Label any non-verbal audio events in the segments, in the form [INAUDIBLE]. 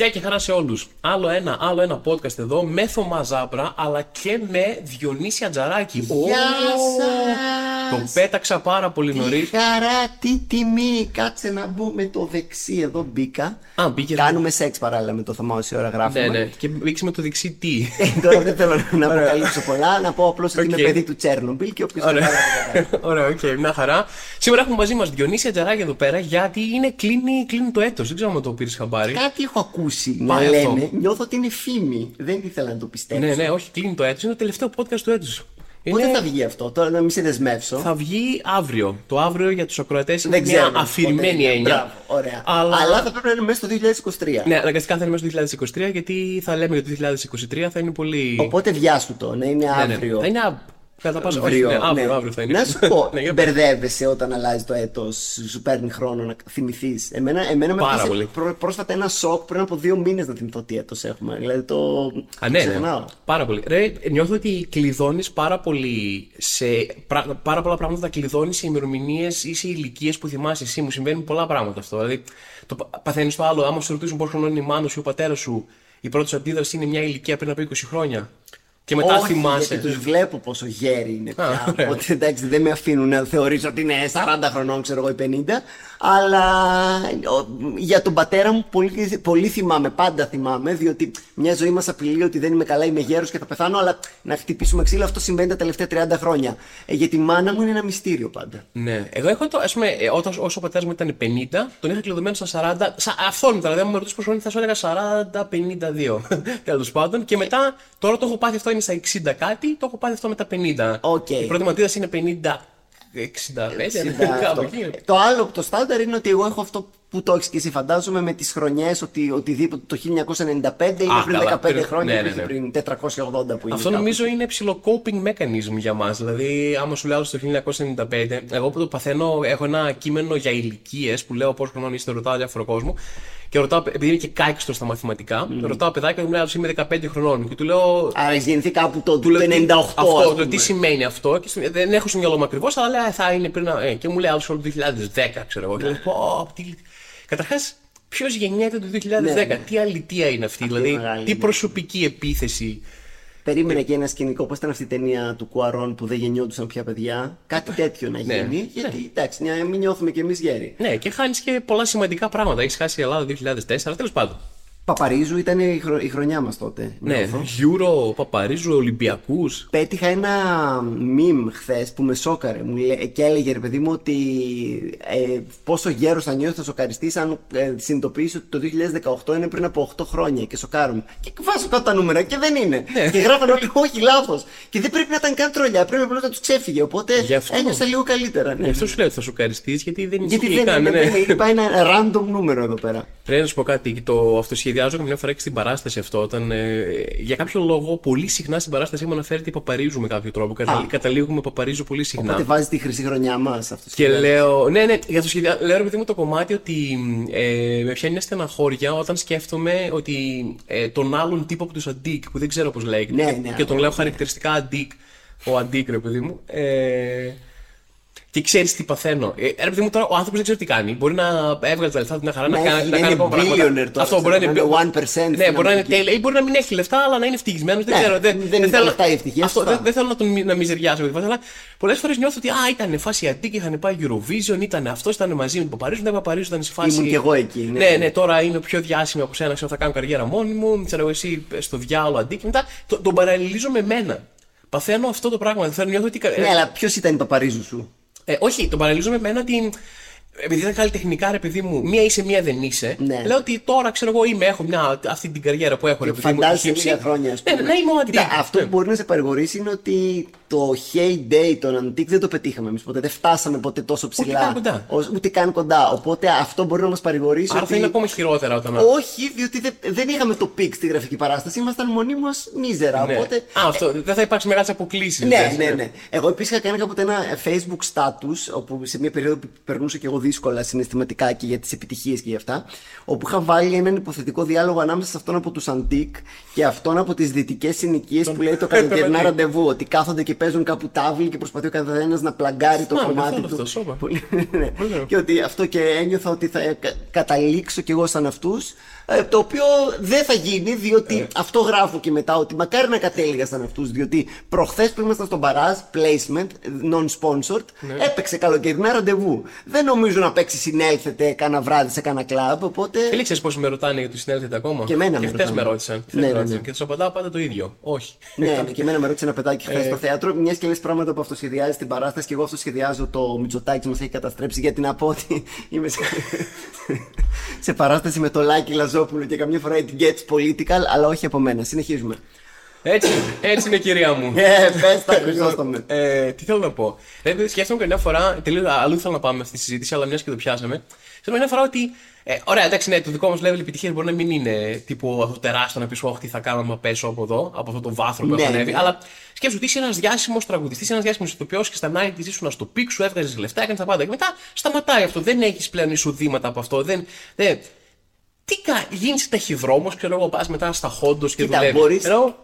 Γεια και χαρά σε όλους. Άλλο ένα, άλλο ένα podcast εδώ με Θωμά Ζάπρα αλλά και με Διονύση Ατζαράκη. Γεια σας! Τον πέταξα πάρα πολύ νωρίς. Τι χαρά, τι τιμή. Κάτσε να μπούμε το δεξί εδώ μπήκα. Α, μπήκες. Κάνουμε σεξ παράλληλα με το Θωμά όση ώρα γράφουμε. Ναι, ναι. Και μπήκε με το δεξί τι. Ε, Τώρα δεν θέλω να αποκαλύψω πολλά. Να πω απλώς ότι είμαι Οκ. παιδί του Τσέρνομπιλ και όποιος Ωραία, [LAUGHS] Ωραία, οκ, μια χαρά. Σήμερα έχουμε μαζί μας Διονύση Ατζαράκη εδώ πέρα γιατί είναι, κλείνει, κλείνει το έτος. Δεν ξέρω αν το πήρες χαμπάρι. Κάτι έχω ακούσει να Πάει αυτό. λένε. Νιώθω ότι είναι φήμη. Δεν ήθελα να το πιστέψω. Ναι, ναι, όχι, κλείνει το έτος. Είναι το τελευταίο podcast του έτους. Πότε θα βγει αυτό, τώρα να μην σε δεσμεύσω. Θα βγει αύριο. Το αύριο για τους ακροατές είναι Δεν ξέρω. μια αφηρημένη πότε είναι. έννοια. Μπράβο, ωραία. Αλλά- Αλλά... θα πρέπει να είναι μέσα στο 2023. Ναι, αναγκαστικά θα είναι μέσα στο 2023 γιατί θα λέμε για το 2023 θα είναι πολύ. Οπότε βιάσου το, να είναι Ναι, ναι. αύριο. Θα είναι α- κατά πάσα. Όχι, Αύριο, ναι, αύριο, ναι. αύριο θα είναι. Να σου πω, [LAUGHS] Ναι, για πες. μπερδεύεσαι όταν αλλάζει το έτος, σου παίρνει χρόνο να θυμηθείς. Εμένα, εμένα με Πάρα έπιασε πολύ. πρό- πρόσφατα ένα σοκ πριν από δύο μήνες να θυμηθώ τι έτος έχουμε. Δηλαδή το. Α, ναι, ναι. ξεχνάω. Πάρα πολύ. Ρε, νιώθω ότι κλειδώνεις πάρα πολύ σε. πρα- πάρα πολλά πράγματα τα κλειδώνεις σε ημερομηνίες ή σε ηλικίες που θυμάσαι εσύ. Μου συμβαίνουν πολλά πράγματα αυτό. Δηλαδή, το παθαίνεις το άλλο. Άμα σου ρωτήσουν πόσο χρόνο είναι η μάνα σου ή ο πατέρας σου, η πρώτη σου αντίδραση είναι μια ηλικία πριν από 20 χρόνια. Και μετά Όχι, θυμάσαι. γιατί τους βλέπω πόσο γέροι είναι πια. Α, ωραία. Οπότε εντάξει, δεν με αφήνουν να θεωρήσω ότι είναι 40 χρονών, ξέρω εγώ, ή 50. Αλλά ο, για τον πατέρα μου πολύ, πολύ θυμάμαι, πάντα θυμάμαι, διότι μια ζωή μας απειλεί ότι δεν είμαι καλά, είμαι γέρος και θα πεθάνω. Αλλά να χτυπήσουμε ξύλο, αυτό συμβαίνει τα τελευταία 30 χρόνια. Ε, για τη μάνα μου είναι ένα μυστήριο πάντα. Ναι. Εγώ έχω το, ας πούμε, ε, όταν, όσο ο πατέρας μου ήταν 50, τον είχα κλειδωμένο στα 40. Σα, αυθόρμητα, δηλαδή, αν με ρωτήσεις πόσο είναι, θα σου έλεγα 40-52. [LAUGHS] Τέλος πάντων. Και μετά, τώρα το έχω πάθει αυτό είναι στα 60 κάτι, το έχω πάθει αυτό με τα 50. Οκ. Η πρώτη μου αντίδραση είναι 50. 65, κάπου Αυτό. εκεί. το άλλο, το στάνταρ είναι ότι εγώ έχω αυτό που το έχεις και εσύ φαντάζομαι με τις χρονιές ότι οτιδήποτε το 1995 είναι πριν καλά, 15 πριν- χρόνια ναι, και ναι, όχι ναι. πριν 480 που είναι. Αυτό κάπου. νομίζω είναι ψηλό coping mechanism για μας. Δηλαδή, άμα σου λέω στο 1995, εγώ που το παθαίνω, έχω ένα κείμενο για ηλικίες που λέω πόσο χρονών είστε, ρωτάω διάφορο κόσμο. Και ρωτάω, επειδή είναι και κάκιστο στα μαθηματικά, ρωτάω παιδάκια και μου λέει «Α, είμαι 15 χρονών. Και του λέω. Άρα έχει γεννηθεί κάπου το, Του λέω, τι- 98. Αυτό, ας το πούμε. τι σημαίνει αυτό. Και στο- δεν έχω στο μυαλό μου ακριβώς, αλλά λέει, «Α, θα είναι πριν. να-» Ε, και μου λέει άλλο το 2010, ξέρω εγώ. Και λέω, πω, τι... Καταρχάς, ποιος γεννιέται το 2010, Ναι, ναι. τι αλητία είναι αυτή, δηλαδή, μεγάλη, τι ναι. προσωπική επίθεση. Περίμενε και ένα σκηνικό. Πώς ήταν αυτή η ταινία του Κουαρών που δεν γεννιόντουσαν πια παιδιά; Κάτι τέτοιο να Ναι. γίνει. Γιατί εντάξει, να μην νιώθουμε κι εμείς γέροι. Ναι, και χάνεις και πολλά σημαντικά πράγματα. Έχεις χάσει η Ελλάδα 2004, τέλος πάντων. Παπαρίζου ήταν η, χρονιά, η χρονιά μας τότε. Ναι, νιώθω. Euro, Παπαρίζου, Ολυμπιακούς. Πέτυχα ένα meme χθες που με σόκαρε μου λέ- και έλεγε ρε παιδί μου ότι ε, πόσο γέρος θα νιώθει θα σοκαριστεί αν ε, συνειδητοποιήσει ότι το 2018 είναι πριν από 8 χρόνια και σοκάρομαι. Και βάζω κάτω τα νούμερα και δεν είναι. Ναι. Και γράφανε όλοι, όχι λάθος. Και δεν πρέπει να ήταν καν τρολιά, πρέπει απλώς να τους ξέφυγε. Οπότε Γι' αυτό. ένιωσα λίγο καλύτερα. Ναι. Γι' αυτό σου λέω ότι θα σου καριστεί, γιατί δεν Γιατί ισχύει δεν καν. είναι, ναι. δεν είναι, είπα ένα random νούμερο εδώ πέρα. Πρέπει να σου πω κάτι. Το αυτοσχεδιάζω καμιά φορά και στην παράσταση αυτό. Όταν, ε, για κάποιο λόγο, πολύ συχνά στην παράσταση μου αναφέρεται παπαρίζου με κάποιο τρόπο. Κατα, καταλήγουμε παπαρίζου πολύ συχνά. Οπότε βάζει τη χρυσή χρονιά μας αυτό. Και λέω, ναι, ναι, για το σχεδιά... λέω ρε παιδί μου το κομμάτι ότι ε, με πιάνει μια στεναχώρια όταν σκέφτομαι ότι ε, τον άλλον τύπο από τους Αντίκ, που δεν ξέρω πώς λέγεται, Ναι, και, ναι, και τον ναι. λέω χαρακτηριστικά Αντίκ, ο Αντίκ, ρε παιδί μου. Ε, και ξέρεις τι παθαίνω. Ε, ρε παιδί μου, τώρα ο άνθρωπος δεν ξέρει τι κάνει. Μπορεί να έβγαλε τα λεφτά του μια χαρά, να, Να κάνει έχει- να να κάνει είναι ακόμα πράγματα. billionaire τώρα, Αυτό μπορεί να ξέρω, είναι. να είναι 1% Ναι, μπορεί να είναι στην τέλειο. Ή μπορεί να μην έχει λεφτά, αλλά να είναι ευτυχισμένος. Δεν Ναι, ξέρω. Δεν, δεν είναι τα θέλω- λεφτά η ευτυχία, Αυτό, σωστά. δεν, δεν θέλω να τον να μιζεριάσω. με τη φάση, Αλλά πολλές φορές νιώθω ότι α, ήταν φάση αντίκη, είχαν πάει Eurovision, ήταν αυτό, ήταν μαζί με τον Παπαρίζου. Δεν Παπαρίζου ήταν σε φάση. Ήμουν κι εγώ εκεί, ναι. Ναι, ναι, τώρα είμαι πιο διάσημη από σένα, ξέρω θα κάνω καριέρα μόνη μου. Ξέρω εγώ, εσύ στο διάλογο αντίκη. Μετά το- τον παραλληλίζω με μένα. Παθαίνω αυτό το πράγμα. Δεν θέλω νιώθω ότι. Ναι, αλλά ποιος ήταν η παπαρίζου σου; Ε, όχι, τον παραλληλίζω με μένα ότι. Επειδή ήταν καλλιτεχνικά, ρε παιδί μου, μία είσαι, μία δεν είσαι. Ναι. Λέω ότι τώρα ξέρω εγώ είμαι, έχω μια, αυτή την καριέρα που έχω. Ρε παιδί μου, Φαντάζεσαι χύψη. λίγα χρόνια, ας Ναι, πούμε. να είμαι ο Κοίτα, Antique. αυτό Ναι. που μπορεί να σε παρηγορήσει είναι ότι το heyday των Antique δεν το πετύχαμε εμείς ποτέ. Δεν φτάσαμε ποτέ τόσο ψηλά. καν κοντά. Ως- ούτε καν κοντά. Οπότε αυτό μπορεί να μας παρηγορήσει. Άρα ότι... θα είναι ακόμα χειρότερα όταν. Όχι, διότι δεν, δεν είχαμε το peak στη γραφική παράσταση. Ήμασταν μονίμως μίζερα. Ναι. Οπότε Α, αυτό, δεν θα υπάρξει μεγάλες αποκλήσεις. Ναι, ναι, ναι. Εγώ επίσης είχα κάνει κάποτε ένα Facebook status, όπου σε μια περίοδο που περνούσα και εγώ δύσκολα συναισθηματικά και για τις επιτυχίες και για αυτά, όπου είχα βάλει έναν υποθετικό διάλογο ανάμεσα σε αυτόν από τους Αντίκ και αυτόν από τις δυτικές συνοικίες που λέει το καλοκαιρινά ραντεβού. Ότι κάθονται και παίζουν κάπου τάβλη και προσπαθεί ο καθένας να πλαγκάρει το Θυμάμαι, κομμάτι θέλω του. αυτό, σώπα. Πολύ- ναι. Και ότι αυτό και ένιωθα ότι θα κα- καταλήξω κι εγώ σαν αυτούς. Ε, το οποίο δεν θα γίνει, διότι αυτό γράφω και μετά ότι μακάρι να κατέληγα σαν αυτούς. Διότι προχθές που ήμασταν στον Παράζ, placement, non-sponsored, έπαιξε καλοκαιρινά ραντεβού. Δεν νομίζω να παίξει συνέλθετε κάνα βράδυ σε κάνα κλαμπ, οπότε. Φίλοι, ξέρεις πώς με ρωτάνε γιατί συνέλθετε ακόμα; Και εμένα και με χτες ρωτάνε. με ρώτησαν. χθες Ναι, με ναι, ρώτησαν. ναι. Και τους απαντάω πάντα το ίδιο. Όχι. Ναι, ναι, και εμένα με ρώτησε ένα παιδάκι χθες στο θέατρο. Μιας και λες πράγματα που αυτοσχεδιάζει στην παράσταση και εγώ αυτοσχεδιάζω το Μητσοτάκι μας έχει καταστρέψει. Γιατί να πω ότι είμαι σε, [LAUGHS] σε παράσταση με το Λάκη Λαζόπουλο και καμιά φορά it gets political, αλλά όχι από μένα. Συνεχίζουμε. Έτσι, έτσι είναι κυρία μου. Ε, πες τα Χρυσόστομε. Ε, τι θέλω να πω. Ε, σκέφτομαι καμιά φορά, τελείως αλλού θέλω να πάμε αυτή τη συζήτηση, αλλά μιας και το πιάσαμε. Σκέφτομαι καμιά φορά ότι. Ε, ωραία, εντάξει, ναι, το δικό μας level επιτυχίας μπορεί να μην είναι τύπου αυτό τεράστιο να πεις Όχι, τι θα κάνω να πέσω από εδώ, από αυτό το βάθρο που Ναι, έχω ανέβει. ναι. Αλλά σκέψου ότι είσαι ένας διάσημος τραγουδιστής, ένας διάσημος ηθοποιός και στα 90 ήσουν στο peak σου, έβγαζες λεφτά, έκανες τα πάντα. Και μετά σταματάει αυτό. Δεν έχεις πλέον εισοδήματα από αυτό. Δεν, δεν, τι κάνει, γίνεις ταχυδρόμος, ξέρω εγώ, πας μετά στα Hondos και Κοίτα, δουλεύεις. μπορείς. Ενώ,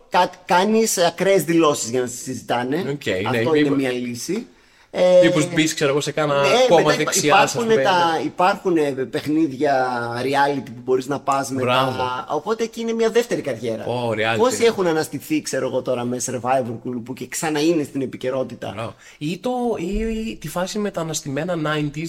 Κάνεις ακραίες δηλώσεις για να σε συζητάνε. Οκ, ναι, Αυτό μήπως- είναι μια λύση. Ε, Μήπως μπεις, ξέρω εγώ, σε κάνα Ναι, κόμμα μετά δεξιά. ας υπάρχουν, πούμε. τα, υπάρχουν ε, παιχνίδια reality που μπορείς να πας μετά. Μπράβο. Οπότε εκεί είναι μια δεύτερη καριέρα. Ω, reality. Πόσοι έχουν αναστηθεί, ξέρω εγώ τώρα, με Survivor κουλουπού και ξανά είναι στην επικαιρότητα; Μπράβο. Ή, το, ή τη φάση με τα αναστημένα 90s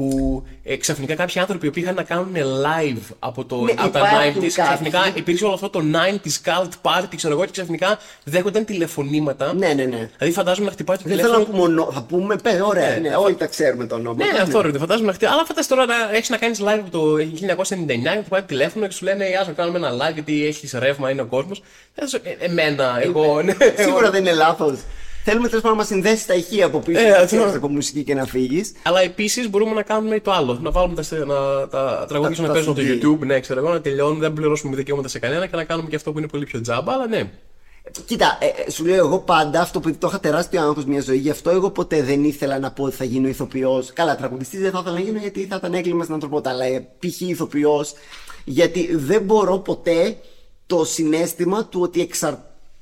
που ε, ξαφνικά κάποιοι άνθρωποι οι οποίοι είχαν να κάνουν live από, το, Ναι, από τα υπάρχουν 90s, κάποιοι. ξαφνικά υπήρξε όλο αυτό το 90s cult party, ξέρω εγώ, και ξαφνικά δέχονταν τηλεφωνήματα. Ναι, ναι, ναι. Δηλαδή φαντάζομαι να χτυπάει το Δεν θέλω τηλέφωνο. να πούμε, ονο- θα πούμε, πέ, ωραία, ναι, όλοι τα ξέρουμε το όνομα. Ναι, αυτό ρε, φαντάζομαι να χτυπάει. Αλλά φαντάζεσαι τώρα να έχεις να κάνεις live από το 1999 και του πάει τηλέφωνο και σου λένε Γεια σα, κάνουμε ένα live γιατί έχεις ρεύμα, είναι ο κόσμος. Εμένα, εγώ. ναι, εγώ- Σίγουρα δεν είναι λάθος. Θέλουμε τέλος πάντων να μας συνδέσει τα ηχεία από πίσω, Ε, να αυτό. ξέρεις από μουσική και να φύγεις. Αλλά επίσης μπορούμε να κάνουμε το άλλο. Να βάλουμε τα, στε- να, τα τραγούδια Τα- να τα παίζουν στο CD. YouTube, ναι, ξέρω εγώ, να τελειώνουν, δεν πληρώσουμε δικαιώματα σε κανένα και να κάνουμε και αυτό που είναι πολύ πιο τζάμπα, αλλά ναι. Κοίτα, ε, ε, σου λέω εγώ πάντα αυτό που το είχα τεράστιο άγχος μια ζωή, γι' αυτό εγώ ποτέ δεν ήθελα να πω ότι θα γίνω ηθοποιός. Καλά, τραγουδιστής δεν θα ήθελα να γίνω γιατί θα ήταν έγκλημα στην ανθρωπότητα, αλλά ε, π.χ. ηθοποιός, γιατί δεν μπορώ ποτέ το συνέστημα του ότι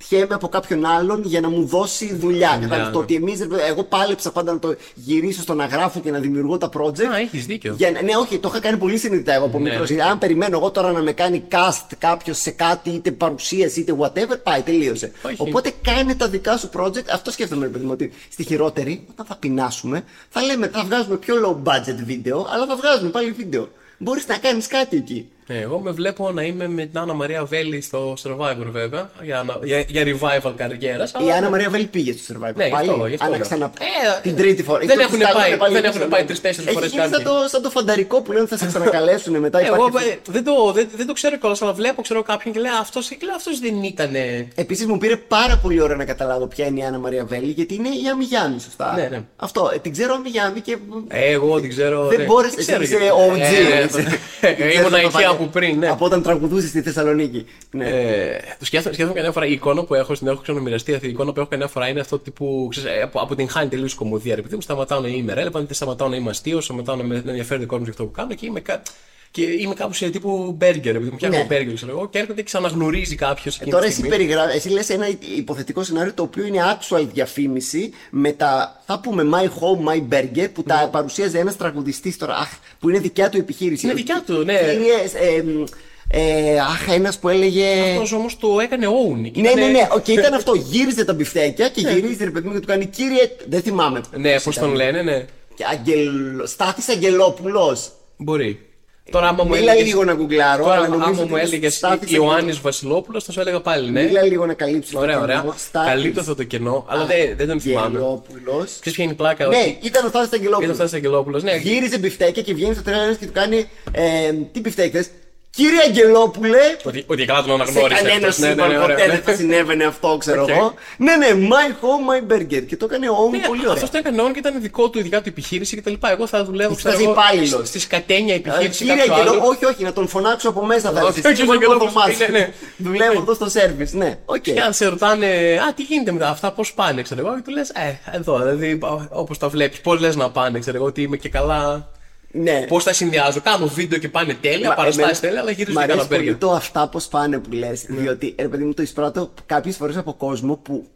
εξαρτιέμαι από κάποιον άλλον για να μου δώσει δουλειά. Κατάλαβες, ναι. το ότι εμείς, ρε παιδί, εγώ πάλεψα πάντα να το γυρίσω στο να γράφω και να δημιουργώ τα project. Α, έχεις δίκιο. Για, να- ναι, όχι, το είχα κάνει πολύ συνειδητά εγώ από Ναι. μικρός. Γιατί Αν περιμένω εγώ τώρα να με κάνει cast κάποιος σε κάτι, είτε παρουσίαση είτε whatever, πάει, τελείωσε. Όχι. Οπότε κάνε τα δικά σου project. Αυτό σκέφτομαι, ρε παιδί μου, ότι στη χειρότερη, όταν θα πεινάσουμε, θα λέμε, θα βγάζουμε πιο low budget βίντεο, αλλά θα βγάζουμε πάλι βίντεο. Μπορείς να κάνεις κάτι εκεί. Ναι, εγώ με βλέπω να είμαι με την Άννα Μαρία Βέλη στο Survivor βέβαια, για, να- για, για revival καριέρας. Η Άννα Μαρία Βέλη πήγε στο survivor. Ναι, γι' πάλι. αυτό, γι' αυτό Άννα λέω. ξανα... Ε, την τρίτη φορά. δεν Το έχουν στάλανε πάει- πάλι δεν πίσω, έχουν ναι. πάει τρεις-τέσσερις Έχει φορές γίνει σαν κάποιοι. το, σαν το φανταρικό που λένε θα σε ξανακαλέσουν μετά. Εγώ υπάρχει- ε, δεν, το, δεν, δεν το ξέρω κιόλας, αλλά βλέπω ξέρω, κάποιον και λέει Αυτό αυτός δεν ήταν. Επίσης μου πήρε πάρα πολύ ώρα να καταλάβω ποια είναι η Άννα Μαρία Βέλη, γιατί είναι η Αμιγιάννη, σωστά. Ναι, ναι. Αυτό. ε, την ξέρω Αμιγιάννη και. Εγώ δεν ξέρω. Δεν ναι. μπόρεσε. Δεν ξέρω Εσύ είσαι γιατί. OG. Ε, είσαι. ε, Δεν Ήμουν ξέρεις εκεί το παλιό. Από πριν, ναι. Από όταν τραγουδούσες στη Θεσσαλονίκη. Ναι. Ε, το σκέφτομαι, σκέφτομαι καμιά φορά η εικόνα που έχω, στην έχω ξαναμοιραστεί. Αυτή η εικόνα που έχω καμιά φορά είναι αυτό τύπου. Ξέρεις, ε, από, από την χάνει τελείως κομμωδία. Ρε παιδί μου, σταματάω να είμαι relevant, είτε σταματάω να είμαι αστείος, σταματάω να με να ενδιαφέρει ο κόσμο για αυτό που κάνω και είμαι, κα... και είμαι κάπου σε τύπου burger. Επειδή μου φτιάχνω Ναι. burger, ξέρω εγώ, και έρχεται και ξαναγνωρίζει κάποιος. Ε, Τώρα εσύ, περιγρά... εσύ λες ένα υποθετικό σενάριο το οποίο είναι actual διαφήμιση με τα, θα πούμε My Home, My Burger που Ναι. τα παρουσίαζε ένας τραγουδιστής τώρα, αχ, που είναι δικιά του επιχείρηση. Είναι δικιά του, ναι. Κύριες, ε, μ, ε, αχ, ένας που έλεγε... Αυτός όμως το έκανε own. Ναι, ναι, ναι, οκ, ήταν αυτό. Γύριζε τα μπιφτέκια και γυρίζει ρε παιδί μου και του κάνει κύριε. Δεν θυμάμαι. Ναι, ποιος πώς ήταν. τον λένε, ναι. Και Αγγελ... Στάθης Αγγελόπουλος. Μπορεί. Τώρα, άμα μου Μίλα έλεγες- λίγο να γκουγκλάρω. Τώρα, αλλά άμα νομίζω μου ότι έλεγες Στάθης Ιωάννης Βασιλόπουλος, θα σου έλεγα πάλι ναι. Μίλα λίγο να καλύψεις. το Ωραία, κενό. ωραία. Στάθης Καλύπτω αυτό το κενό, αλλά δεν, δεν τον θυμάμαι. Αγγελόπουλος. Ξέρεις ποια είναι η πλάκα, Ναι, ότι ήταν ο Στάθης ήταν Αγγελόπουλος. ο Στάθης Αγγελόπουλος, ναι. Γύριζε μπιφτέκια και βγαίνει στο τρένο και του κάνει. Ε, τι μπιφτέκες. Κύριε Αγγελόπουλε, Ότι, ότι καλά τον σε αναγνώρισε. κανένα αυτός. Ναι, ναι, σύμπαν ναι, ωραία, ποτέ ναι. δεν θα συνέβαινε αυτό, ξέρω Οκ. εγώ. Ναι, ναι, my home, my burger. Και το έκανε ο Ναι, πολύ ωραία. Αυτός το έκανε on και ήταν δικό του, ειδικά του επιχείρηση κτλ. Εγώ θα δουλεύω Ήσασταν ξέρω εγώ, υπάλληλος. στη σκατένια Ε, επιχείρηση Κύριε κάποιου Αγγελό, άλλου. όχι, όχι, να τον φωνάξω από μέσα θα Όχι, έρθει. όχι, Εσύ μόνο Αγγελόπουλος, το μάθεις. ναι, ναι. Δουλεύω εδώ στο σερβις, ναι. Οκ. Και αν σε ρωτάνε, Α, τι γίνεται με τα αυτά, πώς πάνε, ξέρω εγώ, και του λες, Ε, εδώ, δηλαδή, όπως τα βλέπεις, πώς λες να πάνε, ξέρω εγώ, ότι είμαι και καλά. Ναι. Πώς τα συνδυάζω. Κάνω βίντεο και πάνε τέλεια, Μα παραστάσεις εμένα- τέλεια, αλλά γυρίζω Μ' και κάνω αρέσει πολύ μπέργκερ. το αυτά πώς πάνε που λες. Ναι. Διότι, ρε παιδί μου, το εισπράττω κάποιες φορές από κόσμο που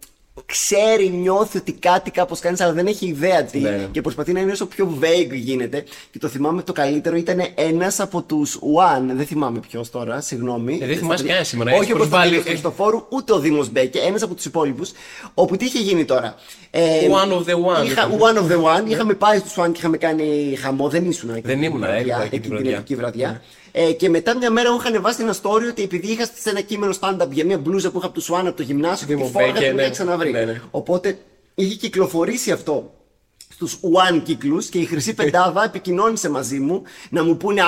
ξέρει, νιώθει ότι κάτι κάπως κάνει, αλλά δεν έχει ιδέα τι. Ναι, ναι. Και προσπαθεί να είναι όσο πιο vague γίνεται. Και το θυμάμαι το καλύτερο ήταν ένας από τους One. Δεν θυμάμαι ποιος τώρα, συγγνώμη. Ε, δεν θυμάσαι κανένα σήμερα, Όχι έχεις όπως το προσβάλει- Δήμο Χριστοφόρου, ούτε ο Δήμος Μπέκε. Ένας από τους υπόλοιπους. Όπου τι είχε γίνει τώρα. Ε, One of the one. Είχα, one of the one. Είχαμε πάει στους One και είχαμε κάνει χαμό. Δεν ήσουν εκεί. Δεν την ήμουν, βραδιά, έλειπα εκεί εκεί την την βραδιά. επική βραδιά. Ε, και μετά μια μέρα μου είχαν βάσει ένα story ότι επειδή είχα σε ένα κείμενο stand-up για μια μπλούζα που είχα από του Swan από το γυμνάσιο και τη Δήμο φόραγα Μπέκε, και την ναι. είχα ξαναβρει. Ναι, ναι. Οπότε είχε κυκλοφορήσει αυτό στους One κύκλους και η Χρυσή Πεντάδα επικοινώνησε μαζί μου να μου πούνε «Α,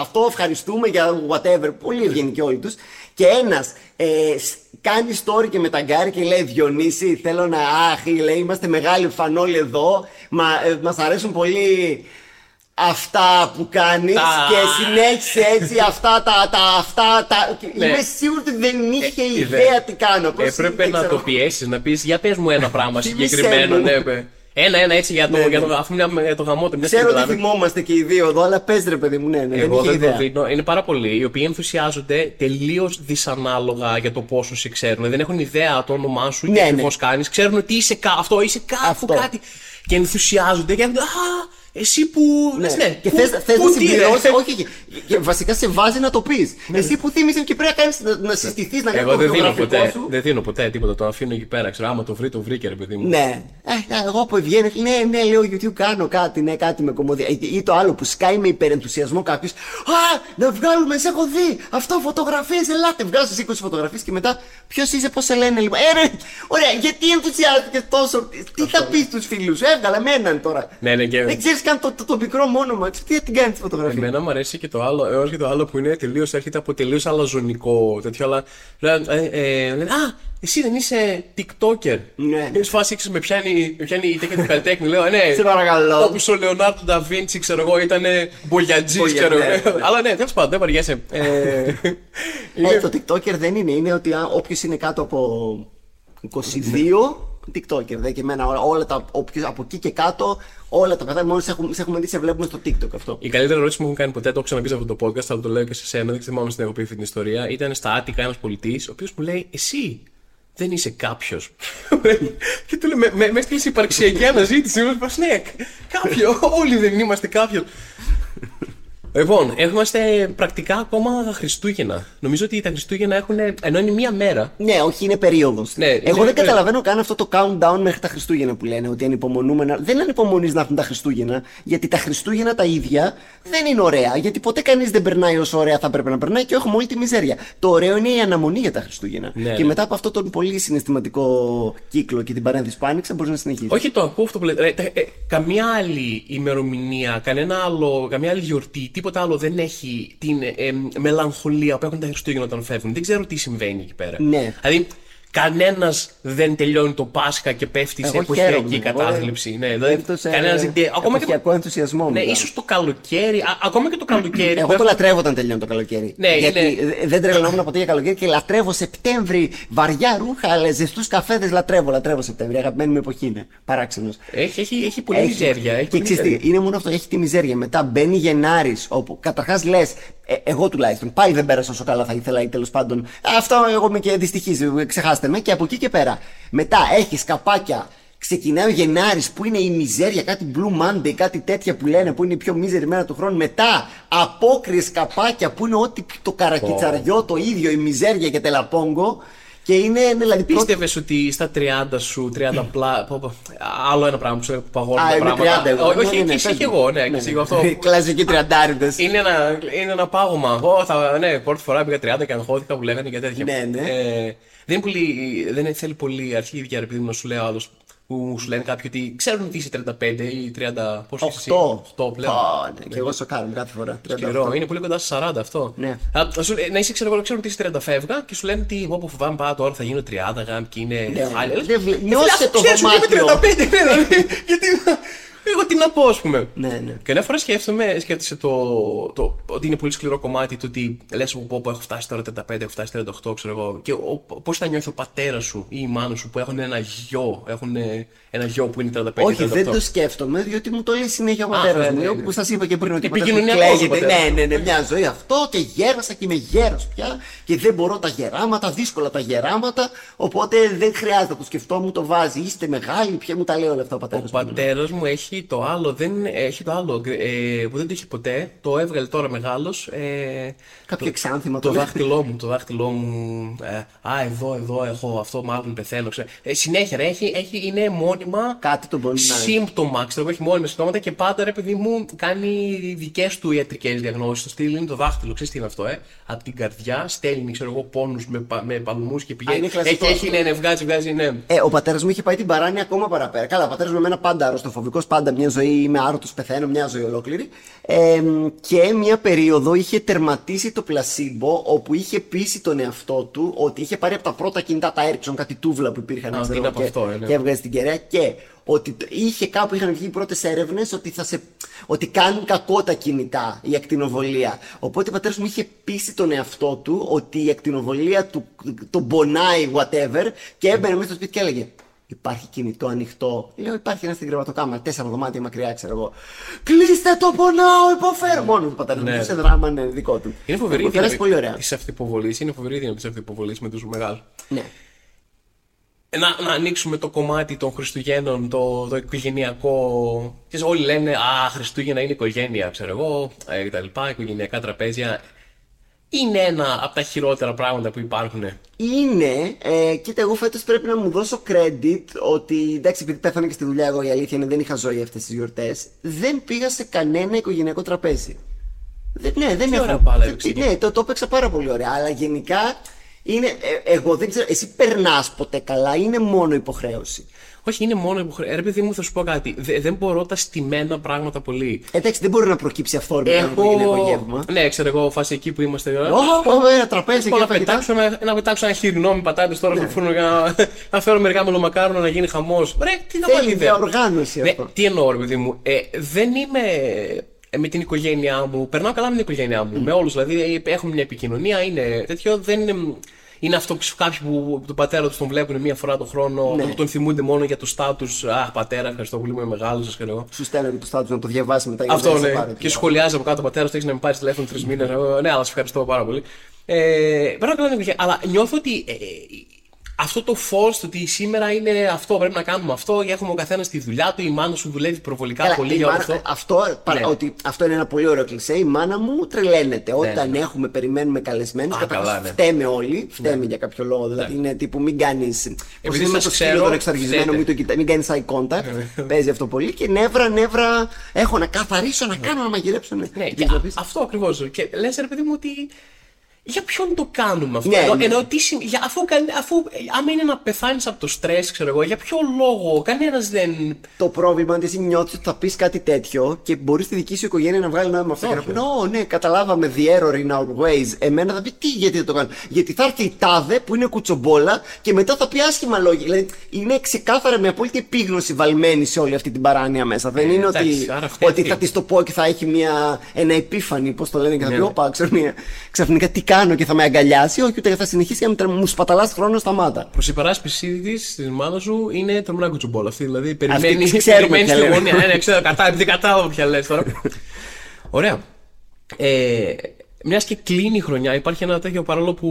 αυτό ευχαριστούμε για whatever». Πολύ ευγενικοί όλοι τους. Και ένας ε, σ- κάνει story και με ταγκάρει και λέει «Διονύση, θέλω να... Αχ, λέει, είμαστε μεγάλοι φαν όλοι εδώ, μα, ε, μας αρέσουν πολύ αυτά που κάνεις Τα- και συνέχισε έτσι [LAUGHS] αυτά τα... τα, αυτά, τα... και Ναι. Είμαι σίγουρη ότι δεν είχε Ε, ιδέα τι κάνω. Πώς Έπρεπε είναι, να ξέρω. το πιέσεις, να πεις για πες μου ένα πράγμα [LAUGHS] Θύμισέ συγκεκριμένο. μου. Ναι, παι. ένα, ένα έτσι για το, Ναι, ναι. για το, αφού μια, για το γαμό του. μια Ξέρω στιγμή ότι τώρα. θυμόμαστε και οι δύο εδώ, αλλά πες ρε παιδί μου, ναι, ναι, Εγώ δεν είχε δεν το ιδέα. δίνω. Είναι πάρα πολλοί οι οποίοι ενθουσιάζονται τελείως δυσανάλογα για το πόσο σε ξέρουν. Δεν έχουν ιδέα το όνομά σου Ναι, και ναι. ακριβώς κάνεις. Ξέρουν ότι είσαι κα... αυτό, είσαι κάπου Αυτό. κάτι. Και ενθουσιάζονται και λένε Α, εσύ που. Ναι. λες, ναι. Και Πού- θες, θες πού να τι, ρε; συμπληρώσει, όχι, και, και βασικά σε βάζει να το πεις. Εσύ που θύμισε και πρέπει να, κάνεις, να, να συστηθείς, να κάνεις Εγώ το δεν δίνω βιογραφικό ποτέ. σου. Δεν δίνω ποτέ τίποτα. Το αφήνω εκεί πέρα. Ξέρω, άμα το βρει, το βρήκε, ρε παιδί μου. Ναι. Ε, εγώ από ευγένεια, ναι, ναι, λέω YouTube κάνω κάτι, ναι, κάτι με κομμωδία. Ή, ή το άλλο που σκάει με υπερενθουσιασμό κάποιος. Α, να βγάλουμε, σε έχω δει. Αυτό φωτογραφίες, ελάτε. Βγάζω 20 φωτογραφίες και μετά ποιος είσαι, πώς σε λένε λοιπόν. Ε, ρε, ωραία, γιατί ενθουσιάστηκες τόσο; Τι θα πεις στους φίλους σου, έβγαλα με έναν τώρα. Ναι, ναι, και- Δεν ξέρεις καν το, το, το μικρό μου όνομα. Τι την κάνει τη φωτογραφία; Εμένα μου αρέσει και το άλλο, έως και το άλλο που είναι τελείως, έρχεται από τελείως αλαζονικό τέτοιο, αλλά λένε, ε, ε, λένε, Α, εσύ δεν είσαι TikToker. Ναι. Είναι φάση, ξέρεις, με πιάνει, με πιάνει η τέχνη του καλλιτέχνη, λέω, ναι. Σε παρακαλώ. Όπως ο Λεωνάρντο Νταβίντσι, ξέρω εγώ, ήταν μπογιατζής, Μπογια- ξέρω ναι, εγώ. ναι. Αλλά ναι, τέλος πάντων, δεν βαριέσαι. Ε, Ε, είναι- το TikToker δεν είναι. Είναι ότι όποιος είναι κάτω από 22, TikToker. Δε και εμένα όλα, όλα τα, όποιος, από εκεί και κάτω, όλα τα παιδιά μόνο σε έχουμε, σε έχουμε δει, σε βλέπουμε στο TikTok αυτό. Η καλύτερη ερώτηση που μου έχουν κάνει ποτέ, το έχω ξαναπεί σε αυτό το podcast, αλλά το λέω και σε σένα, δεν θυμάμαι στην έχω πει αυτή την ιστορία. Ήταν στα Άτικα ένας πολιτής, ο οποίος μου λέει, Εσύ δεν είσαι κάποιος. [LAUGHS] και του λέει, Με, με, μες έστειλε σε υπαρξιακή αναζήτηση. Μου είπα, Ναι, κάποιο. [LAUGHS] Όλοι δεν είμαστε κάποιος. Λοιπόν, είμαστε πρακτικά ακόμα Χριστούγεννα. Νομίζω ότι τα Χριστούγεννα έχουν. ενώ είναι μία μέρα. Ναι, όχι, είναι περίοδος. Ναι, Εγώ είναι- δεν καταλαβαίνω καν αυτό το countdown μέχρι τα Χριστούγεννα που λένε. Ότι ανυπομονούμε να. Δεν ανυπομονείς να έρθουν τα Χριστούγεννα. Γιατί τα Χριστούγεννα τα ίδια δεν είναι ωραία. Γιατί ποτέ κανείς δεν περνάει όσο ωραία θα πρέπει να περνάει και έχουμε όλη τη μιζέρια. Το ωραίο είναι η αναμονή για τα Χριστούγεννα. Ναι, και ναι. μετά από αυτό τον πολύ συναισθηματικό κύκλο και την παρένθεση που άνοιξα, μπορείς να συνεχίσεις. Όχι, το ακούω αυτό που λέτε. Ρε, τε- ε, καμία άλλη ημερομηνία, κανένα άλλο, καμία άλλη γιορτή, τίποτα άλλο δεν έχει την ε, ε, μελαγχολία που έχουν τα Χριστούγεννα όταν φεύγουν. Δεν ξέρω τι συμβαίνει εκεί πέρα. Ναι. Δηλαδή, κανένας δεν τελειώνει το Πάσχα και πέφτει σε Εγώ εποχιακή χαίρομαι, εγώ, κατάθλιψη. Ναι, δηλαδή, Πέφτω σε κανένας δεν τε- ακόμα και το- εποχιακό ενθουσιασμό Ναι, μετά. ίσως το καλοκαίρι, α, ακόμα και το καλοκαίρι. Εγώ που το λατρεύω όταν τελειώνει το καλοκαίρι. Ναι, Γιατί είναι- δε- δεν τρελαινόμουν ποτέ για καλοκαίρι και λατρεύω Σεπτέμβρη. Βαριά ρούχα, ζεστούς καφέδες. Λατρεύω, λατρεύω Σεπτέμβρη. Αγαπημένη μου εποχή είναι. Παράξενος. Έχει, έχει, έχει πολύ μιζέρια. Έχει και πολύ ξέρεις τι, μιζέρια. είναι μόνο αυτό, έχει τη μιζέρια. Μετά μπαίνει Γενάρης, όπου καταρχάς λες, εγώ τουλάχιστον, πάλι δεν πέρασα όσο καλά θα ήθελα ή τέλος πάντων. Αυτό εγώ είμαι και δυστυχή, ξεχάστε με. Και από εκεί και πέρα. Μετά έχεις καπάκια. Ξεκινάει ο Γενάρης που είναι η μιζέρια, κάτι Blue Monday, κάτι τέτοια που λένε που είναι η πιο μίζερη μέρα του χρόνου. Μετά απόκριες καπάκια που είναι ό,τι το καρακιτσαριό το ίδιο, η μιζέρια και τελαπόγκο. Και είναι, είναι δηλαδή πρώτη- Πίστευες ότι στα 30 σου, 30 πλά. πω, πω, άλλο ένα πράγμα που σου λέει που παγώνουν Α, τα είμαι πράγματα. 30 εγώ. Ό- Όχι, Ναι, ναι, ναι, και εσύ πες και μου. εγώ, ναι, και εσύ αυτό. [LAUGHS] Κλασικοί τριαντάριδες. Είναι ένα, είναι ένα πάγωμα. Εγώ θα, ναι, πρώτη φορά πήγα 30 και αγχώθηκα που λέγανε και τέτοια. Ναι, ναι. Ε, δεν, είναι πολύ, δεν θέλει πολύ αρχίδια, επειδή να σου λέει άλλο που σου λένε κάποιοι ότι ξέρουν ότι είσαι 35 ή 30. Πώς είσαι εσύ, 8. 8 πλέον. Ω, ναι, και εγώ σοκάρομαι κάθε φορά. 38. Σκληρό, είναι πολύ κοντά στα 40 αυτό. Ναι. Α, να σου λέει- να είσαι, ξέρω εγώ, ξέρουν ότι είσαι 30 φεύγα και σου λένε ότι εγώ που φοβάμαι πάρα τώρα θα γίνω 30 γάμ και είναι. Ναι, χάλια. δεν Λες, βλέ- «Ε, νιώσε φίλε, το ξέρεις ότι είμαι δωμάτιο». 35, [LAUGHS] ναι, δηλαδή, γιατί. Εγώ τι να πω, ας πούμε. Ναι, ναι. Και μια φορά σκέφτομαι, σκέφτεσαι το, το, ότι είναι πολύ σκληρό κομμάτι το ότι λες πω, πω έχω φτάσει τώρα 35, έχω φτάσει 38, ξέρω εγώ. Και πώς θα νιώθει ο πατέρας σου ή η μάνα σου που έχουν ένα γιο, έχουν ένα γιο που είναι 35 Όχι, 38. δεν το σκέφτομαι, διότι μου το λέει συνέχεια ο πατέρας ναι, μου. ναι, ναι. Όπω σας είπα και πριν, ότι ο πατέρας μου Επικοινωνιακός ο κλαίγεται. πατέρας. Ναι, ναι, ναι, μια ζωή αυτό και γέρασα και είμαι γέρος πια και δεν μπορώ τα γεράματα, δύσκολα τα γεράματα. Οπότε δεν χρειάζεται να το σκεφτώ, μου το βάζει. Είστε μεγάλοι, πια μου τα λέει όλα αυτά ο πατέρας Ο πατέρας μου έχει το άλλο, δεν, έχει το άλλο ε, που δεν το είχε ποτέ. Το έβγαλε τώρα μεγάλος. Ε, Κάποιο εξάνθημα το το λέει. δάχτυλό μου, το δάχτυλό μου. Ε, α, εδώ, εδώ έχω αυτό, μάλλον πεθαίνω. Ξέρω. Ε, συνέχεια, ρε, έχει, έχει, είναι μόνιμα Κάτι τον μπορεί να. σύμπτωμα, ξέρω εγώ, έχει μόνιμα συμπτώματα και πάντα ρε παιδί μου κάνει δικές του ιατρικές διαγνώσεις. Το στυλ είναι το δάχτυλο, ξέρεις τι είναι αυτό, ε; Από την καρδιά στέλνει, ξέρω εγώ, πόνους με, πα- με παλμούς και πηγαίνει. είναι κλασικό έχει, αυτό. έχει, ναι, ναι, βγάζει, βγάζει, ναι. Ε, ο πατέρας μου είχε πάει την παράνοια ακόμα παραπέρα. Καλά, ο πατέρας μου εμένα πάντα αρρωστοφοβικός, πάντα μια ζωή είμαι άρωτος, πεθαίνω, μια ζωή ολόκληρη. Ε, και μια περίοδο είχε τερματίσει το πλασίμπο, όπου είχε πείσει τον εαυτό του ότι είχε πάρει από τα πρώτα κινητά τα Ericsson, κάτι τούβλα που υπήρχαν Α, ξέρω είναι εγώ, από και, αυτό, ε, ναι. και έβγαζε την κεραία και ότι τ- είχε κάπου είχαν βγει οι πρώτες έρευνες ότι, θα σε, ότι κάνουν κακό τα κινητά, η ακτινοβολία. Οπότε ο πατέρας μου είχε πείσει τον εαυτό του ότι η ακτινοβολία του τον πονάει, whatever, και έμπαινε μέσα στο σπίτι και έλεγε Υπάρχει κινητό ανοιχτό. Λέω: Υπάρχει ένας στην κρεβατοκάμαρα, τέσσερα δωμάτια μακριά, ξέρω εγώ. Κλείστε το, πονάω, υποφέρω. Μόνος του πατέρα μου, Ναι. σε δράμα, ναι, δικό του. Είναι φοβερή Μου η περάσει πολύ ωραία. Της αυτοποβολής. Είναι φοβερή η δύναμη της αυτοποβολής με τους μεγάλους. Ναι. Να, να ανοίξουμε το κομμάτι των Χριστουγέννων, το, το οικογενειακό. Ξέρεις, όλοι λένε Α, Χριστούγεννα είναι οικογένεια, ξέρω εγώ, ε, και τα λοιπά, οικογενειακά τραπέζια. Είναι ένα από τα χειρότερα πράγματα που υπάρχουν. Είναι, ε, κοίτα, εγώ φέτος πρέπει να μου δώσω credit ότι εντάξει, επειδή πέθανα και στη δουλειά, εγώ η αλήθεια είναι δεν είχα ζωή αυτές τις γιορτές. Δεν πήγα σε κανένα οικογενειακό τραπέζι. Δεν, ναι, δεν Τι έχω. ωραία μπάλα δεν- έπαιξε εκεί. ναι, το, το έπαιξα πάρα πολύ ωραία. Αλλά γενικά είναι. ε, εγώ δεν ξέρω, εσύ περνάς ποτέ καλά, είναι μόνο υποχρέωση; Όχι, είναι μόνο υποχρέωση. Ρε παιδί μου, θα σου πω κάτι. Δε- δεν μπορώ τα στημένα πράγματα πολύ. Εντάξει, δεν μπορεί να προκύψει αυθόρμητα ένα οικογενειακό γεύμα. Ναι, ξέρω εγώ, φάση εκεί που είμαστε. Ω, ω, ένα τραπέζι και Μπορώ ένα να φαγητά. πετάξω, ένα, να πετάξω ένα χοιρινό με πατάτες τώρα Ναι. στο φούρνο για να, [LAUGHS] να φέρω μερικά μελομακάρονα να γίνει χαμός. Ρε, τι θα Θέλει βάλει ιδέα. διαοργάνωση Ναι, αυτό. τι εννοώ, ρε παιδί μου. Ε, δεν είμαι ε, με την οικογένειά μου. Περνάω καλά με την οικογένειά μου. Με όλους. Δηλαδή ε, έχουμε μια επικοινωνία. Είναι τέτοιο. Δεν είναι. Είναι αυτό που κάποιοι που τον πατέρα τους τον βλέπουν μία φορά το χρόνο, Ναι. που τον θυμούνται μόνο για το στάτους Αχ, πατέρα, ευχαριστώ πολύ, είμαι μεγάλος, σα ξέρω. Σου στέλνω και το στάτου να το διαβάσει μετά. για Αυτό να σε ναι. πάρει Και τηλέφωνο. σχολιάζει από κάτω ο πατέρα του, έχει να με πάρεις τηλέφωνο τρεις μήνες. Ναι, αλλά σε ευχαριστώ πάρα πολύ. Ε, περνάω καλά την οικογένεια. Αλλά νιώθω ότι ε, αυτό το φω, το ότι σήμερα είναι αυτό, πρέπει να κάνουμε αυτό, και έχουμε ο καθένας τη δουλειά του, η μάνα σου δουλεύει προβολικά Καλά, πολύ η για όλο μάνα- αυτό. αυτό, παρα- Ναι. ότι, αυτό είναι ένα πολύ ωραίο κλισέ. Η μάνα μου τρελαίνεται. Όταν ναι. έχουμε, περιμένουμε καλεσμένους, Α, καταρχάς καλά, ναι. φταίμε όλοι. Φταίμε για κάποιο λόγο. Δηλαδή είναι τύπου μην κάνει. Επειδή είναι σας το σκύλο ξέρω, τον εξαργισμένο, φταίτε. μην, το κοιτά, μην κάνεις eye contact. Παίζει αυτό πολύ. Και νεύρα, νεύρα. Έχω να καθαρίσω, να κάνω, να μαγειρέψω. Ναι, Ναι, Τι και θες να α- πεις; αυτό ακριβώς. Και λες, ρε παιδί μου, ότι. Για ποιον το κάνουμε αυτό; Ναι, Ενώ, ναι. ενώ τι σημαίνει- για, αφού, κα- αφού ε, άμα είναι να πεθάνεις από το στρες, ξέρω εγώ, για ποιο λόγο, κανένας δεν. Το πρόβλημα είναι ότι εσύ νιώθεις ότι θα πεις κάτι τέτοιο και μπορείς στη δική σου οικογένεια να βγάλει νόημα αυτό και να Όχι. πεις: Ω, ναι, καταλάβαμε the error in our ways. Εμένα θα πει: Τι, γιατί δεν το κάνω. Γιατί θα έρθει η τάδε που είναι κουτσομπόλα και μετά θα πει άσχημα λόγια. Δηλαδή είναι ξεκάθαρα με απόλυτη επίγνωση βαλμένη σε όλη αυτή την παράνοια μέσα. Δεν είναι εντάξει, ότι, άρα φταίει ότι αυτή. θα της το πω και θα έχει μια, ένα επίφανη, πώς το λένε, και θα Ναι, πει: ναι. Όπα, ξέρω, μια, ξαφνικά τι κάνω και θα με αγκαλιάσει. Όχι, ούτε θα συνεχίσει και να μου σπαταλάς χρόνο στα μάτα. Προς υπεράσπιση της, της μάνας σου, είναι τρομερά κουτσουμπόλα αυτή. Δηλαδή περιμένεις, τις ξέρουμε περιμένεις ποια στη λέμε. γωνία. Ναι, ναι, ξέρω, κατά, επειδή κατάλαβα ποια λες τώρα. [LAUGHS] Ωραία. Ε, μιας και κλείνει η χρονιά, υπάρχει ένα τέτοιο παρόλο που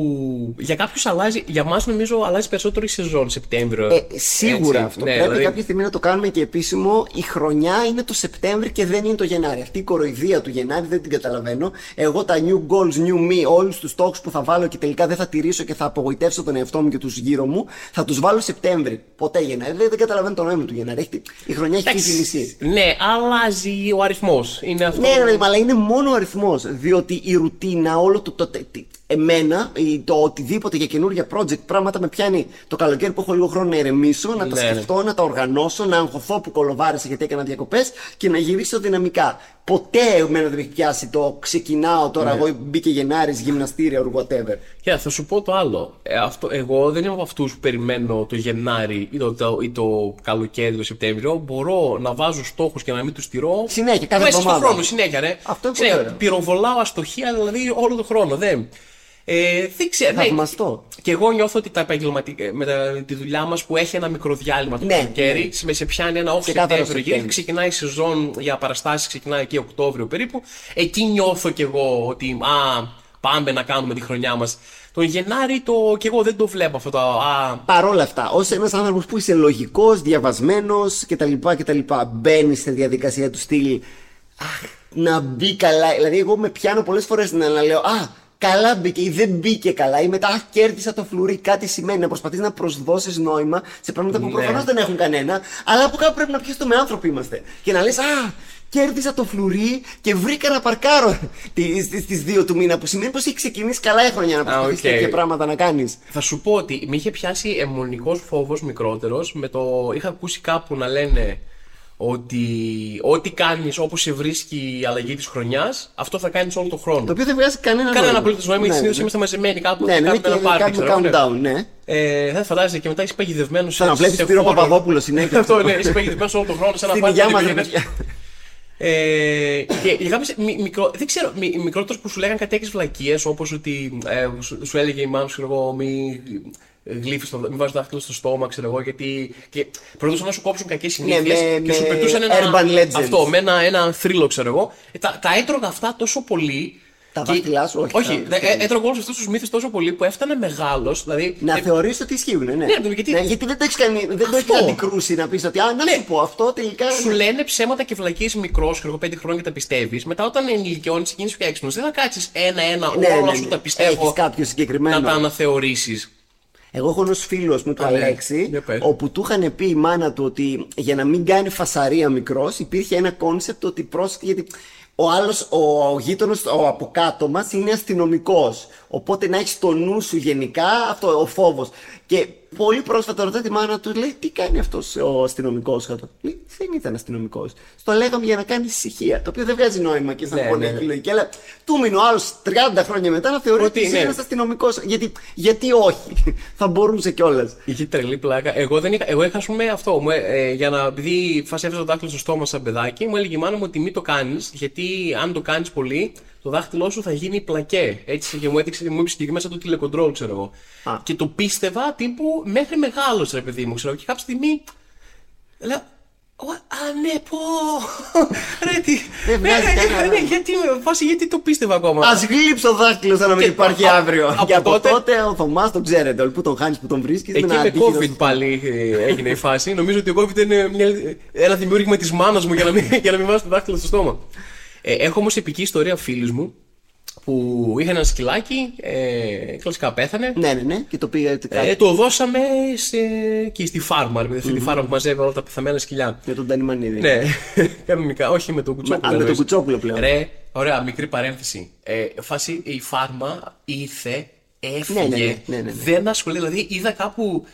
για κάποιους αλλάζει, για εμά νομίζω αλλάζει περισσότερο η σεζόν Σεπτέμβριο. Ε, σίγουρα Έτσι, αυτό. ναι, Πρέπει δηλαδή- κάποια στιγμή να το κάνουμε και επίσημο. Η χρονιά είναι το Σεπτέμβρη και δεν είναι το Γενάρη. Αυτή η κοροϊδία του Γενάρη δεν την καταλαβαίνω. Εγώ τα new goals, new me, όλους τους στόχους που θα βάλω και τελικά δεν θα τηρήσω και θα απογοητεύσω τον εαυτό μου και τους γύρω μου, θα τους βάλω Σεπτέμβρη. Ποτέ Γενάρη. Δεν, δεν καταλαβαίνω το νόημα του Γενάρη. Έχει- η χρονιά έχει Εντάξει, φύγει μισή. Ναι, αλλάζει ο αριθμός. Είναι αυτό. Ναι, ρε, παιδί μου, αλλά είναι μόνο ο αριθμός. Διότι η ρουτίνα, όλο το, το, τε- τε- εμένα ή το οτιδήποτε για καινούργια project πράγματα με πιάνει το καλοκαίρι που έχω λίγο χρόνο να ηρεμήσω, να τα Ναι, ναι. σκεφτώ, να τα οργανώσω, να αγχωθώ που κολοβάρεσα γιατί έκανα διακοπές και να γυρίσω δυναμικά. Ποτέ εμένα δεν με έχει πιάσει το ξεκινάω τώρα, Ναι. εγώ μπήκε Γενάρης, γυμναστήρια or whatever. Και θα σου πω το άλλο. Ε, αυτό, εγώ δεν είμαι από αυτούς που περιμένω το Γενάρη ή το, το, ή το καλοκαίρι, το Σεπτέμβριο. Μπορώ να βάζω στόχους και να μην τους τηρώ. Συνέχεια, κάθε Μέσα εβδομάδα. στον χρόνο, συνέχεια, ρε. Αυτό είναι Συνέχεια. πολύ ωραίο. Πυροβολάω αστοχία δηλαδή όλο τον χρόνο. Δεν. Ε, δεν ξέρω. ναι. Θαυμαστό. Και εγώ νιώθω ότι τα επαγγελματικά, με τα, τη δουλειά μας που έχει ένα μικρό διάλειμμα το Ναι, καλοκαίρι, με σε πιάνει ένα off Ξεκάθαρα Σεπτέμβριο. Σεπτέμβριο. γύρω, Ξεκινάει η σεζόν για παραστάσεις, ξεκινάει εκεί Οκτώβριο περίπου. Εκεί νιώθω κι εγώ ότι α, πάμε να κάνουμε τη χρονιά μας. Τον Γενάρη το, κι εγώ δεν το βλέπω αυτό το. Α, Παρ' όλα αυτά, ως ένας άνθρωπος που είσαι λογικός, διαβασμένος κτλ. κτλ. Μπαίνεις στη διαδικασία του στυλ. Αχ, να μπει καλά. Δηλαδή, εγώ με πιάνω πολλές φορές να, να λέω Α, καλά μπήκε ή δεν μπήκε καλά. Ή μετά, Αχ, κέρδισα το φλουρί. Κάτι σημαίνει να προσπαθείς να προσδώσεις νόημα σε πράγματα που Ναι. προφανώς δεν έχουν κανένα. Αλλά από κάπου πρέπει να πιάσει το με άνθρωποι είμαστε. Και να λες Α, κέρδισα το φλουρί και βρήκα να παρκάρω στις δύο του μήνα. Που σημαίνει πως έχει ξεκινήσει καλά η χρονιά να προσπαθείς οκ. τέτοια πράγματα να κάνεις. θα σου πω ότι με είχε πιάσει δαιμονικός φόβος μικρότερος. Με το. Είχα ακούσει κάπου να λένε ότι ό,τι κάνεις όπως σε βρίσκει η αλλαγή της χρονιάς, αυτό θα κάνεις όλο τον χρόνο. Το οποίο δεν βγάζει κανένα Κανένα νόημα. απολύτως νόημα, γιατί Ναι, συνήθως ναι. είμαστε μαζεμένοι κάπου Ναι, και ναι, κάνουμε ένα και πάρτι. κάνουμε ξέρω, ναι. countdown, ναι. Ε, δεν φαντάζεσαι και μετά είσαι παγιδευμένος σε. Σαν να βλέπεις σε Σπύρο φόρο. Παπαδόπουλο συνέχεια. [LAUGHS] Αυτό ναι, είσαι παγιδευμένος όλο τον χρόνο σε ένα Στην πάρτι. υγειά μας, δεν ρε πήγαινες. παιδιά. Ε, και για κάποιες μι- μικρό, δεν ξέρω, μι, μικρότερος που σου λέγανε κάτι τέτοιες βλακίες όπως ότι ε, σου, σου έλεγε η μάνα σου, ξέρω εγώ, μη γλύφεις το, μη βάζεις το δάχτυλο στο στόμα, ξέρω εγώ, γιατί και προτούσαν να σου κόψουν κακές συνήθειες Ναι, με- και σου με πετούσαν ένα, urban legends. αυτό, με ένα, ένα θρύλο, ξέρω εγώ. Ε, τα, τα έτρωγα αυτά τόσο πολύ. Τα και- δάχτυλά σου, όχι, Όχι, τα- δε- ε, έτρωγα όλους αυτούς τους μύθους τόσο πολύ που έφτανε μεγάλος, δηλαδή... Να ε, θεωρήσει ότι ισχύουν, ναι. Ναι, Ναι, γιατί- γιατί δεν το έχεις κάνει, δεν το έχεις Αυτό. αντικρούσει να πεις ότι Α, να Ναι. σου πω αυτό τελικά. Σου λένε ψέματα και βλακίες μικρός, ξέρω εγώ, πέντε χρόνια και τα πιστεύεις. Μετά, όταν ενηλικιώνεις και γίνει πιο έξυπνο, δεν θα κάτσεις ένα-ένα Ναι, όλα ναι, σου ναι. τα πιστεύω Έχεις κάποιο συγκεκριμένο. να τα αναθεωρήσεις. Εγώ έχω ενός φίλο μου, του Α, ναι. Αλέξη, Για πες. όπου του είχαν πει η μάνα του ότι για να μην κάνει φασαρία μικρός, υπήρχε ένα concept ότι πρόσεχε γιατί ο άλλος, ο, ο γείτονος, ο από κάτω μας είναι αστυνομικός. Οπότε να έχεις το νου σου γενικά αυτό, ο φόβος. Και πολύ πρόσφατα ρωτάει τη μάνα του, λέει, τι κάνει αυτός ο αστυνομικός κάτω; Λέει, δεν ήταν αστυνομικός. Στο λέγαμε για να κάνει ησυχία. Το οποίο δεν βγάζει νόημα και σαν Ναι, πονέκη ναι, ναι. λογική. Αλλά του μείνει ο άλλος 30 χρόνια μετά να θεωρεί ότι, Ότι, είσαι ναι. ένας αστυνομικός. Γιατί, γιατί όχι. [LAUGHS] Θα μπορούσε κιόλας. Είχε τρελή πλάκα. Εγώ, δεν είχα, εγώ είχα, ας πούμε, αυτό. Μου, ε, για να. Επειδή φάση έφτασε το δάχτυλο στο στόμα σαν παιδάκι, μου έλεγε η μάνα μου ότι μην το κάνεις, γιατί αν το κάνεις πολύ, το δάχτυλό σου θα γίνει πλακέ. Έτσι και μου έδειξε, μου είπε συγκεκριμένα σαν το τηλεκοντρόλ, ξέρω εγώ. Α. Και το πίστευα τύπου μέχρι μεγάλος, ρε παιδί μου, ξέρω. Και κάποια στιγμή. Λέω. «Ω, Α, ναι, πω! [LAUGHS] Ρε, τι. Δεν βγάζει Ναι, ναι, κανένα. ναι, γιατί, φάση, γιατί το πίστευα ακόμα; Α γλύψω δάχτυλο σαν να μην Και υπάρχει α- αύριο. από και από τότε, τότε- ο Θωμάς τον ξέρετε. Όλοι που τον χάνεις, που τον βρίσκεις. Εκεί με COVID πάλι ε, έγινε η φάση. Νομίζω ότι ο COVID είναι μια, ένα δημιούργημα της μάνας μου για να μην, [LAUGHS] για να μην βάζω το δάχτυλο στο στόμα. Ε, έχω όμως επική ιστορία φίλους μου που είχαν ένα σκυλάκι, ε, κλασικά πέθανε. Ναι, ναι, ναι. Και το πήγα έτσι κάτι. Ε, το δώσαμε σε, εκεί στη φάρμα, ρε παιδί, αυτή τη φάρμα που μαζεύει όλα τα πεθαμένα σκυλιά. Για τον Τανιμανίδη. Ναι, [LAUGHS] κανονικά, όχι με τον Κουτσόπουλο. Α, με τον εννοείς. Κουτσόπουλο πλέον. Ρε, ωραία, μικρή παρένθεση. Ε, φάση, η φάρμα ήρθε, έφυγε, Ναι, ναι, ναι, ναι, ναι, ναι. δεν ασχολεί. Δηλαδή, είδα κάπου.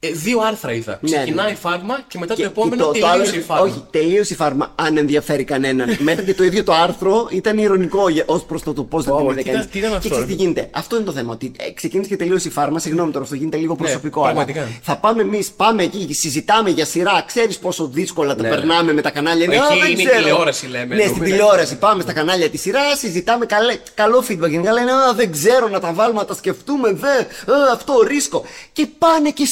Ε, δύο άρθρα είδα. Ναι, Ξεκινάει ναι. η φάρμα και μετά Και- το επόμενο και τελείωσε άλλο- η φάρμα. Όχι, τελείωσε η φάρμα, αν ενδιαφέρει κανέναν. [LAUGHS] Μέχρι και το ίδιο το άρθρο ήταν ηρωνικό ως προς το, το πώς δεν Ω, την τι είδε ήταν- κανεί. τι ήταν αυτό, Και ξέρεις ρε; τι γίνεται; Αυτό είναι το θέμα. Ότι ε, ξεκίνησε και τελείωσε η φάρμα. Συγγνώμη τώρα, αυτό γίνεται λίγο προσωπικό. αλλά πραγματικά. θα πάμε εμείς, πάμε εκεί, συζητάμε για σειρά. Ξέρεις πόσο δύσκολα τα Ναι, περνάμε με τα κανάλια. Εκεί «Α, δεν είναι η ξέρω». τηλεόραση, λέμε, Ναι, στην εννοούμε. τηλεόραση. Πάμε στα κανάλια της σειράς, συζητάμε καλέ, καλό feedback. Γενικά λένε Α, δεν ξέρω να τα βάλουμε, να τα σκεφτούμε. Δε, α, αυτό ρίσκο. Και πάνε και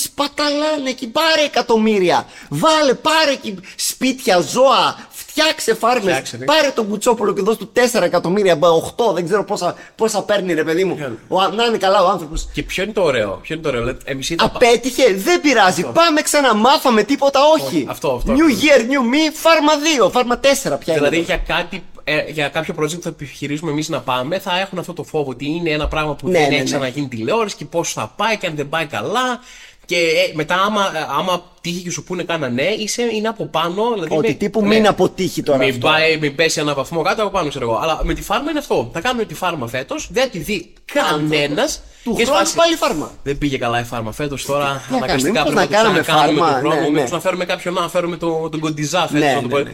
σπαταλάνε εκεί. Πάρε εκατομμύρια. Βάλε, πάρε εκεί σπίτια, ζώα. Φτιάξε φάρμες. Φτιάξε, ναι. Πάρε τον Κουτσόπουλο και δώσ' του 4 εκατομμύρια, 8, δεν ξέρω πόσα, πόσα παίρνει, ρε παιδί μου. Ο, να είναι καλά ο άνθρωπος. Και ποιο είναι το ωραίο. Ποιο είναι το ωραίο. Εμείς είδαμε. Απέτυχε, δεν πειράζει. Πάμε ξανά, μάθαμε τίποτα, όχι. αυτό, αυτό. New year, new me, φάρμα 2, φάρμα 4 πια. είναι Δηλαδή εδώ. για, κάτι, ε, για κάποιο project που θα επιχειρήσουμε εμείς να πάμε, θα έχουν αυτό το φόβο ότι είναι ένα πράγμα που Ναι, δεν ναι, έχει ναι. ξαναγίνει τηλεόραση και πώς θα πάει και αν δεν πάει καλά. Και ε, μετά, άμα, άμα τύχει και σου πούνε κάνα ναι, είσαι, είναι από πάνω. Δηλαδή Ότι με- τύπου ναι. μην αποτύχει τώρα Μην, αυτό. πάει, μην πέσει ένα βαθμό κάτω από πάνω, ξέρω εγώ. Αλλά με τη φάρμα είναι αυτό. Θα κάνουμε τη φάρμα φέτος, δεν τη δει κανένας. Του χρόνου πάλι φάρμα. Δεν πήγε καλά η φάρμα φέτος τώρα. κάνουμε, Αναγκαστικά μήπως πρέπει να να το κάνουμε ξανακάνουμε φάρμα, του χρόνου. ναι, ναι. Μήπως να φέρουμε κάποιον να φέρουμε τον, τον Κοντιζά φέτος. Ναι, να το ναι, πω. ναι.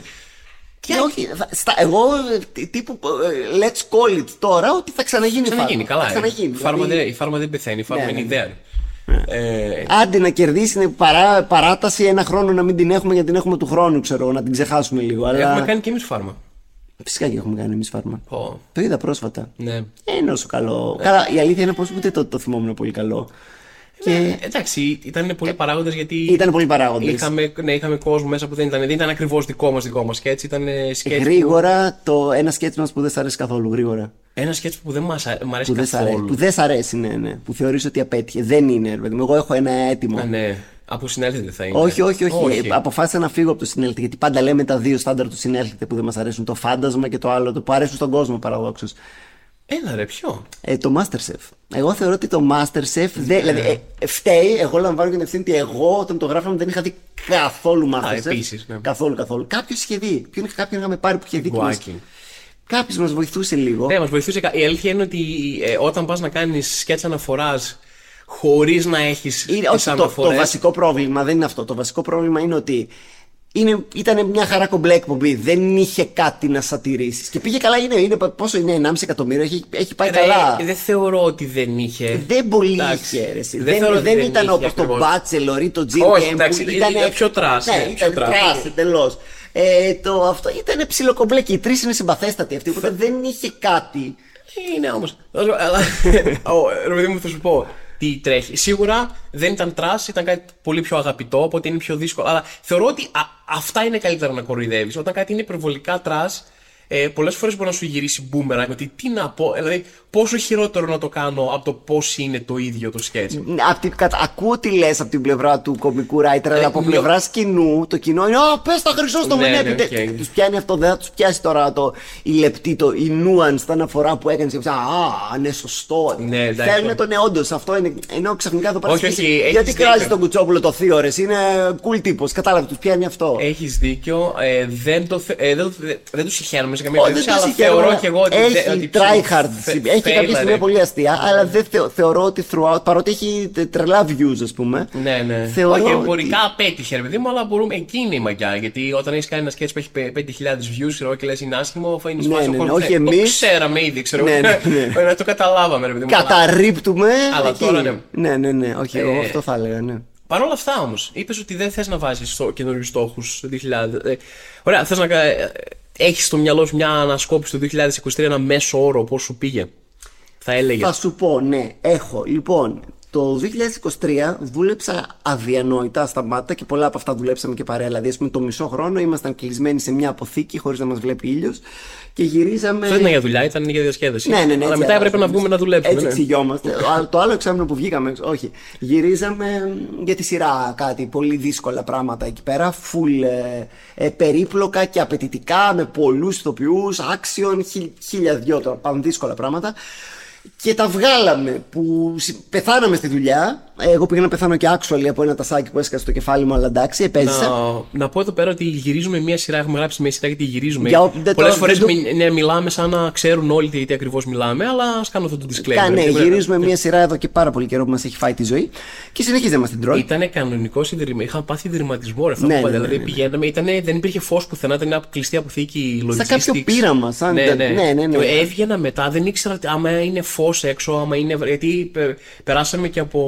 Και όχι, θα- στα, εγώ ε, τύπου ε, let's call it τώρα ότι θα ξαναγίνει Ξαναγίνει, φάρμα. καλά. Θα ε. ξαναγίνει. Η φάρμα δηλαδή, δεν- Η φάρμα δεν πεθαίνει, η φάρμα Ναι, είναι ναι. ιδέα. Ε, Άντε να κερδίσει είναι παρά, παράταση ένα χρόνο να μην την έχουμε γιατί την έχουμε του χρόνου, ξέρω εγώ, να την ξεχάσουμε λίγο. Αλλά Έχουμε κάνει και εμείς φάρμα. φυσικά και έχουμε κάνει εμείς φάρμα. Πω, Το είδα πρόσφατα. ναι. Δεν είναι όσο καλό. Καλά, η αλήθεια είναι πως ούτε το, το θυμόμουν πολύ καλό. Και Ε, εντάξει, ήταν πολλοί παράγοντες γιατί. ήταν πολύ παράγοντες. Είχαμε, ναι, είχαμε κόσμο μέσα που δεν ήταν, δεν ήταν ακριβώς δικό μας δικό μας σκέτς, ήταν ε, σκέτς που- Γρήγορα το ένα σκέτσι μας που δεν σ' αρέσει καθόλου. Γρήγορα. Ένα σκέτς που δεν μας, α- μ' αρέσει Που δεν, σ αρέσει, καθόλου. που δεν σ' αρέσει, ναι, ναι. Που θεωρείς ότι απέτυχε. Δεν είναι, ρε παιδί μου. Εγώ έχω ένα έτοιμο. Α, ναι. Από συνέλθετε θα είναι. Όχι, όχι, όχι. Ε, Αποφάσισα να φύγω από το συνέλθετε. Γιατί πάντα λέμε τα δύο στάνταρ του συνέλθετε που δεν μας αρέσουν. Το φάντασμα και το άλλο, το που αρέσουν στον κόσμο παραδόξως. Έλα ρε, ποιο; Ε, το Masterchef. Εγώ θεωρώ ότι το Masterchef. Δεν, δηλαδή, ε, φταίει, εγώ λαμβάνω και την ευθύνη ότι εγώ όταν το γράφαμε δεν είχα δει καθόλου Masterchef. επίσης, ναι. Καθόλου, καθόλου. Κάποιος είχε δει. Ποιον, κάποιον είχαμε πάρει που είχε δει. Γκουάκι. Κάποιος μας βοηθούσε λίγο. Ναι, μας βοηθούσε. κα- Η αλήθεια είναι ότι ε, όταν πας να κάνεις σκέτσα αναφοράς χωρίς να έχεις Είναι, τις όχι, το, το αναφορέ. βασικό πρόβλημα δεν είναι αυτό. Το βασικό πρόβλημα είναι ότι είναι, ήταν μια χαρά κομπλέ εκπομπή. Δεν είχε κάτι να σατηρήσει. Και πήγε καλά. Είναι, είναι, πόσο είναι, 1,5 εκατομμύριο. Έχει, έχει πάει καλά. δεν θεωρώ ότι δεν είχε. Δεν πολύ Εντάξει. είχε. ρε, εσύ. Δεν Δεν, θεωρώ δεν, ότι δεν ήταν είχε όπως το ακριβώς. Bachelor ή το Jim Όχι, Camp εντάξει, που ήταν ήταν πιο trash, Ναι, ναι, ήταν πιο trash. trash εντελώς. Ε, το, αυτό ήταν ψιλοκομπλέ και οι τρεις είναι συμπαθέστατοι αυτοί. Οπότε δεν είχε κάτι. Είναι όμω. Αλλά. [LAUGHS] Ω, Ρε παιδί μου, θα σου πω τι τρέχει. Σίγουρα δεν ήταν trash, ήταν κάτι πολύ πιο αγαπητό, οπότε είναι πιο δύσκολο. Αλλά θεωρώ ότι α- αυτά είναι καλύτερα να κοροϊδεύεις. Όταν κάτι είναι υπερβολικά trash, ε, πολλές φορές μπορεί να σου γυρίσει boomerang. Ότι τι να πω, δηλαδή πόσο χειρότερο να το κάνω από το πώς είναι το ίδιο το σκέτς. Απ την, κατα, ακούω τι λες από την πλευρά του comic writer, αλλά από νιώ- πλευρά κοινού, το κοινό είναι Α, πες τα χρυσό στο Ναι, μενέπι. ναι, οκ. Τους πιάνει αυτό, δεν θα τους πιάσει τώρα το, η λεπτή, το, η nuance, τα αναφορά που έκανε. Α, ναι, σωστό. Ναι, εντάξει. Θέλουν τον όντω αυτό είναι. Ενώ ξαφνικά εδώ πέρα. Όχι, σκέφτεσαι, όχι, έχεις Γιατί δίκιο. κράζει τον κουτσόπουλο το θείο, ρε, είναι cool τύπος. Κατάλαβες, τους πιάνει αυτό. Έχεις δίκιο. Ε, δεν το, θε- ε, δεν, το- δεν, δεν τους συγχαίρουμε σε καμία Όχι, περίπτωση, δεν αλλά το συγχαίρω, θεωρώ αλλά και εγώ ότι. Έχει ότι tryhard. φε- Έχει κάποια φέιλαρε. στιγμή πολύ αστεία, αλλά δεν θεω- θεωρώ ότι throughout, παρότι έχει τε- τρελά views, ας πούμε. Ναι, ναι. Θεωρώ Όχι, ότι- εμπορικά απέτυχε, ρε παιδί μου, αλλά μπορούμε. Εκεί είναι η μαγιά. Γιατί όταν έχεις κάνει ένα sketch που έχει πε- 5.000 views, ξέρω εγώ, και λες είναι άσχημο, θα είναι Ναι, σπάσιο ναι, χώρο. ναι, όχι Το εμείς. ξέραμε ήδη, ξέρω Ναι, εγώ. ναι, ναι. [LAUGHS] Να το καταλάβαμε, ρε παιδί μου. Αλλά- Καταρρύπτουμε. Αλλά εκεί. τώρα ναι. Ναι, ναι, ναι. Όχι, εγώ Ε, αυτό θα έλεγα, ναι. Παρ' όλα αυτά όμως, είπες ότι δεν θες να βάζεις καινούριους στόχους το 2000. Ε, ωραία, θες να. Έχεις στο μυαλό σου μια ανασκόπηση το 2023, ένα μέσο όρο, πώ σου πήγε; Θα έλεγες. Θα σου πω, ναι, έχω. Λοιπόν, το 2023 δούλεψα αδιανόητα στα μάτια και πολλά από αυτά δουλέψαμε και παρέα. Δηλαδή, ας πούμε, το μισό χρόνο ήμασταν κλεισμένοι σε μια αποθήκη χωρίς να μας βλέπει ήλιος και γυρίζαμε. Αυτό δεν ήταν για δουλειά, ήταν για διασκέδαση. Ναι, ναι, ναι. Αλλά έτσι μετά έπρεπε να άλλαζε. βγούμε να δουλέψουμε. Έτσι ναι. εξηγιόμαστε. Το [LAUGHS] άλλο- το άλλο εξάμεινο που βγήκαμε, έξω- όχι. Γυρίζαμε για τη σειρά κάτι πολύ δύσκολα πράγματα εκεί πέρα. Φουλ ε, ε, περίπλοκα και απαιτητικά με πολλούς ηθοποιούς, άξιον, χι, χίλια δυο τώρα πάνω δύσκολα πράγματα. Και τα βγάλαμε που συ- πεθάναμε στη δουλειά. Εγώ πήγα να πεθάνω και actually από ένα τασάκι που έσκασε στο κεφάλι μου, αλλά εντάξει, επέζησα. Να, να πω εδώ πέρα ότι γυρίζουμε μια σειρά. Έχουμε γράψει μια σειρά γιατί γυρίζουμε. Για ό- δεν Πολλές το- φορές δεν το- ναι, μιλάμε σαν να ξέρουν όλοι τι, τι ακριβώς μιλάμε, αλλά ας κάνω αυτό το disclaimer. Κα- ναι, Γιατί- γυρίζουμε μια σειρά εδώ και πάρα πολύ καιρό που μας έχει φάει τη ζωή και συνεχίζει να μας την τρώει. Ήταν κανονικό ιδρυμα. Είχα πάθει ιδρυματισμό ρε αυτό Ναι, που είπατε. ναι, ναι, Δηλαδή ναι. πηγαίναμε, ήτανε, δεν υπήρχε φως πουθενά, ήταν μια κλειστή αποθήκη Σαν logistics. κάποιο πείραμα, σαν- ναι, ναι. ναι, ναι, ναι. Και Έβγαινα μετά, δεν ήξερα τι- άμα είναι φως έξω, άμα είναι. Γιατί πε- περάσαμε και από.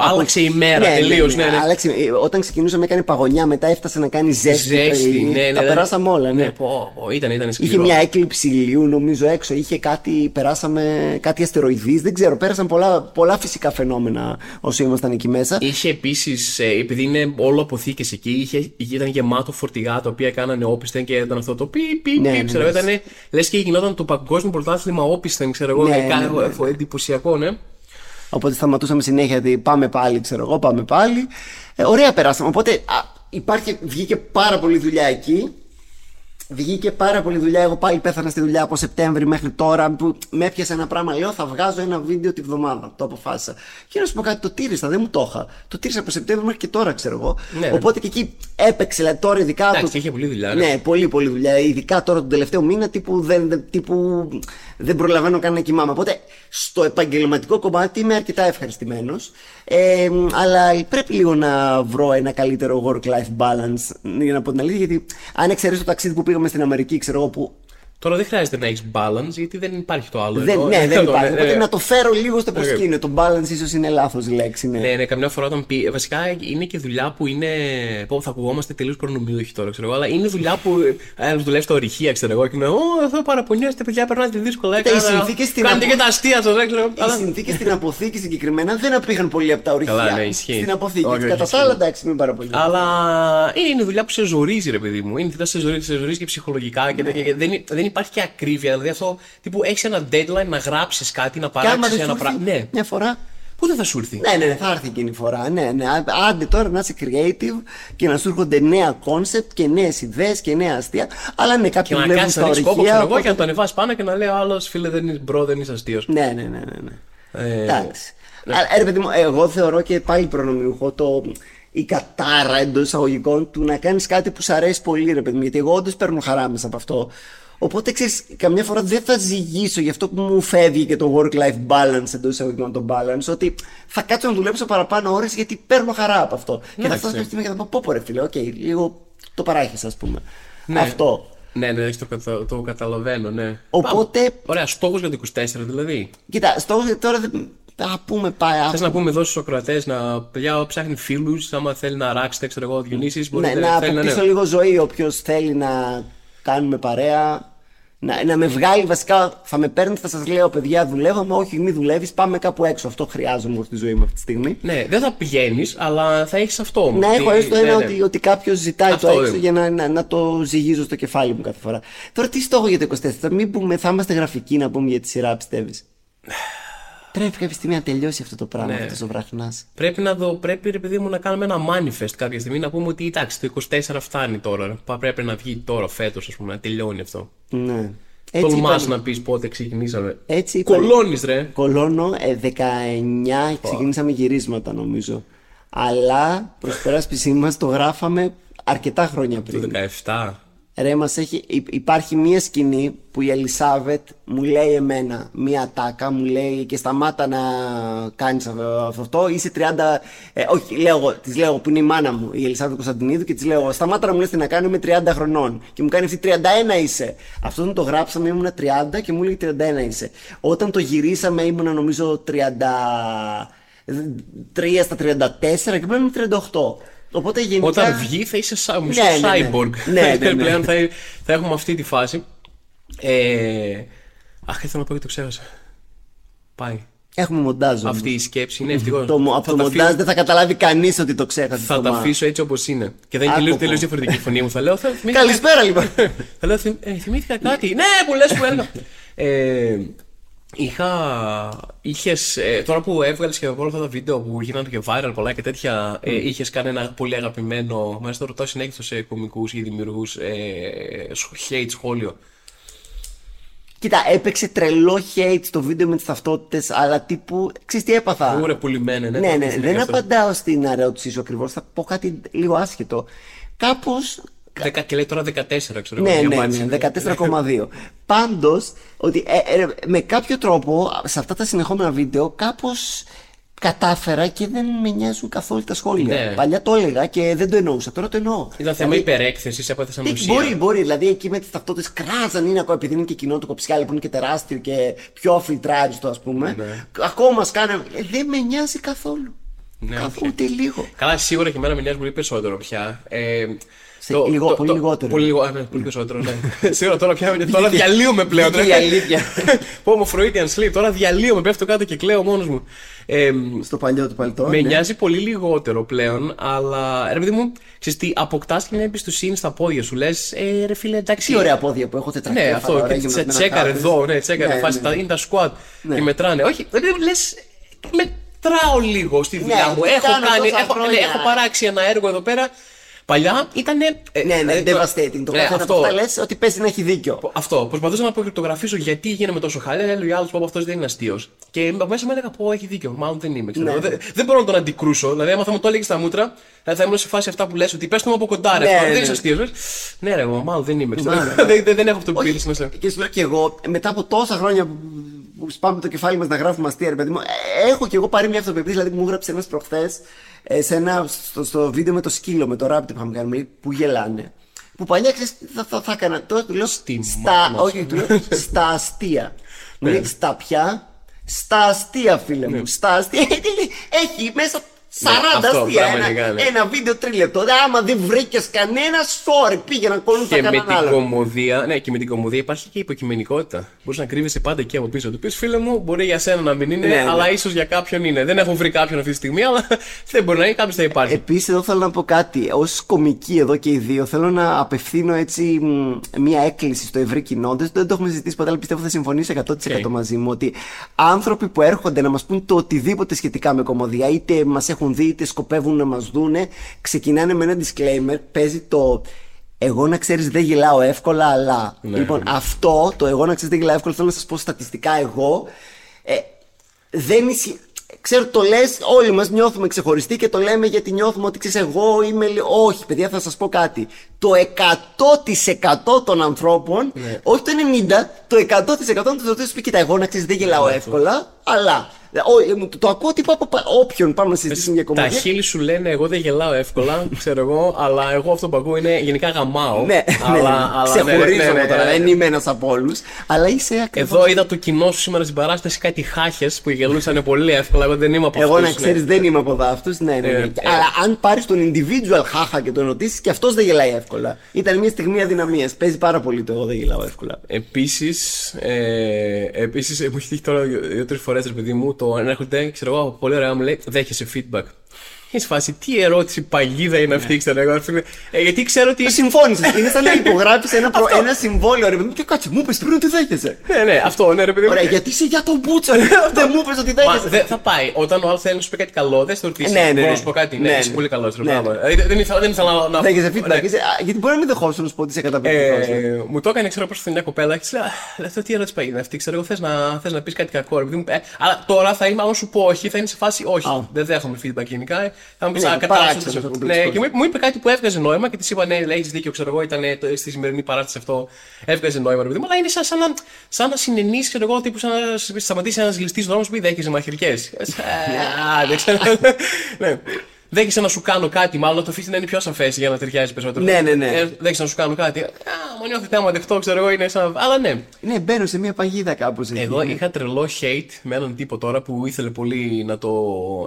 Άλλαξε η μέρα τελείως. Ναι, ναι. Άλλαξε, ε, όταν ξεκινούσαμε έκανε παγωνιά, μετά έφτασε να κάνει ζέστη. Ζέστη, ε, ναι, ναι. Τα ναι. περάσαμε όλα, ναι. ναι πω, πω, ήταν, ήταν σκληρό. Είχε μια έκλειψη ηλίου νομίζω έξω, είχε κάτι, περάσαμε κάτι αστεροειδείς, δεν ξέρω, πέρασαν πολλά, πολλά φυσικά φαινόμενα όσο ήμασταν εκεί μέσα. Είχε επίσης, επειδή είναι όλο αποθήκε εκεί, είχε, ήταν γεμάτο φορτηγά τα οποία κάνανε όπισθεν και ήταν αυτό το πι, πι, Ναι, πι. ναι, ξέρω, ναι. ήταν, λες και γινόταν το παγκόσμιο πρωτάθλημα όπισθεν, ξέρω εγώ. Ναι, ε, ναι, κα- ναι, ναι. ε, Εντυπωσιακό, ναι. Οπότε σταματούσαμε συνέχεια ότι πάμε πάλι, ξέρω εγώ, πάμε πάλι. Ε, ωραία περάσαμε. Οπότε α, υπάρχει, βγήκε πάρα πολύ δουλειά εκεί. Βγήκε πάρα πολύ δουλειά. Εγώ πάλι πέθανα στη δουλειά από Σεπτέμβρη μέχρι τώρα. Που με έπιασε ένα πράγμα. Λέω θα βγάζω ένα βίντεο τη βδομάδα. Το αποφάσισα. Και να σου πω κάτι, το τήρησα, δεν μου το είχα. Το τήρησα από Σεπτέμβρη μέχρι και τώρα, ξέρω εγώ. Ναι. Οπότε και εκεί έπαιξε. Δηλαδή τώρα ειδικά. Εντάξει, το- είχε πολλή δουλειά. ρε. ναι, πολύ πολύ δουλειά. Ειδικά τώρα τον τελευταίο μήνα τύπου δεν, δεν- τύπου δεν προλαβαίνω καν να κοιμάμαι. Οπότε στο επαγγελματικό κομμάτι είμαι αρκετά ευχαριστημένος. Ε, αλλά πρέπει λίγο να βρω ένα καλύτερο work-life balance για να πω την αλήθεια. Γιατί αν εξαιρέσει το ταξίδι που πήγαμε στην Αμερική, ξέρω εγώ που. Τώρα δεν χρειάζεται να έχεις balance γιατί δεν υπάρχει το άλλο. Δεν, εδώ. ναι, δεν [LAUGHS] Εδώ, υπάρχει. ναι, Οπότε ναι. να το φέρω λίγο στο προσκήνιο. Το balance ίσως είναι λάθος λέξη. Ναι. Ναι, ναι, καμιά φορά όταν πει. Βασικά είναι και δουλειά που είναι. Πω, θα ακουγόμαστε τελείως προνομιούχοι τώρα, ξέρω εγώ, αλλά είναι δουλειά που. Ε, δουλεύει στα ορυχεία, ξέρω εγώ, και είναι. Ω, εδώ παραπονιέστε, παιδιά, περνάτε δύσκολα. Κοίτα, οι έκανα- συνθήκες στην Κάνετε απο- και τα αστεία σας, ξέρω. Οι αλλά- συνθήκες στην αποθήκη συγκεκριμένα δεν απήχαν πολύ από τα ορυχεία. Καλά, ναι, ισχύει. Στην αποθήκη. Όχι, όχι, Κατά τα ισχύει. άλλα, εντάξει, μην πάρα πολύ. Αλλά είναι, είναι δουλειά που σε ζορίζει, ρε παιδί μου. Είναι δουλειά που σε ζορίζει, σε ζορίζει και ψυχολογικά και, τέτοια. και δεν, δεν υπάρχει και ακρίβεια. Δηλαδή αυτό τύπου έχεις ένα deadline να γράψεις κάτι, να Και άμα παράξεις δεν ένα σου έρθει πράγμα. Ναι, μια φορά. πού δεν θα σου έρθει; Ναι, ναι, ναι, θα έρθει εκείνη η φορά. Ναι, ναι. Άντε τώρα να είσαι creative και να σου έρχονται νέα concept και νέες ιδέες και νέα αστεία. Αλλά ναι, Και κάποιοι να δουλεύουν κάνει στα να ρίξει κόπο, ορυχεία. ξέρω εγώ, οπότε- και να το ανεβάσει πάνω και να λέει ο άλλος φίλε δεν είσαι bro, δεν είσαι αστείος. Ναι, ναι, ναι, ναι. ναι. Ε, Εντάξει. Αλλά, ε, ρε παιδί μου, εγώ θεωρώ και πάλι προνομιούχο το. Η κατάρα εντός εισαγωγικών του να κάνεις κάτι που σου αρέσει πολύ, ρε παιδί μου. Γιατί εγώ όντως παίρνω χαρά μέσα από αυτό. Οπότε ξέρεις, καμιά φορά δεν θα ζυγίσω γι' αυτό που μου φεύγει και το work-life balance εντός εισαγωγικών το balance. Ότι θα κάτσω να δουλέψω παραπάνω ώρες γιατί παίρνω χαρά από αυτό. Και θα Εντάξει. φτάσω κάποια στιγμή και θα πω: Πω, πω, ρε φίλε, οκ, λίγο το παράχεις, ας πούμε. Ναι. Αυτό. Ναι, ναι, το, κατα- το καταλαβαίνω, ναι. Οπότε- Πάμε. Ωραία, στόχος για το 24 δηλαδή. Κοίτα, στο τώρα δεν. Θα πούμε πάει. Θες να πούμε εδώ στους ακροατές να. Παιδιά, ψάχνει φίλους, άμα θέλει να ράξετε, ξέρω εγώ, Διονύση. Ναι, να αποκτήσω λίγο ζωή όποιος θέλει να κάνουμε παρέα. Να, να με βγάλει βασικά, θα με παίρνει, θα σας λέω παιδιά, δουλεύαμε. Όχι, μη δουλεύεις, πάμε κάπου έξω. Αυτό χρειάζομαι εγώ στη ζωή μου αυτή τη στιγμή. Ναι, δεν θα πηγαίνεις, αλλά θα έχεις αυτό. Να έχω Τι- έστω ναι, ένα ναι. ότι, ότι κάποιος ζητάει Αυτό το έξω είναι. για να, να, να το ζυγίζω στο κεφάλι μου κάθε φορά. Τώρα τι στόχο για το 24, θα μην πούμε, θα είμαστε γραφικοί να πούμε για τη σειρά, πιστεύεις; [SIGHS] Πρέπει κάποια στιγμή να τελειώσει αυτό το πράγμα, Ναι. αυτό ο βραχνά. Πρέπει να δω, πρέπει ρε παιδί μου να κάνουμε ένα manifest κάποια στιγμή να πούμε ότι εντάξει, το 24 φτάνει τώρα. ρε. Πα- Πρέπει να βγει τώρα, φέτος, ας πούμε, να τελειώνει αυτό. Ναι. Τολμάς είπαν- να πεις πότε ξεκινήσαμε. Έτσι είπαν- Κολώνεις, ρε. Κολώνω, ε, 19 ξεκινήσαμε γυρίσματα νομίζω. Αλλά προς περάσπιση μας το γράφαμε αρκετά χρόνια Το πριν. 17. Ρε, μας έχει, υ- υπάρχει μία σκηνή που η Ελισάβετ μου λέει εμένα μία τάκα, μου λέει και σταμάτα να κάνεις αυ- αυτό, είσαι 30, ε, όχι, λέω εγώ, της λέω που είναι η μάνα μου, η Ελισάβετ Κωνσταντινίδου και της λέω σταμάτα να μου λες τι να κάνω, είμαι 30 χρονών και μου κάνει αυτή 31 είσαι. Αυτό όταν το γράψαμε ήμουν 30 και μου λέει 31 είσαι. Όταν το γυρίσαμε ήμουν νομίζω 33 στα 34 και πλέον είμαι 38. Οπότε γενικά... Όταν βγει θα είσαι σα... μισό Ναι, ναι, ναι. cyborg. Ναι, ναι, ναι. [LAUGHS] Πλέον θα, θα έχουμε αυτή τη φάση. Ε... Αχ, ήθελα να πω και το ξέχασα. Πάει. Έχουμε μοντάζ. όμως. Αυτή η σκέψη είναι ευτυχώς. Το, μο- από το μοντάζ δεν θα καταλάβει κανείς ότι το ξέχασε. Θα το τα μα. αφήσω έτσι όπως είναι. Και δεν είναι Άκου τελείως πω. τελείως διαφορετική η φωνή μου. Θα λέω. Θα θυμήθηκα, Καλησπέρα λοιπόν. [LAUGHS] θα λέω «Θυμ- ε, θυμήθηκα κάτι. ναι, που λες που έλεγα. [LAUGHS] ε, είχα. Είχες, ε, τώρα που έβγαλες και όλα αυτά τα βίντεο που γίνανε και viral πολλά και τέτοια, ε, είχες κάνει ένα πολύ αγαπημένο. Μάλιστα το ρωτάω συνέχεια σε κομικούς ή δημιουργούς ε, σχ- hate σχόλιο. Κοίτα, έπαιξε τρελό hate στο βίντεο με τις ταυτότητες, αλλά τύπου. Ξέρεις τι έπαθα; Ούρε πουλημένε, ναι. ναι, το ναι, θυμήθηκα δεν αυτό. απαντάω στην ερώτησή σου ακριβώς. Θα πω κάτι λίγο άσχετο. Κάπως. Δεκα- Και λέει τώρα 14, ξέρω Ναι, εγώ, η ναι, απάντηση. ναι, 14,2. Πάντως, ότι ε, ε, με κάποιο τρόπο σε αυτά τα συνεχόμενα βίντεο κάπως κατάφερα και δεν με νοιάζουν καθόλου τα σχόλια. Ναι. Παλιά το έλεγα και δεν το εννοούσα. Τώρα το εννοώ. Ήταν θέμα Δηλαδή, υπερέκθεσης, έπαθε σαν Τι- ουσία. Μπορεί, μπορεί. Δηλαδή εκεί με τις ταυτότητες κράζαν είναι ακόμα επειδή είναι και κοινό το κοψιάλι που είναι και τεράστιο και πιο αφιλτράριστο ας πούμε. Ναι. Ακόμα σκάνε. Ε, δεν με νοιάζει καθόλου. Ναι, καθόλου όχι. ούτε λίγο. Καλά, σίγουρα και εμένα με νοιάζει πολύ περισσότερο πια. Ε, Σε λίγο- πολύ λιγότερο. Πολύ, λιγο- α, ναι, πολύ περισσότερο, ναι. [LAUGHS] σίγουρα τώρα πια. [LAUGHS] Τώρα διαλύομαι πλέον. Βγήκε η αλήθεια. Πω μου Freudian sleep. Τώρα διαλύομαι, πέφτω κάτω και κλαίω μόνος μου. Ε, Στο παλιό του παλιτό. με ναι. νοιάζει πολύ λιγότερο πλέον, αλλά ρε παιδί μου, ξέρεις τι, αποκτάς και μια εμπιστοσύνη στα πόδια σου. Λες, ε, ρε φίλε, εντάξει. Τι ωραία πόδια που έχω τετρακέφαλα. Ναι, αυτό. ωραία, Και γυμνασμένα τσε- τσέκαρε χάπες. εδώ, ναι, τσέκαρε. Ναι, φάση, ναι. τα, είναι τα squat Ναι. και μετράνε. Όχι, δεν λες. Μετράω λίγο στη δουλειά Ναι, μου. τι Έχω, κάνω κάνει, τόσα έχω, ναι, χρόνια. έχω παράξει ένα έργο εδώ πέρα. Παλιά ήταν. Ναι, ναι, devastating. Το ναι, κάθε αυτό. αυτό λες ότι παίζει να έχει δίκιο. Αυτό. Προσπαθούσα να αποκρυπτογραφήσω γιατί γίναμε τόσο χάλια. Έλεγε ο άλλος που αυτός δεν είναι αστείος. Και μέσα μου έλεγα πω έχει δίκιο. Μάλλον δεν είμαι. Ξέρω. Ναι. Δεν, δεν μπορώ να τον αντικρούσω. Δηλαδή, άμα θα μου το έλεγες στα μούτρα, θα θα ήμουν σε φάση αυτά που λες ότι πες το μου από κοντά. Ρε, Ναι, αυτό, ναι. Δεν είσαι αστείος. Ναι, ρε, εγώ, μάλλον δεν είμαι. ξέρω. Ναι, ναι. [LAUGHS] δεν, δεν, δεν έχω αυτοπεποίθηση μέσα. Και σου λέω και εγώ, μετά από τόσα χρόνια που- που σπάμε το κεφάλι μας να γράφουμε αστεία, ρε παιδί μου, ε, έχω και εγώ πάρει μια αυτοπεποίθηση. Δηλαδή, μου έγραψε ένας προχθές σε ένα, στο, στο βίντεο με το σκύλο, με το ράπτη που είχαμε κάνει, που γελάνε. Που παλιά ξέρεις, θα, θα, θα έκανα. Τώρα του λέω Στη στα, μάνα όχι, του λέω στα αστεία. Μου λέει στα πια, στα αστεία, φίλε μου. Στα αστεία. [LAUGHS] Έχει μέσα 40 αυτό, αστεία. πραγματικά, Ένα, ναι. ένα βίντεο τρίλεπτο. Άμα δεν βρήκες κανένας, sorry, πήγαινε να κόλλουν Και με κανέναν την άλλο. κωμωδία, ναι, και με την κωμωδία υπάρχει και υποκειμενικότητα. Μπορείς να κρύβεσαι πάντα εκεί από πίσω. Του πει φίλε μου, μπορεί για σένα να μην είναι, Ναι, ναι. αλλά ίσως για κάποιον είναι. Δεν έχω βρει κάποιον αυτή τη στιγμή, αλλά [LAUGHS] δεν μπορεί να είναι, κάποιος θα υπάρχει. Επίσης, εδώ θέλω να πω κάτι. Ως κωμικοί εδώ και οι δύο, θέλω να απευθύνω έτσι μ, μια έκκληση στο ευρύ κοινό. Δεν, δεν το έχουμε συζητήσει ποτέ, αλλά πιστεύω θα συμφωνήσει 100% Οκ. μαζί μου ότι άνθρωποι που έρχονται να μας πούν το οτιδήποτε σχετικά με κωμωδία, είτε μας έχουν δει, είτε σκοπεύουν να μας δούνε, ξεκινάνε με ένα disclaimer. Παίζει το. Εγώ να ξέρεις δεν γελάω εύκολα, αλλά. Ναι. λοιπόν, αυτό το εγώ να ξέρεις δεν γελάω εύκολα, θέλω να σας πω στατιστικά εγώ. Ε, δεν ισχύει. Ξέρω το λες, όλοι μας νιώθουμε ξεχωριστοί και το λέμε γιατί νιώθουμε ότι ξέρεις, εγώ είμαι. λι- Όχι, παιδιά, θα σας πω κάτι. Το 100% των ανθρώπων, Ναι. όχι το 90%, το 100% των ανθρώπων σου πει: Κοίτα, εγώ να ξέρεις, δεν γελάω εύκολα, αλλά. Ο, ε, μου- το ακούω τύπου από πα- όποιον πάμε να συζητήσουμε για Τα κομμάτια. χείλη σου λένε εγώ δεν γελάω εύκολα, [LAUGHS] ξέρω εγώ, αλλά εγώ αυτό που ακούω είναι γενικά γαμάω. Ναι, αλλά, ναι, αλλά, ξεχωρίζω ναι, ναι, εγώ ναι, τώρα, ναι. δεν είμαι ένας από όλους. Αλλά είσαι ακριβώς. Εδώ είδα το κοινό σου σήμερα στην παράσταση κάτι χάχες που γελούσαν [LAUGHS] πολύ εύκολα. Εγώ δεν είμαι από Εγώ αυτούς, να ξέρεις, ναι. δεν είμαι από δάφτους. Ναι, ναι, ναι. Ε, ε. Αλλά αν πάρεις τον individual χάχα και τον ρωτήσεις, και αυτός δεν γελάει εύκολα. Ήταν μια στιγμή αδυναμίας. Παίζει πάρα πολύ το εγώ δεν γελάω εύκολα. Επίσης, ε, επίσης, μου έχει τύχει τώρα δύο-τρεις φορές, ρε παιδί μου, το έρχονται, ξέρω εγώ, πολύ ωραία μου λέει, δέχεσαι feedback. Έχεις φάση, τι ερώτηση παγίδα είναι αυτή, ξέρω εγώ. φίλε. Ε, γιατί ξέρω ότι. Συμφώνησες. Είναι σαν να [LAUGHS] υπογράψει ένα, προ- ένα συμβόλαιο, ρε παιδί μου. Και κάτσε, μου είπε πριν ότι δέχεσαι. ναι, ναι, αυτό, ναι, ρε παιδί μου. Ωραία, γιατί είσαι για τον Μπούτσο, [LAUGHS] δεν μου είπε ότι Μα δέχεσαι. δεν θα πάει. Όταν ο άλλο θέλει να σου πει κάτι καλό, δεν θα το ρωτήσεις. Ναι, ναι, Μπορώ ναι. να σου πω κάτι. Ναι, Ναι, είσαι ναι. πολύ καλός. Ναι, ναι. Δεν ήθελα δεν ήθελα να. να- Δέχεσαι feedback. Ναι. είσαι- α, Γιατί μπορεί να μην δεχόσουν να σου πω ότι είσαι καταπληκτικό. Ε, μου το έκανε, ξέρω, πρόσφατα μια κοπέλα και της λέω, «Α, Αυτό τι ερώτηση παγίδα αυτή, ξέρω εγώ, θες να, θες να πεις κάτι κακό. Ρε, παιδί μου, ε, αλλά τώρα θα είμαι, αν σου πω όχι, θα είναι σε φάση όχι. Α. Δεν δέχομαι feedback γενικά. Ε, Θα μου πεις, Ναι, Α, παράξενος κατάλαβε. ο Ναι, κομπλεξικός. και μου, είπε- μου είπε κάτι που έβγαζε νόημα και της είπα, Ναι, έχεις δίκιο, ξέρω εγώ, ήταν ε, το- στη σημερινή παράσταση αυτό. Έβγαζε νόημα, ρε παιδί μου, αλλά είναι σαν, σαν, να, σαν να συνενείς, ξέρω εγώ, τύπου σαν να σ- σταματήσει ένας ληστή δρόμος που δέχεσαι μαχαιριέ. δεν ξέρω. [LAUGHS] Ναι. Δέχεσαι να σου κάνω κάτι, μάλλον να το αφήσεις να είναι πιο ασαφέ για να ταιριάζει περισσότερο. Ναι, ναι, ναι. Ε, δέχεσαι να σου κάνω κάτι. Α, μου νιώθει άμα δεχτώ, ξέρω εγώ, είναι σαν. Αλλά ναι. Ναι, μπαίνω σε μια παγίδα κάπως εκεί. Εγώ είχα τρελό hate με έναν τύπο τώρα που ήθελε πολύ να, το,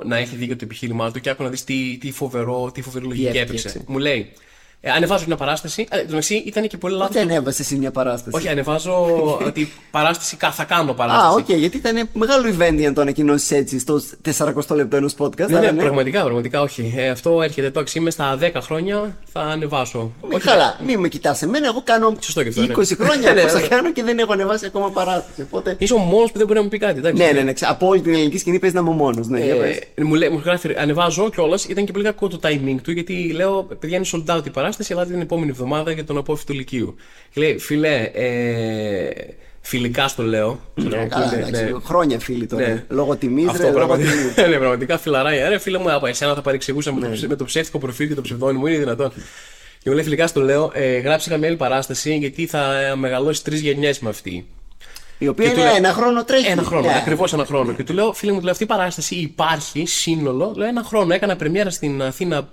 να έχει δίκιο το επιχείρημά του και άκου να δεις τι, τι, φοβερό, τι φοβερή λογική έφτιαξε. έπαιξε. Μου λέει, ε, ανεβάζω μια παράσταση. Ε, το μεταξύ ήταν και πολύ λάθος. Δεν ανέβασες εσύ μια παράσταση. Όχι, ανεβάζω [LAUGHS] ότι παράσταση κα- θα κάνω παράσταση. Α, οκ, γιατί ήταν μεγάλο event για να το ανακοινώσεις έτσι στο 40 λεπτό ενός podcast. Ναι, άρα ναι, πραγματικά, πραγματικά όχι. Ε, αυτό έρχεται τώρα. Είμαι στα 10 χρόνια, θα ανεβάσω. Μην καλά, μην με κοιτάς εμένα. Εγώ κάνω Σωστό και αυτό, 20 ναι. χρόνια Ναι, [LAUGHS] που θα ναι. κάνω και δεν έχω ανεβάσει ακόμα παράσταση. Οπότε. Είσαι ο μόνος που δεν μπορεί να μου πει κάτι. Εντάξει. Ναι, ναι, ναι. ξα- Από όλη την ελληνική σκηνή παίζεις να είμαι μόνος. Ναι, για πες. Ε, μου, λέει, μου γράφει, ανεβάζω κιόλας. Ήταν και πολύ κακό το timing του, γιατί λέω, παιδιά είναι sold out η παράσταση, αλλά την επόμενη εβδομάδα για τον απόφυτο Λυκείου. Και λέει, φιλέ, ε, φιλικά στο λέω. Ξέρω εγώ, Καλά, που είναι, εντάξει, ναι. Χρόνια φίλοι τώρα. Ναι. Λόγω τιμής, Αυτό ρε, λόγω πραγματικά, τιμής. [LAUGHS] ναι, πραγματικά φιλαράκια. Ρε φίλε μου, από εσένα θα παρεξηγούσα με, το, Ναι. ψε- με το ψεύτικο προφίλ και το ψευδόνιμο, είναι δυνατόν. Και μου λέει φιλικά στο λέω, ε, γράψε καμία άλλη παράσταση γιατί θα ε, μεγαλώσει τρεις γενιές με αυτή. Η οποία Και του είναι λέω- ένα χρόνο τρέχει. Ένα χρόνο, Ναι. ακριβώς ένα χρόνο. Και του λέω, φίλε μου, του λέω, αυτή η παράσταση υπάρχει σύνολο. Λέω ένα χρόνο. Έκανα πρεμιέρα στην Αθήνα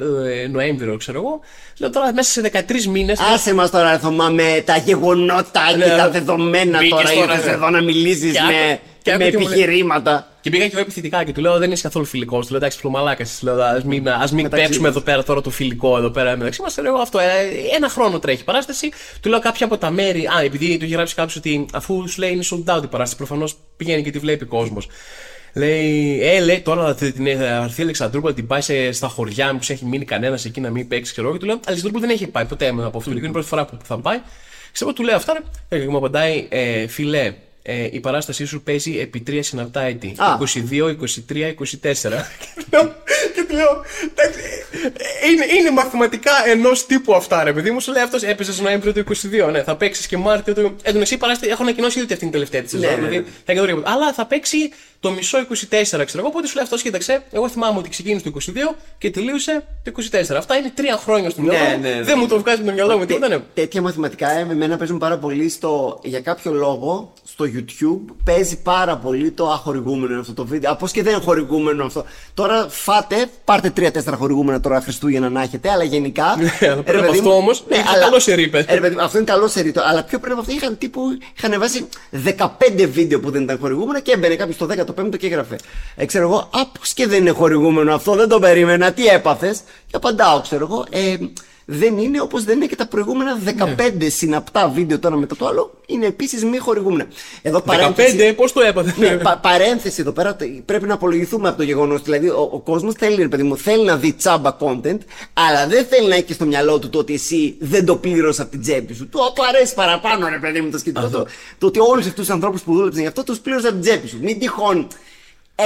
ε, Νοέμβριο, ξέρω εγώ. Λέω τώρα μέσα σε 13 μήνες. Άσε μας τώρα, Θωμά, με τα γεγονότα Ναι, και τα δεδομένα μπήκες τώρα. τώρα, Ήρθες ναι. εδώ να μιλήσεις Και άκου- με, και άκου με τι μου λέει. επιχειρήματα. Και πήγα και εγώ επιθετικά και του λέω: Δεν είσαι καθόλου φιλικός. Του λέω: Εντάξει, πλωμαλάκα. Λέω: Α μην, ας μην Μεταξύ παίξουμε μας. εδώ πέρα τώρα το φιλικό εδώ πέρα μεταξύ μας. Εγώ αυτό. ε, ένα χρόνο τρέχει η παράσταση. Του λέω κάποια από τα μέρη. Α, επειδή του είχε γράψει κάποιος ότι αφού σου λέει είναι sold out η παράσταση, προφανώς πηγαίνει και τη βλέπει κόσμος. Λέει, ε, λέει τώρα th- την ε, αρθεί η Αλεξανδρούπολα την πάει σε, στα χωριά, μήπως έχει μείνει κανένας εκεί να μην παίξει. Ξέρω εγώ. Και του λέω: Αλεξανδρούπολα δεν έχει πάει ποτέ με από αυτό. Είναι η πρώτη φορά που θα πάει. Ξέρω, του λέω αυτά, ρε. Ε, Και μου απαντάει, ε, φιλέ, ε, η παράστασή σου παίζει επί τρία συναπτά έτη. Α. 22, 23, 24. και του λέω, εντάξει, ε, είναι, είναι μαθηματικά ενός τύπου αυτά, ρε παιδί μου. Σου λέει αυτός έπαιζες στο Νοέμβριο του 22. Ναι, θα παίξεις και Μάρτιο του. Εν τω μεταξύ, η παράσταση έχω ανακοινώσει ήδη ότι αυτή είναι η τελευταία της σεζόν. Ναι, ναι, δηλαδή, ναι. θα είναι το Αλλά θα παίξει το μισό 24, ξέρω εγώ. Οπότε σου λέει αυτός, κοίταξε, εγώ θυμάμαι ότι ξεκίνησε το 22 και τελείωσε το 24. Αυτά είναι τρία χρόνια στο μυαλό Ναι, μου. ναι, ναι. Δεν μου το βγάζει με το μυαλό μου τίποτα, ναι. Τέτοια μαθηματικά ε, με εμένα παίζουν πάρα πολύ στο. Για κάποιο λόγο στο YouTube παίζει πάρα πολύ το αχορηγούμενο αυτό το βίντεο. Από και δεν είναι χορηγούμενο αυτό. Τώρα φάτε, πάρτε τρία-τέσσερα χορηγούμενα τώρα Χριστούγεννα να έχετε, αλλά γενικά. Ναι, αλλά πριν ρε από παιδί αυτό μου, όμως, είναι καλό σερί, πες. Ε, ρε παιδί μου, αυτό είναι καλό σερί. το- Αλλά πιο πριν από αυτό είχαν τύπου. Είχαν βάσει 15 βίντεο που δεν ήταν χορηγούμενα και έμπαινε κάποιος στο 15ο και έγραφε. Ε, ξέρω εγώ, άπω και δεν είναι χορηγούμενο αυτό, δεν το περίμενα. Τι έπαθες. Και απαντάω, ξέρω εγώ. Ε, δεν είναι όπως δεν είναι και τα προηγούμενα 15 Ναι. συναπτά βίντεο τώρα μετά το άλλο. Είναι επίσης μη χορηγούμενα. Εδώ 15, πώς το έπαθες; ναι, πα- παρένθεση εδώ πέρα, τε- πρέπει να απολογηθούμε από το γεγονός. Δηλαδή, ο, ο κόσμος θέλει, ρε παιδί μου, θέλει να δει τσάμπα content, αλλά δεν θέλει να έχει στο μυαλό του το ότι εσύ δεν το πλήρωσε από την τσέπη σου. Του του αρέσει παραπάνω, ρε παιδί μου, το σκεπτικό. Το, το ότι όλους αυτούς τους ανθρώπους που δούλεψαν γι' αυτό τους πλήρωσε από την τσέπη σου. Μην τυχόν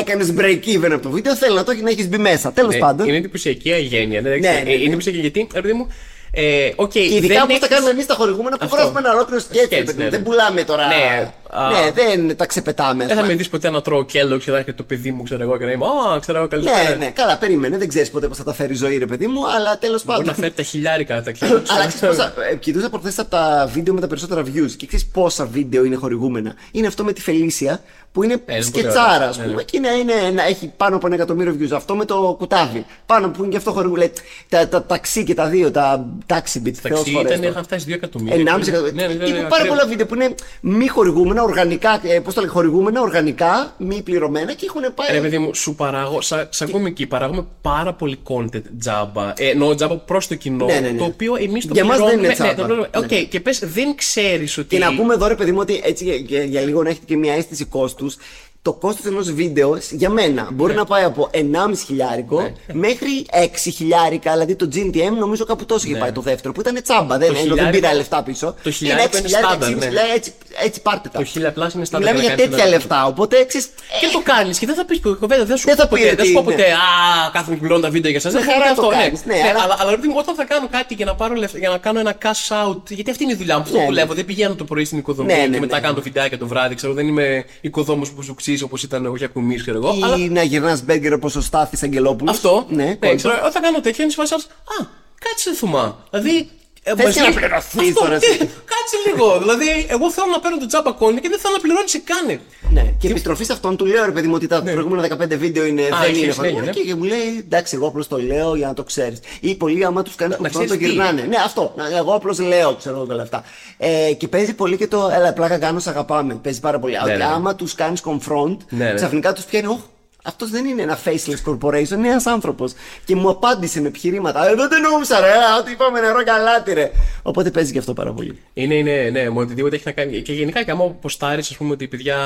έκανες break even από το βίντεο, θέλει να το έχει να έχεις μπει μέσα. Τέλος Ναι, πάντων. Είναι εντυπωσιακή αγένεια. Ναι, Ναι, ναι, ναι. Είναι εντυπωσιακή γιατί, ρε παιδί μου. Ε, okay, Και ειδικά δεν όπως τα έχεις- κάνουμε εμείς τα χορηγούμενα που Αυτό. γράφουμε ένα ολόκληρο σκέτ. Σκέτς, ρε παιδί μου. ναι, ναι. Δεν πουλάμε τώρα. Ναι, α. ναι δεν τα ξεπετάμε. Δεν θα με δεις ποτέ να τρώω κέλο και θα έρχεται το παιδί μου, ξέρω εγώ, και να είμαι. Α, ξέρω εγώ, καλησπέρα. Ναι, ναι, καλά, περίμενε. Δεν ξέρεις ποτέ πώς θα τα φέρει η ζωή, ρε παιδί μου, αλλά τέλος Μπορεί πάντων. να φέρει τα χιλιάρικα τα κέλο. Αλλά ξέρεις πόσα. ε, Κοιτούσα προχθές από τα βίντεο με τα περισσότερα views και ξέρεις πόσα βίντεο είναι χορηγούμενα. Είναι αυτό με τη Φελίσια που είναι είναι σκετσάρας, πολύ ας ωραίο. πούμε. Και είναι, είναι, να έχει πάνω από ένα εκατομμύριο views. Αυτό με το κουτάβι. Πάνω που είναι και αυτό χορηγούμενο. Τα, τα ταξί και τα δύο, τα taxi bits. Τα θεός ξύ φορές ήταν, το. είχαν φτάσει 2 εκατομμύρια. 1,5 Ναι, ναι, εκατομμύρια. ναι, Υπάρχουν ναι, πάρα ακραίο. πολλά βίντεο που είναι μη χορηγούμενα, οργανικά, ε, πώς το λέει, χορηγούμενα, οργανικά, μη πληρωμένα και έχουν πάει. Ρε παιδί μου, σου παράγω, σαν, σαν κωμικοί, παράγουμε πάρα πολύ content τζάμπα. Ε, εννοώ τζάμπα προς το κοινό. Ναι, ναι, ναι. Το οποίο εμείς το Για μας δεν πληρώνουμε. είναι τζάμπα. Ναι, το πληρώνουμε. Ναι. Οκ, και πες, δεν ξέρεις ότι. Και να πούμε εδώ, ρε παιδί μου, ότι έτσι για, για, για λίγο να έχετε και μια αίσθηση κόστου. status Το κόστος ενός βίντεος για μένα μπορεί Ναι. να πάει από 1,5 χιλιάρικο μέχρι 6 χιλιάρικα. Δηλαδή το GTM νομίζω κάπου τόσο είχε πάει το δεύτερο που ήταν τσάμπα. Δεν, Ναι. Το ενώ δεν χιλιάρικο- πήρα λεφτά πίσω. το χιλιάρικο είναι στάνταρ, ναι. Έτσι, έτσι πάρτε τα. Το χίλια είναι στάνταρ. Μιλάμε να για κάνεις τέτοια ένα- λεφτά. Οπότε ξέρει. Και το κάνεις και δεν θα πεις κουβέντα. Δεν σου Δεν πω θα πει ποτέ. ότι Δεν σου πω είναι. ποτέ. Α, κάθομαι και πληρώνω τα βίντεο για εσά. Με χαρά το κάνεις, ναι, αλλά- αλλά, αλλά ρε παιδί μου, όταν θα κάνω κάτι για να, πάρω λεφτά, για να κάνω ένα cash out. Γιατί αυτή είναι η δουλειά μου. Αυτό Ναι, δουλεύω. ναι. Δεν πηγαίνω το πρωί στην οικοδομή Ναι, ναι, και μετά ναι. κάνω βιντεάκια το βράδυ. Ξέρω, δεν είμαι οικοδόμος που σου ξύσει όπως ήταν ο Γιακουμί, ξέρω εγώ. Αλλά Ή να γυρνάς μπέργκερ όπω ο Στάθη Αγγελόπουλος. αυτό. Ναι, ναι κόντρα. ξέρω, όταν κάνω τέτοια είναι σε φάση. Α, κάτσε θουμά. Δηλαδή. Ε, Θες μαζί- και να πληρωθείς Αυτό, τώρα τι, εσύ. [LAUGHS] Κάτσε λίγο. Δηλαδή, εγώ θέλω να παίρνω το τζάμπα κόνη και δεν θέλω να πληρώνεις καν. Ναι, και επιστροφή σε αυτόν του λέω ρε παιδί μου ότι τα προηγούμενα 15 βίντεο είναι, δεν Ναι. έχει είναι συνέχεια, χορηγούμενα ναι. και, και μου λέει εντάξει, εγώ απλώς το λέω για να το ξέρεις. Ή πολλοί άμα τους κάνεις να κουφρό το ξέρεις τι. γυρνάνε. Ναι, αυτό. Να- Εγώ απλώς λέω, ξέρω εγώ όλα αυτά. Ε, και παίζει πολύ και το έλα, πλάκα κάνω, σ' αγαπάμε. Παίζει πάρα πολύ. Ότι ναι, ναι. άμα τους κάνεις confront, Ναι, ναι. ξαφνικά τους πιάνει, Ωχ, αυτός δεν είναι ένα faceless corporation, είναι ένας άνθρωπος. Και μου απάντησε με επιχειρήματα. Ε, δεν το εννοούσα, ρε, ότι είπαμε νερό καλάτι, ρε. Οπότε παίζει και αυτό πάρα πολύ. Είναι, είναι, ναι, με οτιδήποτε έχει να κάνει. Και γενικά και άμα ποστάρεις, ας πούμε, ότι παιδιά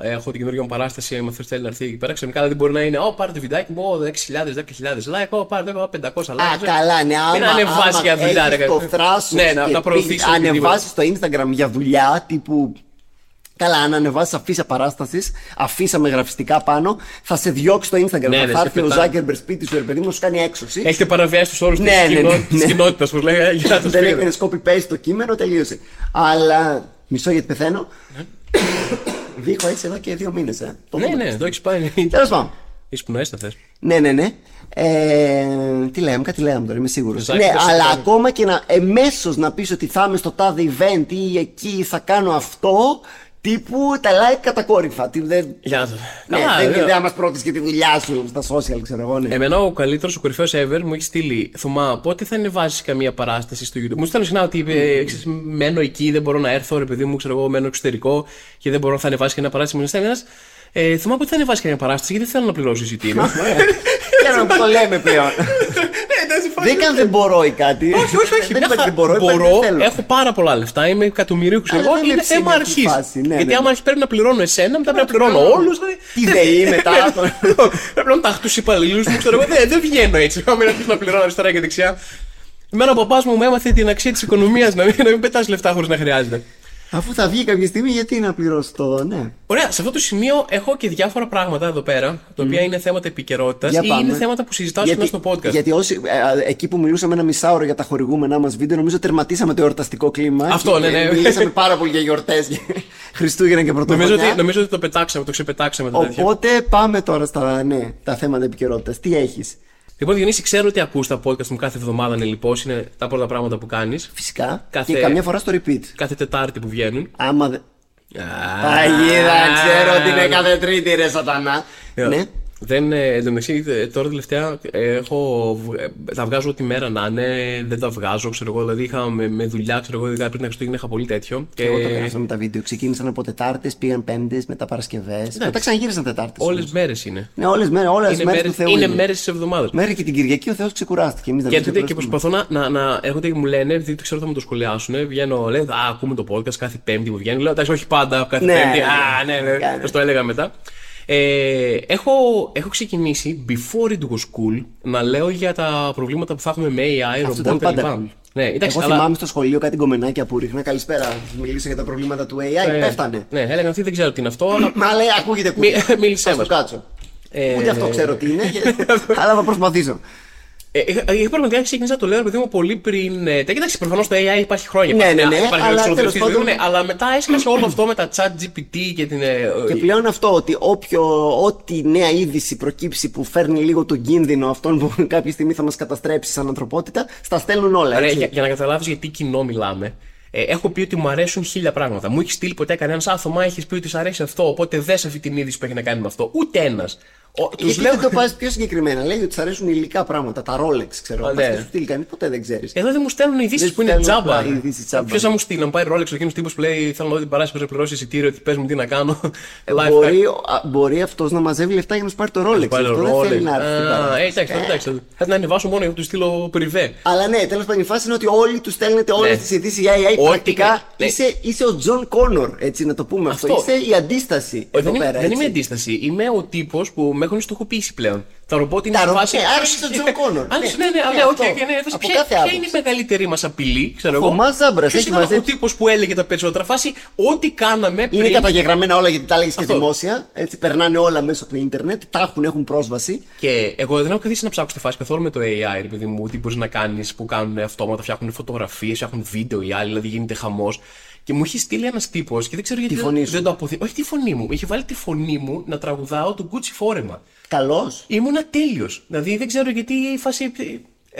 έχω την καινούργια μου παράσταση, αν θέλει να έρθει εκεί πέρα, ξαφνικά δεν μπορεί να είναι, Ω, πάρε το βιντεάκι μου, Ω, 6.000, 10.000 like, Ω, πάρε το 500 like. Α, καλά, ναι, άμα, Μην ανεβάσει άμα για δουλειά, έχεις ρε. το θράσος Ναι, να, και να προωθήσεις. πει- ανεβάσεις στο Instagram για δουλειά τύπου Καλά, αν ανεβάσεις αφίσα παράστασης, αφίσα με γραφιστικά πάνω, θα σε διώξει στο Instagram. Ναι, θα ναι, θα σε έρθει ο πετάει. Ζάκερμπερ σπίτι σου, ρε παιδί μου, να σου κάνει έξωση. Έχετε παραβιάσει τους όρους Ναι, ναι, ναι, της ναι. κοινότητα, που λέει. Για να το Δεν σπίτι. έκανε copy-paste το κείμενο, τελείωσε. Αλλά. Μισό γιατί πεθαίνω. Δίχω έτσι εδώ και δύο μήνες. Ε. Το Ναι, ναι, το έχεις πάρει. Τέλος πάντων. Εισπνοέστα θες. Ναι, ναι, ναι. Ε, τι λέμε, κάτι λέμε τώρα, είμαι σίγουρος. Ζάκη, Ναι, το αλλά συμπάνει. ακόμα και να εμέσως να πεις ότι θα είμαι στο τάδε event ή εκεί θα κάνω αυτό, τύπου τα like κατακόρυφα. Τι, δεν, Για να το. ναι, Καλά, δεν, ε, δεν θα μας πρώτης και τη δουλειά σου στα social, ξέρω εγώ. Ναι. Εμένα ο καλύτερος, ο κορυφαίος ever μου έχει στείλει. Θωμά, πότε θα ανεβάσεις καμία παράσταση στο YouTube; Μου στέλνει συχνά ότι ε, ξέρεις, μένω εκεί, δεν μπορώ να έρθω, ρε παιδί μου, ξέρω εγώ, μένω εξωτερικό και δεν μπορώ να θα ανεβάσεις καμία παράσταση. Μου στέλνει ένας. Ε, Θωμά, πότε θα ανεβάσεις καμία παράσταση, γιατί δεν θέλω να πληρώσω εισιτήριο. [LAUGHS] Ξέρω που το λέμε πλέον. [LAUGHS] δεν ήταν δεν μπορώ ή κάτι. όχι, όχι, όχι. δεν μια είπα χαρά. δεν μπορώ, είπα μπορώ, δεν θέλω. έχω πάρα πολλά λεφτά, είμαι εκατομμυρίου ξέρω Αλλά εγώ. δεν είναι Είναι θέμα ψήμια αυτή η αρχής. φάση, ναι, Γιατί ναι. άμα αρχίσει πρέπει να πληρώνω εσένα, μετά πρέπει να πληρώνω όλους. Τι ΔΕΗ [LAUGHS] μετά. Πρέπει να ταχτούς υπαλλήλους μου, ξέρω εγώ. Δεν, δεν βγαίνω έτσι. Άμα να αρχίσει να πληρώνω αριστερά και δεξιά. Εμένα ο παπάς μου μου έμαθε την αξία της οικονομίας, να μην, να μην πετάς λεφτά χωρίς να χρειάζεται. Αφού θα βγει κάποια στιγμή, γιατί να πληρώσω το. Ναι. Ωραία, σε αυτό το σημείο έχω και διάφορα πράγματα εδώ πέρα, τα οποία είναι θέματα επικαιρότητας Για ή πάμε. είναι θέματα που συζητάω συχνά στο podcast. Γιατί όσοι, ε, ε, εκεί που μιλούσαμε ένα μισάωρο για τα χορηγούμενά μας βίντεο, νομίζω τερματίσαμε το εορταστικό κλίμα. Αυτό, και, ναι, ναι. ε, Μιλήσαμε πάρα πολύ για γιορτές, Χριστούγεννα και Πρωτοχρονιά. Νομίζω ότι, νομίζω ότι το πετάξαμε, το ξεπετάξαμε το τέτοιο. Οπότε πάμε τώρα στα ναι, τα θέματα επικαιρότητας. Τι έχεις; Λοιπόν, Διονύση, ξέρω ότι ακούς τα podcast μου κάθε εβδομάδα, είναι λοιπόν, είναι τα πρώτα πράγματα που κάνεις. Φυσικά. Κάθε- Και καμιά φορά στο repeat. Κάθε Τετάρτη που βγαίνουν. Άμα δεν. Α, Παγίδα, ξέρω ότι είναι κάθε τρίτη ρε σατανά. Ναι. Δεν, ε, εν τω μεταξύ, ε, τώρα τελευταία ε, έχω, β- ε, τα βγάζω ό,τι μέρα να είναι, δεν τα βγάζω, ξέρω εγώ. Δηλαδή είχα με, με δουλειά, ξέρω εγώ, ειδικά πριν τα Χριστούγεννα είχα πολύ τέτοιο. Και Εγώ το έκανα με τα βίντεο. Ξεκίνησαν από Τετάρτες, πήγαν Πέμπτες, μετά Παρασκευές. Μετά ξαναγύρισαν Τετάρτες. όλες μέρες είναι. Ναι, όλες μέρες όλες Είναι μέρες μέρε του Θεού. είναι είναι. μέρες της εβδομάδας. Μέχρι και την Κυριακή ο Θεός ξεκουράστηκε. Εμείς δεν Και έρχονται και ξεκουραστούμε. προσπαθώ να, να, να έρχονται και μου λένε, επειδή το ξέρω θα μου το σχολιάσουν. Βγαίνω, λένε, Α, ακούμε το podcast κάθε Πέμπτη που βγαίνει. Λέω, εντάξει, όχι πάντα, κάθε Ναι, Πέμπτη. ναι, Α, ναι, ναι, κάνε. θα το έλεγα μετά. Ε, έχω, έχω ξεκινήσει before it was cool να λέω για τα προβλήματα που θα έχουμε με AI, Αυτό ρομπότ ήταν πάντα κλπ. cool. Ναι, εντάξει, Εγώ αλλά- θυμάμαι στο σχολείο κάτι γκομενάκια που ρίχνα. Καλησπέρα. Θα μιλήσω για τα προβλήματα του AI. ε, Πέφτανε. Ναι, έλεγαν αυτοί δεν ξέρω τι είναι αυτό, αλλά. Μα λέει, ακούγεται Μη- cool. μίλησέ Θα στο μας. κάτσω. Ε, Ούτε αυτό ξέρω τι είναι. [LAUGHS] αλλά θα προσπαθήσω. Ε, είχα- είχα πραγματικά ξεκινήσει να το λέω, παιδί μου, πολύ πριν. Ε, τα- κοιτάξτε, προφανώς το AI υπάρχει χρόνια. Ναι, υπάρχει ναι, μια- ναι, υπάρχει αλλά μια τέλος εξολοθρευτική, πάντων- ναι, αλλά μετά έσκασε όλο αυτό με τα chat GPT και την. ε, Και πλέον αυτό ότι όποιο, ό,τι νέα είδηση προκύψει που φέρνει λίγο τον κίνδυνο αυτόν που [LAUGHS] κάποια στιγμή θα μας καταστρέψει σαν ανθρωπότητα, στα στέλνουν όλα. Ωραία, έτσι. για, για να καταλάβεις γιατί κοινό μιλάμε. Ε, έχω πει ότι μου αρέσουν χίλια πράγματα. Μου έχει στείλει ποτέ κανένας άθωμα, έχεις πει ότι σου αρέσει αυτό. Οπότε δες αυτή την είδηση που έχει να κάνει με αυτό. Ούτε ένας. Τους Γιατί λέω. δεν το πα πιο συγκεκριμένα. Λέει ότι σου αρέσουν υλικά πράγματα. Τα Rolex, ξέρω. Α, Πας ναι. και σου στείλει κανείς, ποτέ δεν ξέρεις. Εδώ δεν μου στέλνουν ειδήσεις Δεν που είναι στέλνουν τζάμπα. απλά ειδήσεις τζάμπα. Ποιος θα μου στείλει, να μου πάει ρόλεξ εκείνος τύπος που λέει Θέλω να δω την παράσταση που πληρώσει εισιτήριο, ότι πες μου τι να κάνω. Life Μπορεί, α, μπορεί αυτός να μαζεύει λεφτά για να σου πάρει το Rolex. Πάλι Αυτό δεν Rolex. θέλει να έρθει στην Α, παράσταση. ε, εντάξει, τώρα εντάξει. Θα την ανεβάσω μόνο για να του στείλω πριβέ. Αλλά ναι, τέλος πάντων η φάση είναι ότι όλοι τους στέλνετε όλες Ναι. τις ειδήσεις για AI. Ό,τι Πρακτικά ναι. είσαι, είσαι ο Τζον Κόνορ, έτσι να το πούμε αυτό. Αυτό. Είσαι η αντίσταση. Ε, εδώ δεν, είμαι, πέρα, δεν είμαι έτσι. αντίσταση. Είμαι ο τύπος που με έχουν στοχοποιήσει πλέον. Τα ρομπότ είναι Τα σε ρομπότ, φάση. ναι, άρα είσαι ο Τζον Κόνορ. [LAUGHS] Αν Ναι, ναι, ναι, ναι, ναι, οκ, αυτό. οκ, ναι, φάση, Από ποια, κάθε ποια άποψη. είναι η μεγαλύτερη μας απειλή, ξέρω εγώ; Θωμάς Ζάμπρας, Ποιος έχει ήταν μαζέψει- ο τύπος που έλεγε τα περισσότερα. Φάση, ό,τι κάναμε πριν. Είναι καταγεγραμμένα όλα γιατί τα έλεγες και Αυτό. δημόσια. Έτσι περνάνε όλα μέσω από το Ιντερνετ. Τα έχουν, έχουν πρόσβαση. Και εγώ δεν έχω καθίσει να ψάξω τη φάση καθόλου με το AI, ρε παιδί μου, τι μπορείς να κάνεις που κάνουν αυτόματα, φτιάχνουν φωτογραφίες, φτιάχνουν βίντεο οι άλλοι, δηλαδή γίνεται χαμός. Και μου έχει στείλει ένας τύπος και δεν ξέρω γιατί Τη δεν, φωνή σου. δεν το αποθυμεί. Όχι τη φωνή μου. Είχε βάλει τη φωνή μου να τραγουδάω το Gucci φόρεμα. Καλός. Ήμουνα τέλειος. Δηλαδή δεν ξέρω γιατί η φάση. Ε,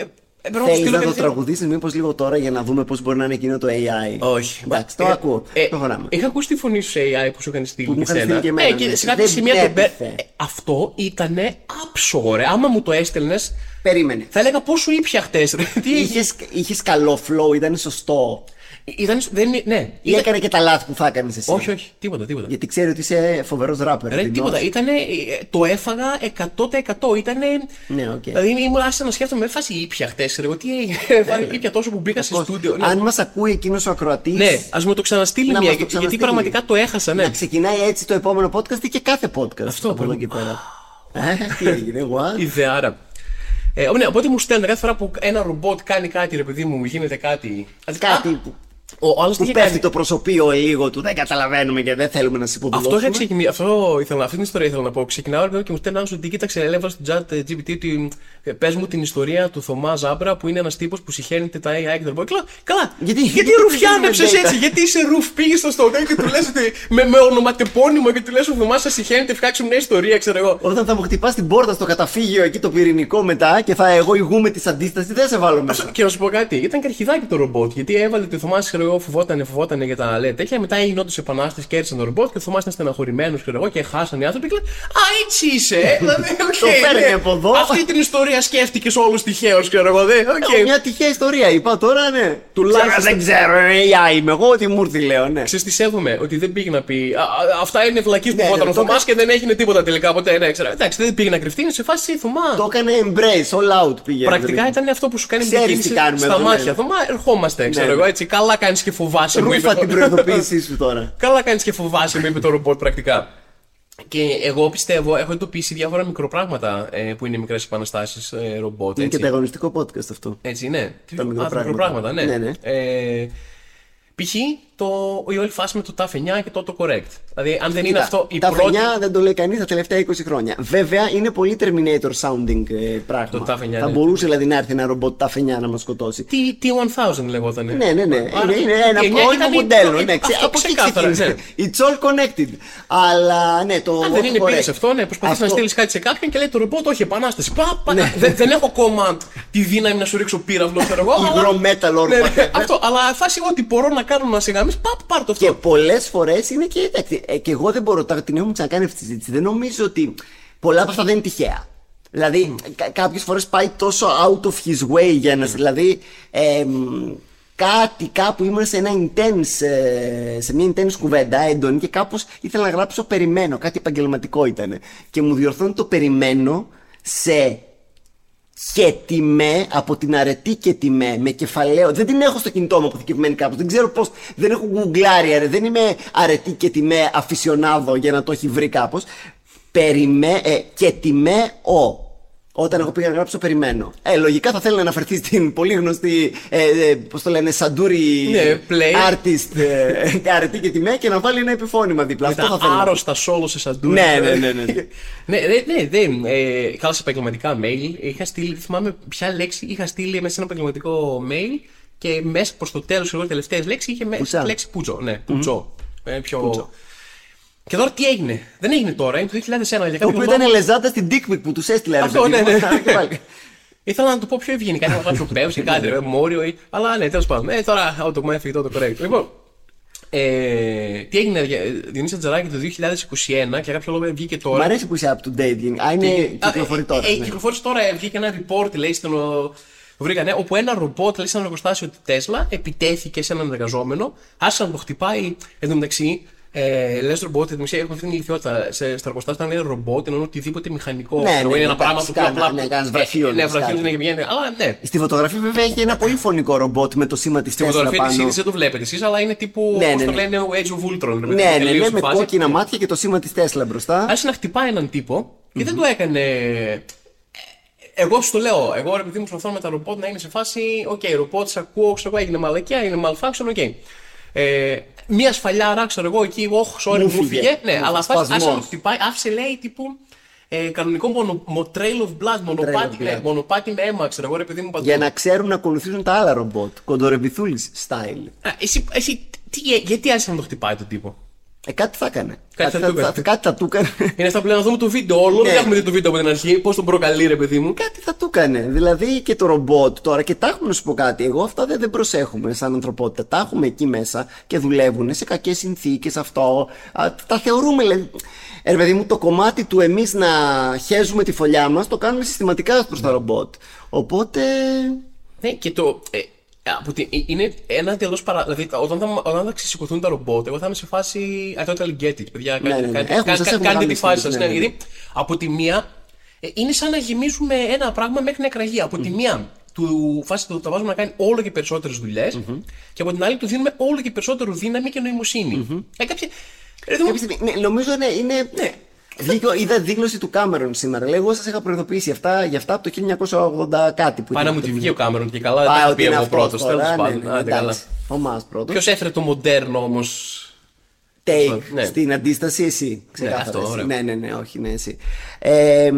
ε, ε, πρέπει να το Θέλεις στείλω να το κατευθείαν. τραγουδήσεις μήπως λίγο τώρα για να δούμε πώς μπορεί να είναι εκείνο το AI. Όχι. Εντάξει, το Ε, ακούω. ε, Προχωράμε. Είχα ακούσει τη φωνή σου σε AI που σου είχαν στείλει Που μου και είχαν σένα. στείλει και εμένα, ε, και ναι. σε κάποια Δεν σημεία τον πέ- έπιθε. Ε, Αυτό ήταν άψογο, ρε. Άμα μου το έστελνες, Περίμενε. θα έλεγα πόσο ήπια χτες. Τι είχε. Είχες, είχες καλό flow, ήταν σωστό. Ήταν. Δεν, είναι- ναι. Ή Ήταν- έκανε και τα λάθη που θα έκανες εσύ. Όχι, όχι. Τίποτα, τίποτα. Γιατί ξέρει ότι είσαι φοβερός ράπερ. Ρε, τίποτα. Ήτανε, ε, το έφαγα 100%. Ήτανε. Ναι, οκ. Δηλαδή ήμουν άσχημα να σκέφτομαι, με φάση ήπια χτες. Εγώ τι έγινε. Ήπια τόσο που μπήκα σε στούντιο. Ναι. Αν μας ακούει εκείνος ο ακροατής. Ναι, ας μου το ξαναστείλει Να μία, μας το γιατί ξαναστείλει. πραγματικά το έχασα, ναι. Να ξεκινάει έτσι το επόμενο podcast ή και κάθε podcast. Αυτό, από εδώ πρέπει- και πέρα. Ε, Τι έγινε, what? [LAUGHS] Ιδεάρα. Ε, ναι, οπότε μου στέλνουν κάθε φορά που ένα ρομπότ κάνει κάτι, ρε παιδί μου, γίνεται κάτι. Κάτι Α, που, Ο άλλος τι που είχε πέφτει κάνει. το προσωπείο λίγο του, δεν καταλαβαίνουμε και δεν θέλουμε να σε Αυτό υποδουλώσουμε. είχα ξεκινήσει. Αυτό ήθελα, αυτή την ιστορία ήθελα να πω. Ξεκινάω ρε παιδί μου, και μου στέλνει ένα ότι κοίταξε, έλεγα στο chat ε, GPT ότι πες μου την ιστορία του Θωμά Ζάμπρα που είναι ένας τύπος που συχαίνεται τα AI και τα ρομπότ. Καλά, καλά. Γιατί- γιατί γιατί ρουφιάνεψες δεν έτσι, γιατί είσαι ρουφ, πήγες στο στόχο και του λες ότι με, με ονοματεπώνυμο και του λες ο Θωμάς σας συχαίνεται, φτιάξουμε μια ιστορία, ξέρω εγώ. Όταν θα μου χτυπάς την πόρτα στο καταφύγιο εκεί το πυρηνικό μετά και θα εγώ ηγούμε τη αντίσταση, δεν σε βάλω μέσα. Και να σου πω κάτι, ήταν και αρχιδάκι το ρομπότ. Γιατί έβαλε ότι ο Θωμάς, ξέρω εγώ, φοβότανε, φοβότανε για τα λέει τέτοια. Μετά έγινε όντως επανάσταση και έριξαν το ρομπότ και ο Θωμά ήταν στεναχωρημένο, ξέρω εγώ, και χάσαν οι άνθρωποι. Και λέει, Α, έτσι είσαι, ε. [LAUGHS] δηλαδή, οκ, Το φέρνει ναι. από εδώ. Αυτή την ιστορία σκέφτηκες όλως τυχαίως, ξέρω εγώ, δε. οκ. Ε, Μια τυχαία ιστορία είπα τώρα, ναι. Τουλάχιστον- Ξέρω, Δεν ξέρω, AI είμαι εγώ, ό,τι μου ήρθε λέω, ναι. Ξέρεις τι σέβομαι, ότι δεν πήγε να πει «Α, α, Αυτά είναι βλακίες που Ναι, φοβόταν ναι, ο Θωμάς κα- και δεν έγινε τίποτα τελικά ποτέ. Ναι, ξέρω. Εντάξει, δεν πήγε να κρυφτεί, είναι σε φάση Θωμά. Το έκανε embrace, all out πήγε. Πρακτικά δηλαδή. ήταν αυτό που σου κάνει Ξέρεις μια τι κίνηση κάνουμε στα εδώ, μάτια. ναι. Θωμά, ερχόμαστε, ξέρω ναι. εγώ έτσι. Καλά κάνεις και φοβάσαι. μου είπε Ρούφα το- την προειδοποίησή σου τώρα. [LAUGHS] Καλά κάνεις και φοβάσαι, μου είπε το ρομπότ πρακτικά. Και εγώ πιστεύω, έχω εντοπίσει διάφορα μικροπράγματα ε, που είναι μικρές επαναστάσεις ε, ρομπότ. Είναι Έτσι. και ανταγωνιστικό podcast αυτό. έτσι, ναι. Τι- Τα α, μικροπράγματα. μικροπράγματα, ναι. Ναι, ναι. Ε, Π.χ. Το, η όλη φάση με το TAF 9 και το correct. Δηλαδή, αν δεν είναι Κοίτα, αυτό η τα πρώτη. φαινιά δεν το λέει κανείς τα τελευταία 20 χρόνια. Βέβαια είναι πολύ Terminator sounding ε, πράγμα. Το τα φαινιά, Θα ναι. μπορούσε δηλαδή να έρθει ένα ρομπότ τα φαινιά να μας σκοτώσει. Τι, T1000 λεγόταν. Ναι, ναι, ναι. Άρα, είναι, είναι ένα η εννιά πρώιμο ήταν η- μοντέλο. η- Ναι, ξε- αυτό από εκεί ξεκάθαρα, ξεκίνησε. ναι. It's all connected. Αλλά ναι, το. Αν δεν είναι correct. πήρε αυτό, ναι, προσπαθείς να Αυτό- στείλεις κάτι σε κάποιον και λέει το ρομπότ, όχι, επανάσταση. Πα, πα, δεν, δεν έχω ακόμα τη δύναμη να σου ρίξω πύραυλο, ξέρω εγώ. Υγρό αλλά- metal orb, Ναι, ναι, πατέρα. αυτό, αλλά φάση ό,τι μπορώ να κάνω να σε γαμίσει, πα, πάρ το Και αυτό. πολλές φορές είναι και. εντάξει, ε, και εγώ δεν μπορώ, τα- την έχουμε ξανακάνει αυτή τη συζήτηση. Δεν νομίζω ότι πολλά από αυτά δεν είναι τυχαία. Δηλαδή, κα- κάποιες φορές πάει τόσο out of his way για να. Δηλαδή, εμ, κάτι κάπου ήμουν σε ένα intense, ε, σε μια intense κουβέντα έντονη και κάπως ήθελα να γράψω περιμένω, κάτι επαγγελματικό ήταν. Και μου διορθώνει το περιμένω σε και τιμέ από την αρετή και τιμέ με κεφαλαίο. Δεν την έχω στο κινητό μου αποθηκευμένη κάπου. Δεν ξέρω πώς. Δεν έχω γκουγκλάρει. αρε. Δεν είμαι αρετή και τιμέ αφισιονάδο για να το έχει βρει κάπως. Περιμέ ε, και τιμέ ο. Όταν εγώ πήγα να γράψω, περιμένω. Ε, λογικά θα θέλει να αναφερθεί στην πολύ γνωστή, ε, ε, πώς το λένε, σαντούρι Ναι, play. artist, ε, [LAUGHS] αρετή και τιμέ και να βάλει ένα επιφώνημα δίπλα. Με Αυτό θα τα θέλω. άρρωστα σόλο σε σαντούρι. Ναι, ναι, ναι, ναι. [LAUGHS] ναι, ναι, ναι, δεν. Ε, καλά σε επαγγελματικά mail. Είχα στείλει, δεν θυμάμαι ποια λέξη είχα στείλει μέσα σε ένα επαγγελματικό mail και μέσα προς το τέλος, εγώ τελευταία λέξη είχε μέσα Πουτσά. τη λέξη πούτσο. Ναι, πουτσό. Ε, πιο... Και τώρα τι έγινε; Δεν έγινε τώρα, είναι το 2001. Για Το κάποιο οποίο λόγο- ήταν λεζάτα στην dick pic που τους έστειλε. ρε Αυτό, παιδί ναι, μου. ναι. Και πάλι. Ήθελα να το πω πιο ευγενικά, να γράψω πέος ή κάτι, ρε, μόριο ή... Αλλά ναι, τέλος πάντων. Ε, τώρα, ό, το έφυγε το correct. Λοιπόν, ε, τι έγινε, ε, Διονύση Τζαράκη το 2021 και κάποιο λόγο βγήκε Μ' τώρα. αρέσει που είσαι up to date. Γενικά. Α, είναι κυκλοφορεί τώρα. Ε, ε, ναι. κυκλοφόρησε τώρα, ε, βγήκε ένα report, λέει, στον. Το βρήκανε, όπου ένα ρομπότ, λέει, σε ένα εργοστάσιο τη Τέσλα, επιτέθηκε σε έναν εργαζόμενο, άρχισε να το χτυπάει. Εν τω μεταξύ, ε, λες ρομπότ, εν τω μεταξύ, έχουμε αυτή την ηλιθιότητα. Σε, στα εργοστάσια, όταν λέει ρομπότ, εννοούν οτιδήποτε μηχανικό. Ναι, ξέρω, ναι, είναι ένα ναι, πράγμα που πιο κανένα- απλά. ναι, κανένας βραχίονας, Ναι, βραχίωνας, κάτι. ναι, και πηγαίνει. Αλλά ναι. Στη φωτογραφία βέβαια έχει ένα πολύ φονικό ρομπότ με το σήμα της Στη Τέσλα φωτογραφία της πάνω. είδηση δεν το βλέπετε εσείς, αλλά είναι τύπου. Ναι, πώς ναι, το ναι. λένε, ο Age of Ultron. ρε παιδί μου, Ναι, ναι, τελείως ναι, η με φάση. κόκκινα μάτια και το σήμα της Τέσλα μπροστά. άρχισε να χτυπάει έναν τύπο και δεν το έκανε. Εγώ σου το λέω, εγώ ρε παιδί μου προσπαθώ με τα ρομπότ να είναι σε φάση, οκ, ρομπότ, σε ακούω, ξέρω εγώ, έγινε μαλακία, έγινε malfunction, οκ. Ε, μία σφαλιάρα, ξέρω εγώ, εκεί, όχ, sorry, Μου μου φύγε. φύγε. Ναι, Μου αλλά φύγε. φάση άρχισε να Σπασμός. το χτυπάει, άφησε λέει τύπου ε, κανονικό μονο, μο, trail of blood, μονοπάτι, of με, blood. μονοπάτι με αίμα, ξέρω εγώ, ρε παιδί μου παντού. Για να ξέρουν να ακολουθήσουν τα άλλα ρομπότ. Κοντορεμπιθούλης style. Α, εσύ, εσύ τι, γιατί άρχισε να το χτυπάει το τύπο; Ε, κάτι θα έκανε. Κάτι θα του έκανε. κάτι θα του έκανε. Είναι αυτά που λένε να δούμε το βίντεο όλο, Ναι. δεν έχουμε δει το βίντεο από την αρχή, πώς τον προκαλεί, ρε παιδί μου. κάτι θα του έκανε. Δηλαδή και το ρομπότ τώρα, και τα έχουμε να σου πω κάτι. Εγώ αυτά δεν, δεν προσέχουμε σαν ανθρωπότητα. Τα έχουμε εκεί μέσα και δουλεύουν σε κακές συνθήκες αυτό. Α, τα θεωρούμε, δηλαδή. Ε, ρε παιδί μου, το κομμάτι του εμείς να χέζουμε τη φωλιά μας το κάνουμε συστηματικά προς τα ρομπότ. Οπότε. Ναι, και το. Ε, από τη, ε, είναι ένα εντελώ παρά. Δηλαδή, όταν θα, όταν θα ξεσηκωθούν τα ρομπότ, εγώ θα είμαι σε φάση. I totally get it, παιδιά. Ναι, Κάντε, ναι, ναι. κάντε, Έχουμε, κα- σας κα- έχουμε κάντε τη γαμίσει φάση εμείς, σας. ναι, Ναι, ναι. γιατί από τη μία. ε, είναι σαν να γεμίζουμε ένα πράγμα μέχρι να εκραγεί. Από τη μία του φάση του τα βάζουμε να κάνει όλο και περισσότερες δουλειές, και από την άλλη του δίνουμε όλο και περισσότερο δύναμη και νοημοσύνη. Ε, κάποια, ρε, δούμε- Κάποια στιγμή, ναι, νομίζω ναι, είναι. Ναι. Δίκιο, είδα δήλωση του Κάμερον σήμερα. Λέει, εγώ σας είχα προειδοποιήσει αυτά, για αυτά από το 1980 κάτι που Πάει να ήταν μου αυτό τη το βγει ο Κάμερον και καλά, Πάει δεν θα ότι πει είναι εγώ αυτός πρώτος. τώρα, Τέλος ναι, πάντων. ναι, Άντε, καλά. εντάξει. Ο Μάς πρώτος. Ποιος έφερε το μοντέρνο όμως; Take Ναι. στην αντίσταση εσύ. Ξεκάθαρα αυτό, εσύ. ωραίο. Ναι, ναι, ναι, όχι, ναι, εσύ. Ε, μ,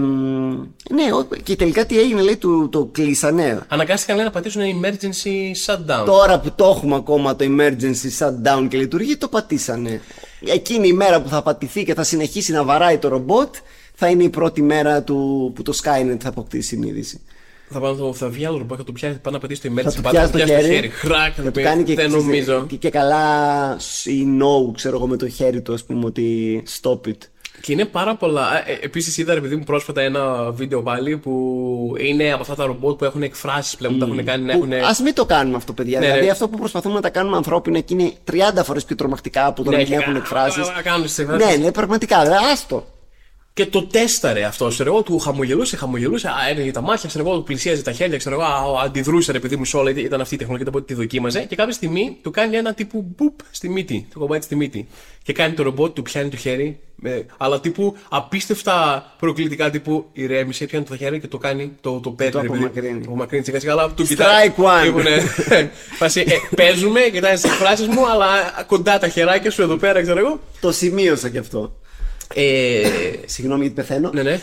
ναι, ο- και τελικά τι έγινε, λέει, του, το κλείσανε. Αναγκάστηκαν λέει, να πατήσουν emergency shutdown. Τώρα που το έχουμε ακόμα το emergency shutdown και λειτουργεί, το πατήσανε. Εκείνη η μέρα που θα πατηθεί και θα συνεχίσει να βαράει το ρομπότ, θα είναι η πρώτη μέρα του, που το Skynet θα αποκτήσει συνείδηση. Θα, πάω, θα, θα βγει άλλο ρομπότ, θα το πιάσει πάνω να πατήσει το emergency Θα του button, πιάσει το χέρι, Χρακ, θα θα του πει, κάνει και, δεν νομίζω. και, και καλά η no, ξέρω εγώ, με το χέρι του, ας πούμε, ότι stop it. Και είναι πάρα πολλά. Ε, Επίσης, είδα, επειδή μου πρόσφατα ένα βίντεο πάλι που είναι από αυτά τα ρομπότ που έχουν εκφράσεις πλέον, που τα έχουν κάνει να έχουν. Α μην το κάνουμε αυτό, παιδιά. Ναι, δηλαδή, ναι. αυτό που προσπαθούμε να τα κάνουμε ανθρώπινα και είναι 30 φορές πιο τρομακτικά από το να Ναι, μην και έχουν κα- εκφράσεις. να κάνουν τις εκφράσεις. Ναι, ναι, πραγματικά. Δε, άστο. Και το τέσταρε αυτό, ξέρω εγώ, του χαμογελούσε, χαμογελούσε, α, έλεγε τα μάτια, ξέρω εγώ, του πλησίαζε τα χέρια, ξέρω εγώ, α, αντιδρούσε ρε παιδί μου σε όλα, ήταν αυτή η τεχνολογία, οπότε τη δοκίμαζε. Και κάποια στιγμή του κάνει ένα τύπου μπουπ στη μύτη, του κομπάει στη μύτη. Και κάνει το ρομπότ, του πιάνει το χέρι, με, αλλά τύπου απίστευτα προκλητικά τύπου ηρέμησε, πιάνει το χέρι και το κάνει, το, το παίρνει. Το ρε παιδί. απομακρύνει. Το απομακρύνει σιγά σιγά, αλλά του Strike one. Λοιπόν, ναι. Φάση, ε, παίζουμε, κοιτάει τις εκφράσεις μου, αλλά κοντά τα χεράκια σου εδώ πέρα, ξέρω εγώ. Το σημείωσα κι αυτό. Ε, Συγγνώμη γιατί πεθαίνω. ναι, ναι.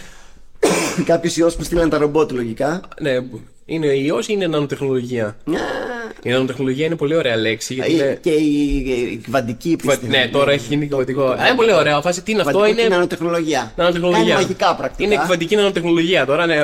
Κάποιο ιό που στείλαν τα ρομπότ λογικά. Ναι, είναι ιός ή είναι νανοτεχνολογία; Μια- Η νανοτεχνολογία είναι πολύ ωραία λέξη. Γιατί είναι... Και η, η κυβαντική επιστήμη. Ναι, τώρα έχει γίνει κυβαντικό. Α, είναι πολύ ωραία. Φάση, τι είναι αυτό, Κυβαντικό και είναι. νανοτεχνολογία. Νανοτεχνολογία. Κάνει μαγικά πρακτικά. Είναι κυβαντική νανοτεχνολογία τώρα, ναι.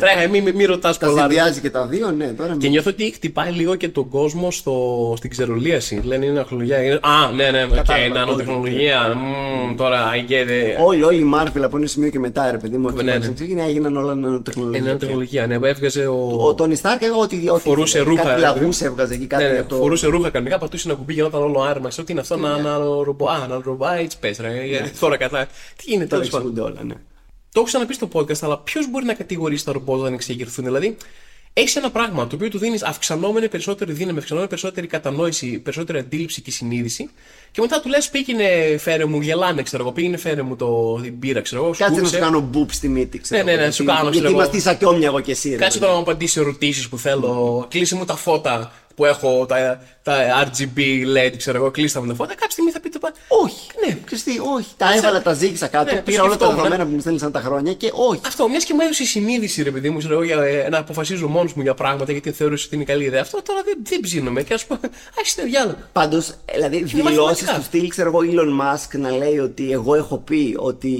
Τρέχα, μην μη, μη ρωτάς Τα πολλά. συνδυάζει και τα δύο, ναι. Τώρα Και νιώθω ότι χτυπάει λίγο και τον κόσμο στο, στην ξερολίαση. Λένε είναι τεχνολογία. Είναι... Α, ναι, ναι, οκ, Κατάλαβα, νανοτεχνολογία. Μμμ, τώρα, I get it. Όλοι, όλοι οι Marvel από ένα σημείο και μετά, ρε παιδί μου, Ναι, ναι. ναι, ναι. έγιναν όλα Είναι νανοτεχνολογία. νανοτεχνολογία, ναι, έβγαζε ο. Ο Τόνι Στάρκ, εγώ ότι. ότι Φορούσε ρούχα, Κάτι ρε λαγού παιδί. έβγαζε εκεί, κάτι Ναι, ναι, από το. φορούσε ρούχα κανονικά, πατούσε ένα κουμπί, γινόταν όλο άρμα. Ξέρω τι είναι αυτό, να, να ρομπο. Α, να ρομπο. Α, έτσι πες, ρε. γιατί Τώρα κατά. Τι είναι Τώρα τέλο πάντων. εξηγούνται όλα, ναι. Το έχω ξαναπεί στο podcast, αλλά ποιος μπορεί να κατηγορήσει τα ρομπότ όταν εξεγερθούν. Δηλαδή, έχεις ένα πράγμα το οποίο του δίνεις αυξανόμενη περισσότερη δύναμη, αυξανόμενη περισσότερη κατανόηση, περισσότερη αντίληψη και συνείδηση. Και μετά του λες: Πήγαινε, φέρε μου, γελάνε, ξέρω εγώ. Πήγαινε, φέρε μου το την πύρα, ξέρω εγώ. Κάτσε να σκούρσε. σου κάνω μπουπ στη μύτη, ξέρω. Ναι, ναι, ναι, εγώ, σου γιατί- κάνω, ξέρω Γιατί εγώ. είμαστε σαν κιόμια εγώ και εσύ. ρε Κάτσε παιδί. τώρα να μου απαντήσεις ερωτήσεις που θέλω. Κλείσε μου τα φώτα που έχω, τα, τα RGB LED, ξέρω εγώ. Κλείστε μου τα φώτα. Κάποια στιγμή θα πείτε. πα- Όχι. Ναι. Ξέρεις τι, όχι. Τα έβαλα, τα ζήγησα κάτω, Ναι, το πήρα όλα τα σκεφτόμουν, δεδομένα που μου στέλνησαν τα χρόνια και όχι. Αυτό, μιας και μου έδωσε η συνείδηση, ρε παιδί μου, ξέρω, εγώ, για ε, να αποφασίζω μόνος μου για πράγματα γιατί θεωρούσα ότι είναι καλή ιδέα. Αυτό τώρα δεν, δεν ψήνομαι. Και ας πούμε, [LAUGHS] άχιστε διάλογος. Πάντως, δηλαδή, δηλώσει μαθηματικά. του στυλ, ξέρω εγώ, Elon Musk να λέει ότι εγώ έχω πει ότι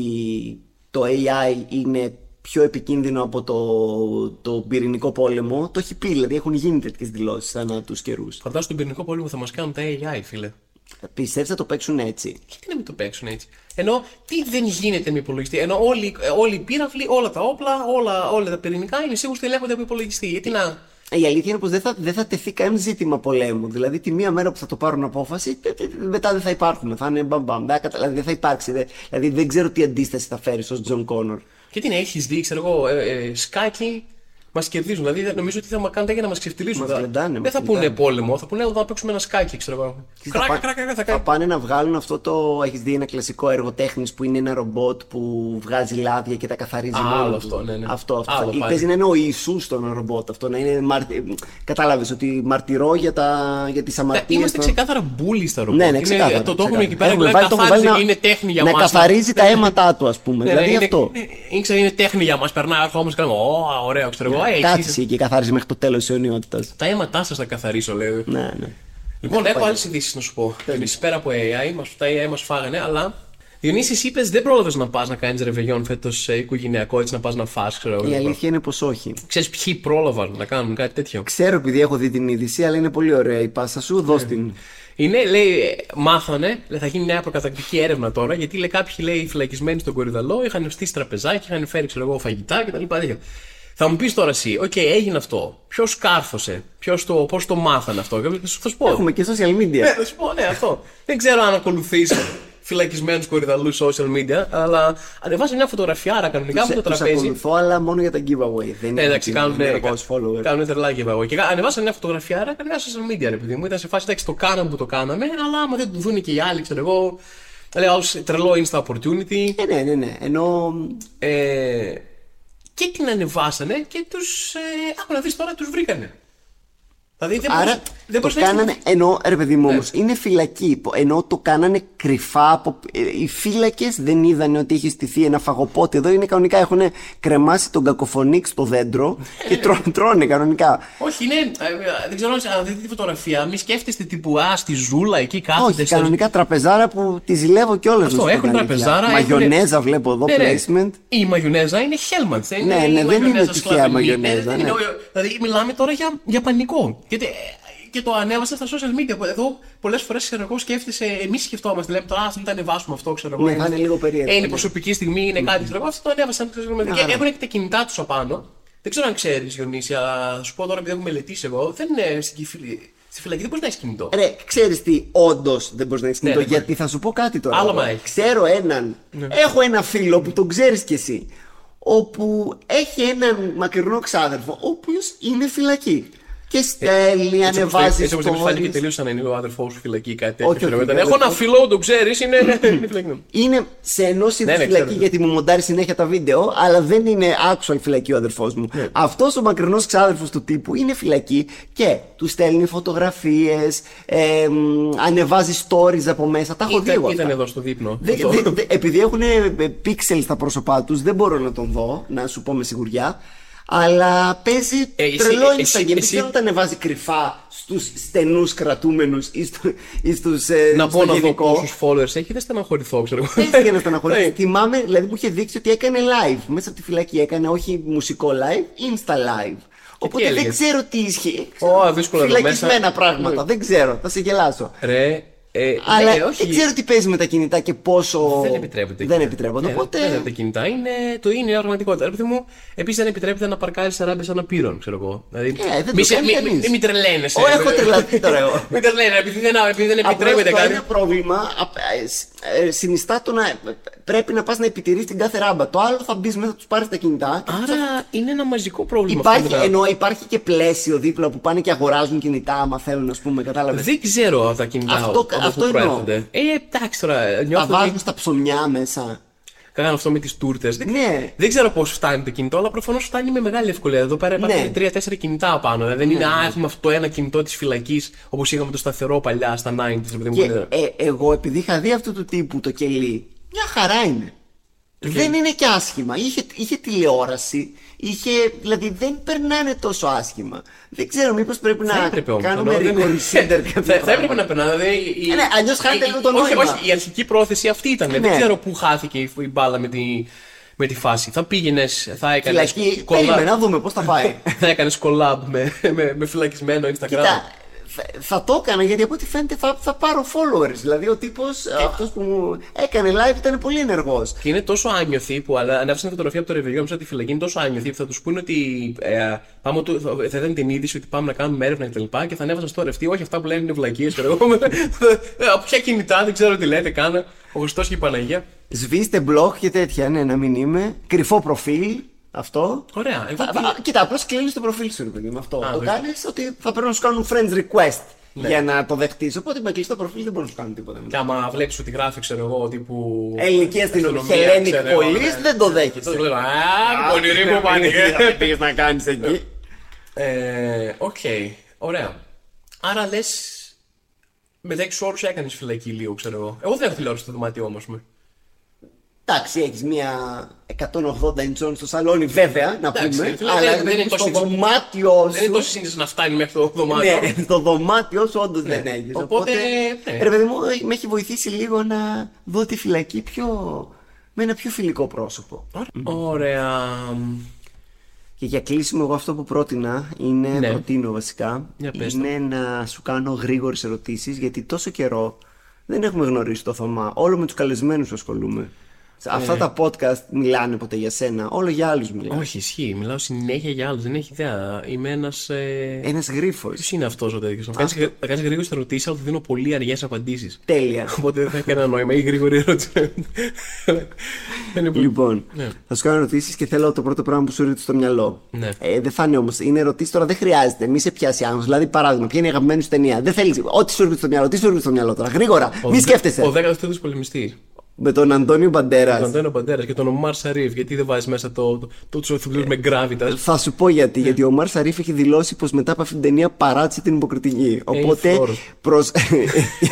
το AI είναι πιο επικίνδυνο από το, το πυρηνικό πόλεμο. Το έχει πει, δηλαδή έχουν γίνει τέτοιες δηλώσεις ανά τους καιρούς. Φαντάζομαι τον πυρηνικό πόλεμο θα μας κάνουν τα AI, φίλε. Πιστεύεις θα το παίξουν έτσι; Γιατί να μην το παίξουν έτσι; Ενώ τι δεν γίνεται με υπολογιστή; Ενώ όλοι, ε, όλοι οι πύραυλοι, όλα τα όπλα, όλα, όλα τα πυρηνικά είναι σίγουρα ότι ελέγχονται από υπολογιστή. Γιατί να. Η αλήθεια είναι πως δεν θα, δεν θα τεθεί κανένα ζήτημα πολέμου. Δηλαδή, τη μία μέρα που θα το πάρουν απόφαση, τε- τε- μετά δεν θα υπάρχουν. Θα είναι μπαμπαμ. Δεν, κατα- δηλαδή, δεν θα υπάρξει. Δεν- δηλαδή, δεν ξέρω τι αντίσταση θα φέρει ο Τζον Κόνορ. Και τι να έχεις δει, ξέρω εγώ, ε, ε, σκάκι μας κερδίζουν. Δηλαδή δεν- νομίζω ότι θα μας κάνουν για να μας ξεφτυλίσουν. Μας Θα- γλεντάνε, δεν μας θα πούνε γλεντάνε. πόλεμο, θα πούνε εδώ να παίξουμε ένα σκάκι, ξέρω εγώ. Θα, Κράκα, πά- κράκα, θα θα κάνει. πάνε να βγάλουν αυτό το. Έχεις δει ένα κλασικό έργο τέχνης που είναι ένα ρομπότ που βγάζει λάδια και τα καθαρίζει Α, μόνο άλλο του. αυτό, ναι, ναι. Αυτό, αυτό. Άλλο Ή πάλι. Παίζει να είναι ο Ιησούς τον ρομπότ αυτό. Να είναι μαρτι... Κατάλαβες ότι μαρτυρώ για, τα... για τις Ναι, αμαρτίες. Είμαστε ξεκάθαρα μπουλί στα ρομπότ. Ναι, ναι, Είναι- ξεκάθαρα. Το, το έχουμε ξεκάθαρα. εκεί πέρα. Έχουμε δηλαδή, βάλει- το έχουμε καθάριζε, βάλει να- είναι τέχνη για να μας. καθαρίζει τα αίματά του, ας πούμε. Ναι, ναι, δηλαδή είναι, αυτό. ναι, ήξερα, είναι τέχνη για μας. Περνάει ο όμω και λέμε, Ω, ωραίο, ξέρω εγώ. «Ε, Κάτσε εσείς- εσύ και καθάριζε μέχρι το τέλος της αιωνιότητας. Τα αίματά σας θα καθαρίσω, λέει. Ναι, ναι. Λοιπόν, έχω άλλες ειδήσεις να σου πω. Ειδήσεις πέρα από AI, μας, τα AI μας φάγανε, αλλά. Διονύσης, εσύ είπες δεν πρόλαβες να πας να κάνεις ρεβεγιόν φέτος οικογενειακό, έτσι να πας να φας, ξέρω εγώ. Η αλήθεια είναι πως όχι. Ξέρεις ποιοι πρόλαβαν να κάνουν κάτι τέτοιο; Ξέρω επειδή έχω δει την είδηση, αλλά είναι πολύ ωραία η πάσα σου. Δώσ' Ναι. την. Είναι, λέει, ε, μάθανε, λέει, θα γίνει μια προκατακτική έρευνα τώρα, γιατί λέει, κάποιοι λέει, φυλακισμένοι στον Κορυδαλό είχαν στήσει τραπεζάκι, είχαν φέρει ξέρω εγώ, φαγητά κτλ. Τέτοια. Θα μου πεις τώρα εσύ, οκ, έγινε αυτό. Ποιος κάρφωσε, ποιος το, πώς το μάθανε αυτό. Και θα σου- θα σου πω. Έχουμε και social media. Ναι, θα σου πω, ναι, αυτό. Δεν ξέρω αν ακολουθείς φυλακισμένους Κορυδαλλού social media, αλλά ανεβάζει μια φωτογραφιάρα κανονικά από το Τους τραπέζι. ακολουθώ, αλλά μόνο για τα giveaway. Δεν Ναι, είναι εντάξει, ότι κάνουν, είναι ενεργός follower. κάνουν τρελά giveaway. Και ανεβάσαν μια φωτογραφιάρα, κανένα social media, ρε παιδί μου. Ήταν σε φάση, εντάξει, το κάναμε που το κάναμε, αλλά άμα δεν το δουν και οι άλλοι, ξέρω εγώ. Λέει, ως τρελό insta opportunity. Ε, ναι, ναι, ναι. Ενώ. Ε, και την ανεβάσανε και τους. Ε, άκου να δεις τώρα, τους βρήκανε. Δηλαδή δεν Άρα μπορείς- δεν το μπορείς να έχεις- κάνανε. Ενώ ρε παιδί μου Ναι. όμως, είναι φυλακή. που- Ενώ το κάνανε κρυφά. Από, ε, οι φύλακες δεν είδαν ότι έχει στηθεί ένα φαγοπότη. Εδώ είναι κανονικά. Έχουν κρεμάσει τον κακοφωνίξ στο δέντρο [LAUGHS] και τρώ- τρώνε κανονικά. Όχι, είναι. ε, ε, δεν ξέρω αν δείτε τη φωτογραφία. Μη σκέφτεστε τύπου Α, στη ζούλα εκεί κάθονται. Όχι, στο- κανονικά τραπεζάρα που τη ζηλεύω κιόλα. Αυτό, έχουν τραπεζάρα. Μαγιονέζα έχουν- βλέπω εδώ, Ναι, ναι. placement. Η μαγιονέζα είναι Hellmann's. Δεν είναι Ναι, η ναι, δεν μαγιονέζα είναι τυχαία σλαβινή. μαγιονέζα, δεν ναι. είναι ο- Δηλαδή, μιλάμε τώρα για, για πανικό. Γιατί, ε, και το ανέβασα στα social media. που Εδώ πολλές φορές εγώ σκέφτεσαι, εμείς σκεφτόμαστε. Λέμε τώρα, ας μην το ανεβάσουμε αυτό, ξέρω εγώ. Ναι, θα είναι λίγο περίεργο, Ε, είναι ναι. προσωπική στιγμή, είναι κάτι, ξέρω εγώ. Αυτό το ανέβασαν. ξέρω εγώ, Και Άρα. έχουν και τα κινητά τους απάνω. Δεν ξέρω αν ξέρεις, Διονύση, αλλά θα σου πω τώρα επειδή έχω μελετήσει εγώ. Δεν είναι στην, Κυφυ- Στη φυλακή δεν μπορείς να έχεις κινητό. Ρε, ξέρεις τι, όντως δεν μπορείς να έχεις κινητό. ναι, γιατί θα σου πω κάτι τώρα. Άλλο Εγώ μα έχεις. Ξέρω έναν. Έχω ένα φίλο που τον ξέρεις κι εσύ. Όπου έχει έναν μακρινό ξάδερφο, ο οποίος είναι φυλακή. Και στέλνει, Έτσι όπως το- ανεβάζει Έτσι όπως φάνηκε stories. τελείω σαν να είναι ο αδερφός σου φυλακή ή κάτι Όχι, τέτοιο. όχι, Ήταν, δεν Έχω ένα είναι. φίλο, το ξέρεις, είναι. [LAUGHS] είναι φυλακή. Είναι σε ενός είδους ναι, φυλακή ξέρω. γιατί μου μοντάρει συνέχεια τα βίντεο, αλλά δεν είναι actual φυλακή ο αδερφός μου. Ναι. Αυτός ο μακρινός ξάδερφος του τύπου είναι φυλακή και του στέλνει φωτογραφίες, ε, μ, ανεβάζει stories από μέσα. Τα έχω δει εγώ. Ήταν, αυτά. ήταν εδώ στο δείπνο. Δε- Αυτό. δε- δε- επειδή έχουν πίξελ στα πρόσωπά τους, δεν μπορώ να τον δω, να σου πω με σιγουριά. Αλλά παίζει Ε, εσύ- τρελό εσύ- Instagram. Δεν εσύ- ξέρω αν τα ανεβάζει κρυφά στους στενούς κρατούμενους ή, στο, ή στους, ε, Να στο πω να δω γενικό. πόσους followers έχει, δεν στεναχωρηθώ, ξέρω εγώ. Έτσι για να στεναχωρήσει. Ναι. Θυμάμαι, δηλαδή μου είχε δείξει ότι έκανε live. Μέσα από τη φυλακή έκανε όχι μουσικό live, insta live. Οπότε δεν έλεγες; ξέρω τι ισχύει. Ω, δύσκολο εδώ Φυλακισμένα μέσα. πράγματα. Δεν ξέρω. Θα σε γελάσω. Ρε, ε, Αλλά ναι, όχι. δεν ξέρω τι παίζει με τα κινητά και πόσο. Δεν επιτρέπεται. Δεν επιτρέπονται. Ναι, Οπότε. Δεν είναι τα κινητά. Είναι, το είναι η πραγματικότητα. Ρε παιδί μου, επίσης δεν επιτρέπεται να παρκάρεις σε ράμπε αναπήρων, ξέρω εγώ. Δηλαδή, Ε, δεν το μη, σε- κάνει μη, κανείς. μη, μη τρελαίνεσαι. Ω, έχω τρελαθεί τώρα εγώ. [LAUGHS] Μην τρελαίνεσαι, επειδή δεν, επειδή δεν Απλώς επιτρέπεται το κάτι. ένα πρόβλημα απ- ε, σ- ε, συνιστά το να πρέπει να πας να επιτηρείς την κάθε ράμπα. Το άλλο θα μπεις μέσα, θα τους πάρεις τα κινητά. και θα Άρα είναι ένα μαζικό πρόβλημα. Υπάρχει, αυτό με τα- εννοώ, υπάρχει και πλαίσιο δίπλα που πάνε και αγοράζουν κινητά άμα θέλουν, ας πούμε, κατάλαβες. Δεν ξέρω από τα κινητά Αυτό- από πού αυτό εννοώ. προέρχονται. Ε, εντάξει τώρα. Τα Νιώθω βάζουν ότι στα ψωμιά μέσα. κάνανε αυτό με τις τούρτες. Δεν, Ναι. δεν ξέρω πώς φτάνει το κινητό, αλλά προφανώς φτάνει με μεγάλη ευκολία. Εδώ πέρα υπάρχουν Ναι. τρία-τέσσερα κινητά πάνω. Δηλαδή δεν είναι, α, έχουμε αυτό το ένα κινητό της φυλακής όπως είχαμε το σταθερό παλιά στα 90s. ρε παιδί μου, Και είναι- ε, εγώ, επειδή είχα δει αυτού του τύπου το κελί, μια χαρά είναι. Δεν είναι και άσχημα. Είχε, είχε τηλεόραση, είχε, δηλαδή δεν περνάνε τόσο άσχημα. Δεν ξέρω, μήπως πρέπει Θα να έπρεπε όμως, κάνουμε ενώ δεν- reconsider κάποια θα, θα έπρεπε πράγματα. να περνά. Δηλαδή, η- Ε, ναι, αλλιώς χάνεται η- λίγο το όχι, νόημα. όχι, η αρχική πρόθεση αυτή ήταν. Ναι. Δεν ξέρω πού χάθηκε η, η μπάλα με τη, με τη φάση. Θα πήγαινες, θα έκανες. Φυλακή, περίμενε να δούμε πώς θα [LAUGHS] πάει. θα έκανες collab με, με, με φυλακισμένο Instagram. Κοίτα, θα- θα το έκανα γιατί από ό,τι φαίνεται θα, θα πάρω followers. Δηλαδή ο τύπος αυτός που μου έκανε live ήταν πολύ ενεργός. Και είναι τόσο άνιωθοι που αλλά- ανέβασαν φωτογραφία από το ρεβιό μέσα από τη φυλακή. Είναι τόσο άνιωθοι που θα τους πούνε ότι ε, πάμε, του- θα, θα ήταν την είδηση ότι πάμε να κάνουμε έρευνα κτλ. Και, και θα ανέβασαν στο ρευτή. Όχι, αυτά που λένε είναι βλακίες. [LAUGHS] από ποια κινητά, δεν ξέρω τι λέτε, κάνα. Ο Χριστός και η Παναγία. Σβήστε blog και τέτοια, ναι, να μην είμαι. Κρυφό προφίλ, αυτό. Ωραία. Εγώ Θα- τι- θα- Κοίτα, απλώς κλείνεις το προφίλ σου, ρε παιδί με αυτό. Α, το ναι. κάνεις ότι θα πρέπει να σου κάνουν friends request για να το δεχτείς. Οπότε με κλειστό προφίλ δεν μπορεί να σου κάνουν τίποτα. Και άμα βλέπεις ότι γράφει, ξέρω εγώ, τύπου. Ελληνική αστυνομία, αστυνομία, Hellenic ξέρω εγώ, Police, ναι. δεν το δέχεσαι. Αυτό λέω, Α, πονηρή [LAUGHS] μου φάνηκε. πήγες να κάνεις εκεί. Ε, Οκ, ωραία. Άρα λες. Με έξι όρους έκανες φυλακή λίγο, ξέρω εγώ. Εγώ δεν έχω τηλεόραση στο δωμάτιό μου, ας πούμε. Εντάξει, έχεις μια 180 inch στο σαλόνι, βέβαια, να Εντάξει, πούμε. φίλε, αλλά δεν- δεν είναι στο τόσο- δωμάτιό Δεν είναι σου. τόσο σύνδεση να φτάνει μέχρι το δωμάτιο. Ναι, στο δωμάτιό σου όντως δεν έχεις. Οπότε, ναι. Ρε παιδί μου, με έχει βοηθήσει λίγο να δω τη φυλακή πιο. με ένα πιο φιλικό πρόσωπο. Ωραία. Και για κλείσιμο, εγώ αυτό που πρότεινα είναι, Ναι. προτείνω βασικά, Για πες είναι να σου κάνω γρήγορες ερωτήσεις γιατί τόσο καιρό δεν έχουμε γνωρίσει το Θωμά. Όλο με τους καλεσμένους ασχολούμαι. Αυτά τα podcast μιλάνε ποτέ για σένα, όλο για άλλους μιλάνε. Όχι, ισχύει. Μιλάω συνέχεια για άλλους. Δεν έχει ιδέα. Είμαι ένας. Ε... Ένας γρίφος. Ποιος είναι αυτός ο τέτοιος; Να κάνεις γρήγορες ερωτήσεις, αλλά του δίνω πολύ αργές απαντήσεις. Τέλεια. Οπότε δεν θα έχει κανένα νόημα. Ή γρήγορη ερώτηση. Δεν [LAUGHS] είναι πολύ- Λοιπόν, Ναι. θα σου κάνω ερωτήσεις και θέλω το πρώτο πράγμα που σου έρχεται στο μυαλό. Ναι. Ε, δεν θα είναι όμως. Είναι ερωτήσεις τώρα, δεν χρειάζεται. Μη σε πιάσει άγχος. Δηλαδή, παράδειγμα, ποια είναι η αγαπημένη σου ταινία. Δεν θέλεις. Ό,τι σου έρχεται στο μυαλό, τι σου έρχεται στο μυαλό τώρα; Γρήγορα. Ο Μη δε- σκέφτεσαι. Ο 13ος πολεμιστής. Με τον Αντόνιο Μπαντέρας. Τον Αντόνιο Μπαντέρας και τον Ομάρ Σαρίφ. Γιατί δεν βάζεις μέσα το, το, το, τους ηθοποιούς με gravitas. Θα σου πω γιατί. Γιατί ο Ομάρ Σαρίφ έχει δηλώσει πως μετά από αυτήν την ταινία παράτησε την υποκριτική. Οπότε, φλώρος. προς...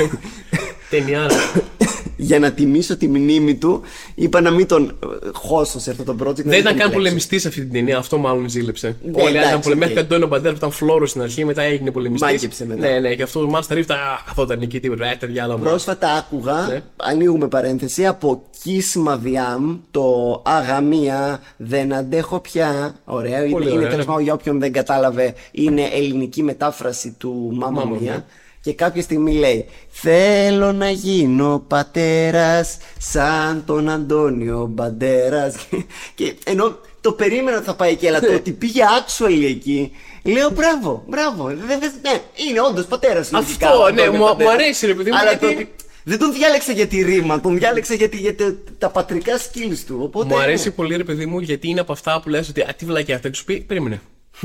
[LAUGHS] Ταινιάρα. [COUGHS] για να τιμήσω τη μνήμη του, είπα να μην τον ε, χώσω σε αυτό το project. να Δεν μην ήταν τον καν τρέξω. πολεμιστής αυτή την ταινία, αυτό μάλλον ζήλεψε. Ναι, Όλοι οι άλλοι ήταν εντάξει, πολεμιστές. Μέχρι οκ. και ο Αντόνιο Μπαντέρας που ήταν φλώρος στην αρχή, μετά έγινε πολεμιστής. Μάγεψε μετά. Ναι, ναι, και αυτό ο Ομάρ Σαρίφ ήταν. «Α, Καθόταν εκεί τίποτα. Ε, παιδιά, άλλα μου. Πρόσφατα άκουγα, Ναι. ανοίγουμε παρένθεση, από Kiss Madiam το Αγαμία δεν αντέχω πια. Ωραία, είναι, Πολύ είναι ωραία, τέλος ναι. πάντων για όποιον δεν κατάλαβε, είναι ελληνική μετάφραση του Mamma Mamma Mia. Mia. Και κάποια στιγμή λέει Θέλω να γίνω πατέρας σαν τον Αντώνιο Μπαντέρας [LAUGHS] Και ενώ το περίμενα ότι θα πάει εκεί, αλλά το ότι πήγε actually εκεί. Λέω μπράβο, μπράβο. Δεν, δεν, ναι, είναι όντως πατέρας. Αυτό, ναι, μου, μου αρέσει ρε παιδί μου. Αλλά γιατί... το ότι δεν τον διάλεξε για τη ρήμα, τον διάλεξε για, τη- για τα- τα πατρικά skills του. Οπότε, Μου αρέσει πολύ ρε παιδί μου γιατί είναι από αυτά που λες ότι α, τι βλακιά αυτό και σου πει, περίμενε.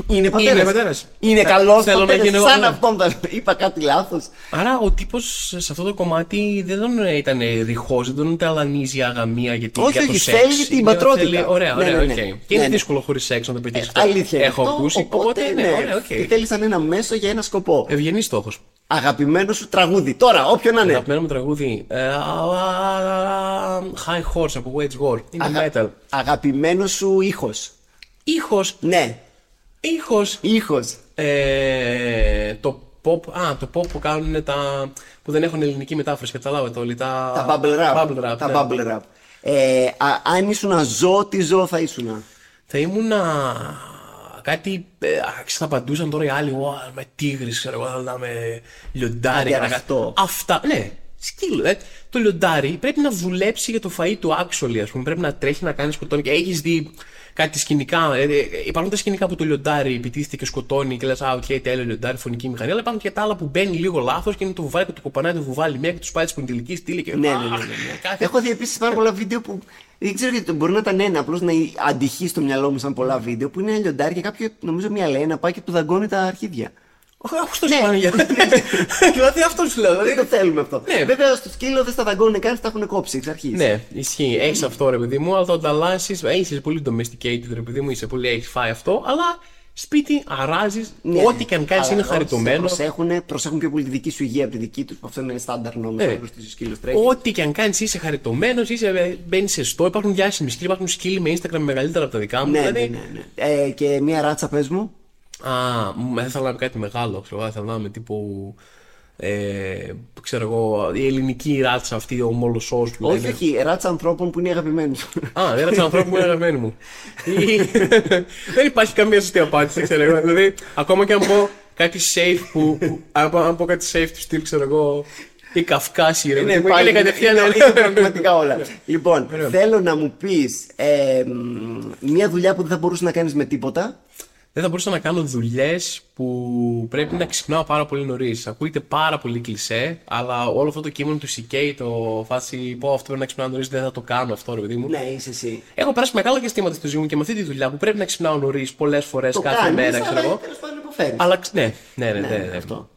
Είναι πατέρας. Είναι πατέρας. Είναι Ε, καλός θέλω να πατέρας. γίνω εγώ, Σαν ναι. αυτόν τον. Είπα κάτι λάθος. Άρα ο τύπος σε αυτό το κομμάτι δεν τον ήταν ρηχό, δεν τον ταλανίζει αγαμία γιατί Όχι, για το όχι, σεξ. θέλει την Είναι- πατρότητα. θέλει- Ωραία, Ναι, ωραία, ναι, οκ. ναι. Και Ναι, είναι ναι. δύσκολο χωρίς σεξ να το πετύχεις αυτό. Αλήθεια. είναι Έχω αυτό, ακούσει. Οπότε, ναι, ωραία, οκ. Και θέλεις σαν ένα μέσο για ένα σκοπό. Ευγενής στόχος. Αγαπημένο σου τραγούδι. Τώρα, όποιο να είναι. Αγαπημένο μου τραγούδι. ε, α, α, High Horse από Wage War. Είναι Αγα- metal. Αγαπημένος σου ήχος. Ήχος; Ναι, Ήχος. ήχος. Ε, το pop, α, το pop που κάνουν τα. που δεν έχουν ελληνική μετάφραση, καταλάβατε όλοι. Τα, Τα bubble rap. Bubble rap, τα ναι. bubble rap. Ε, α, αν ήσουν ζώο, τι ζώο θα ήσουν. Θα ήμουνα κάτι. Ε, α, θα απαντούσαν τώρα οι άλλοι. Ω, με τίγρης, ξέρω εγώ, θα με λιοντάρι. Άντε, κανένα- αυτό. Αυτά. Ναι, σκύλο. Ε. Το λιοντάρι πρέπει να δουλέψει για το φαΐ του actually, ας πούμε. Πρέπει να τρέχει να κάνει σκοτώνει. Και έχεις δει κάτι σκηνικά. Ε, ε, υπάρχουν τα σκηνικά που το λιοντάρι επιτίθεται και σκοτώνει και λες, Α, οκ, τέλειο λιοντάρι, φονική μηχανή. Αλλά υπάρχουν και τα άλλα που μπαίνει λίγο λάθος και είναι το βουβάλι και το κοπανάει το βουβάλι μία και του σπάει τη σπονδυλική στήλη. Και... Ναι, ναι, ναι. ναι, Αχ, ναι. κάθε- Έχω δει επίσης πάρα πολλά βίντεο που δεν ξέρω γιατί μπορεί να ήταν ένα, απλώς να αντηχεί στο μυαλό μου σαν πολλά βίντεο που είναι ένα λιοντάρι και κάποιο, νομίζω μια λέαινα πάει και του δαγκώνει τα αρχίδια. Όχι, αυτό Ναι. σου πάνε για. Δηλαδή αυτό σου λέω. δηλαδή, Δεν το θέλουμε αυτό. Ναι. Βέβαια στο σκύλο δεν στα δαγκώνουν καν, τα έχουν κόψει εξ αρχής. Ναι, ισχύει. Έχεις αυτό ρε παιδί μου, αλλά το ανταλλάσσει. Είσαι πολύ domesticated ρε παιδί μου, είσαι πολύ. Έχεις φάει αυτό, αλλά σπίτι αράζεις. Ναι. Ό,τι και αν κάνεις Αλλά είναι όσοι χαριτωμένο. Προσέχουν, προσέχουν πιο πολύ τη δική σου υγεία από τη δική τους. Αυτό είναι στάνταρ νόμος. Ε. Ε. Στου σκύλου τρέχει. Ό,τι και αν κάνεις, είσαι χαριτωμένος, είσαι... μπαίνεις σε στό. Υπάρχουν διάσημοι σκύλοι, υπάρχουν σκύλοι με Instagram μεγαλύτερα από τα δικά μου. Ναι, δηλαδή... ναι, ναι, ναι. Ε, και μία ράτσα πες μου. Α, μ, δεν ήθελα να είμαι κάτι μεγάλο. Ξέρω, εγώ, ήθελα να είμαι τύπου. Ε, ξέρω εγώ, η ελληνική ράτσα αυτή, ο μολοσσός που Όχι, λένε. όχι, ράτσα ανθρώπων που είναι αγαπημένοι σου. Α, δεν ράτσα ανθρώπου που είναι αγαπημένοι μου. [LAUGHS] Ή- δεν υπάρχει καμία σωστή απάντηση, ξέρω εγώ. Δηλαδή, ακόμα και αν πω κάτι safe που. που- αν, πω, αν πω κάτι safe του στυλ, ξέρω εγώ. Ή καυκάσι, ρε. Είναι μου, πάλι είναι κατευθείαν. είναι- ναι. είναι πραγματικά όλα. λοιπόν, θέλω να μου πεις ε, μ, μια δουλειά που δεν θα μπορούσε να κάνεις με τίποτα. Δεν θα μπορούσα να κάνω δουλειές που πρέπει να ξυπνάω πάρα πολύ νωρίς. Ακούγεται πάρα πολύ κλισέ, αλλά όλο αυτό το κείμενο του CK, το φάση πω αυτό πρέπει να ξυπνάω νωρίς, δεν θα το κάνω αυτό, ρε παιδί μου. Ναι, είσαι εσύ. Έχω περάσει μεγάλα διαστήματα στη ζωή μου και με αυτή τη δουλειά που πρέπει να ξυπνάω νωρίς πολλές φορές Το κάθε κάνεις, μέρα, ξέρω αλλά εγώ. τέλος πάντων υποφέρεις. Αλλά ξ- ναι, ναι, ναι, ναι, ναι, αυτό.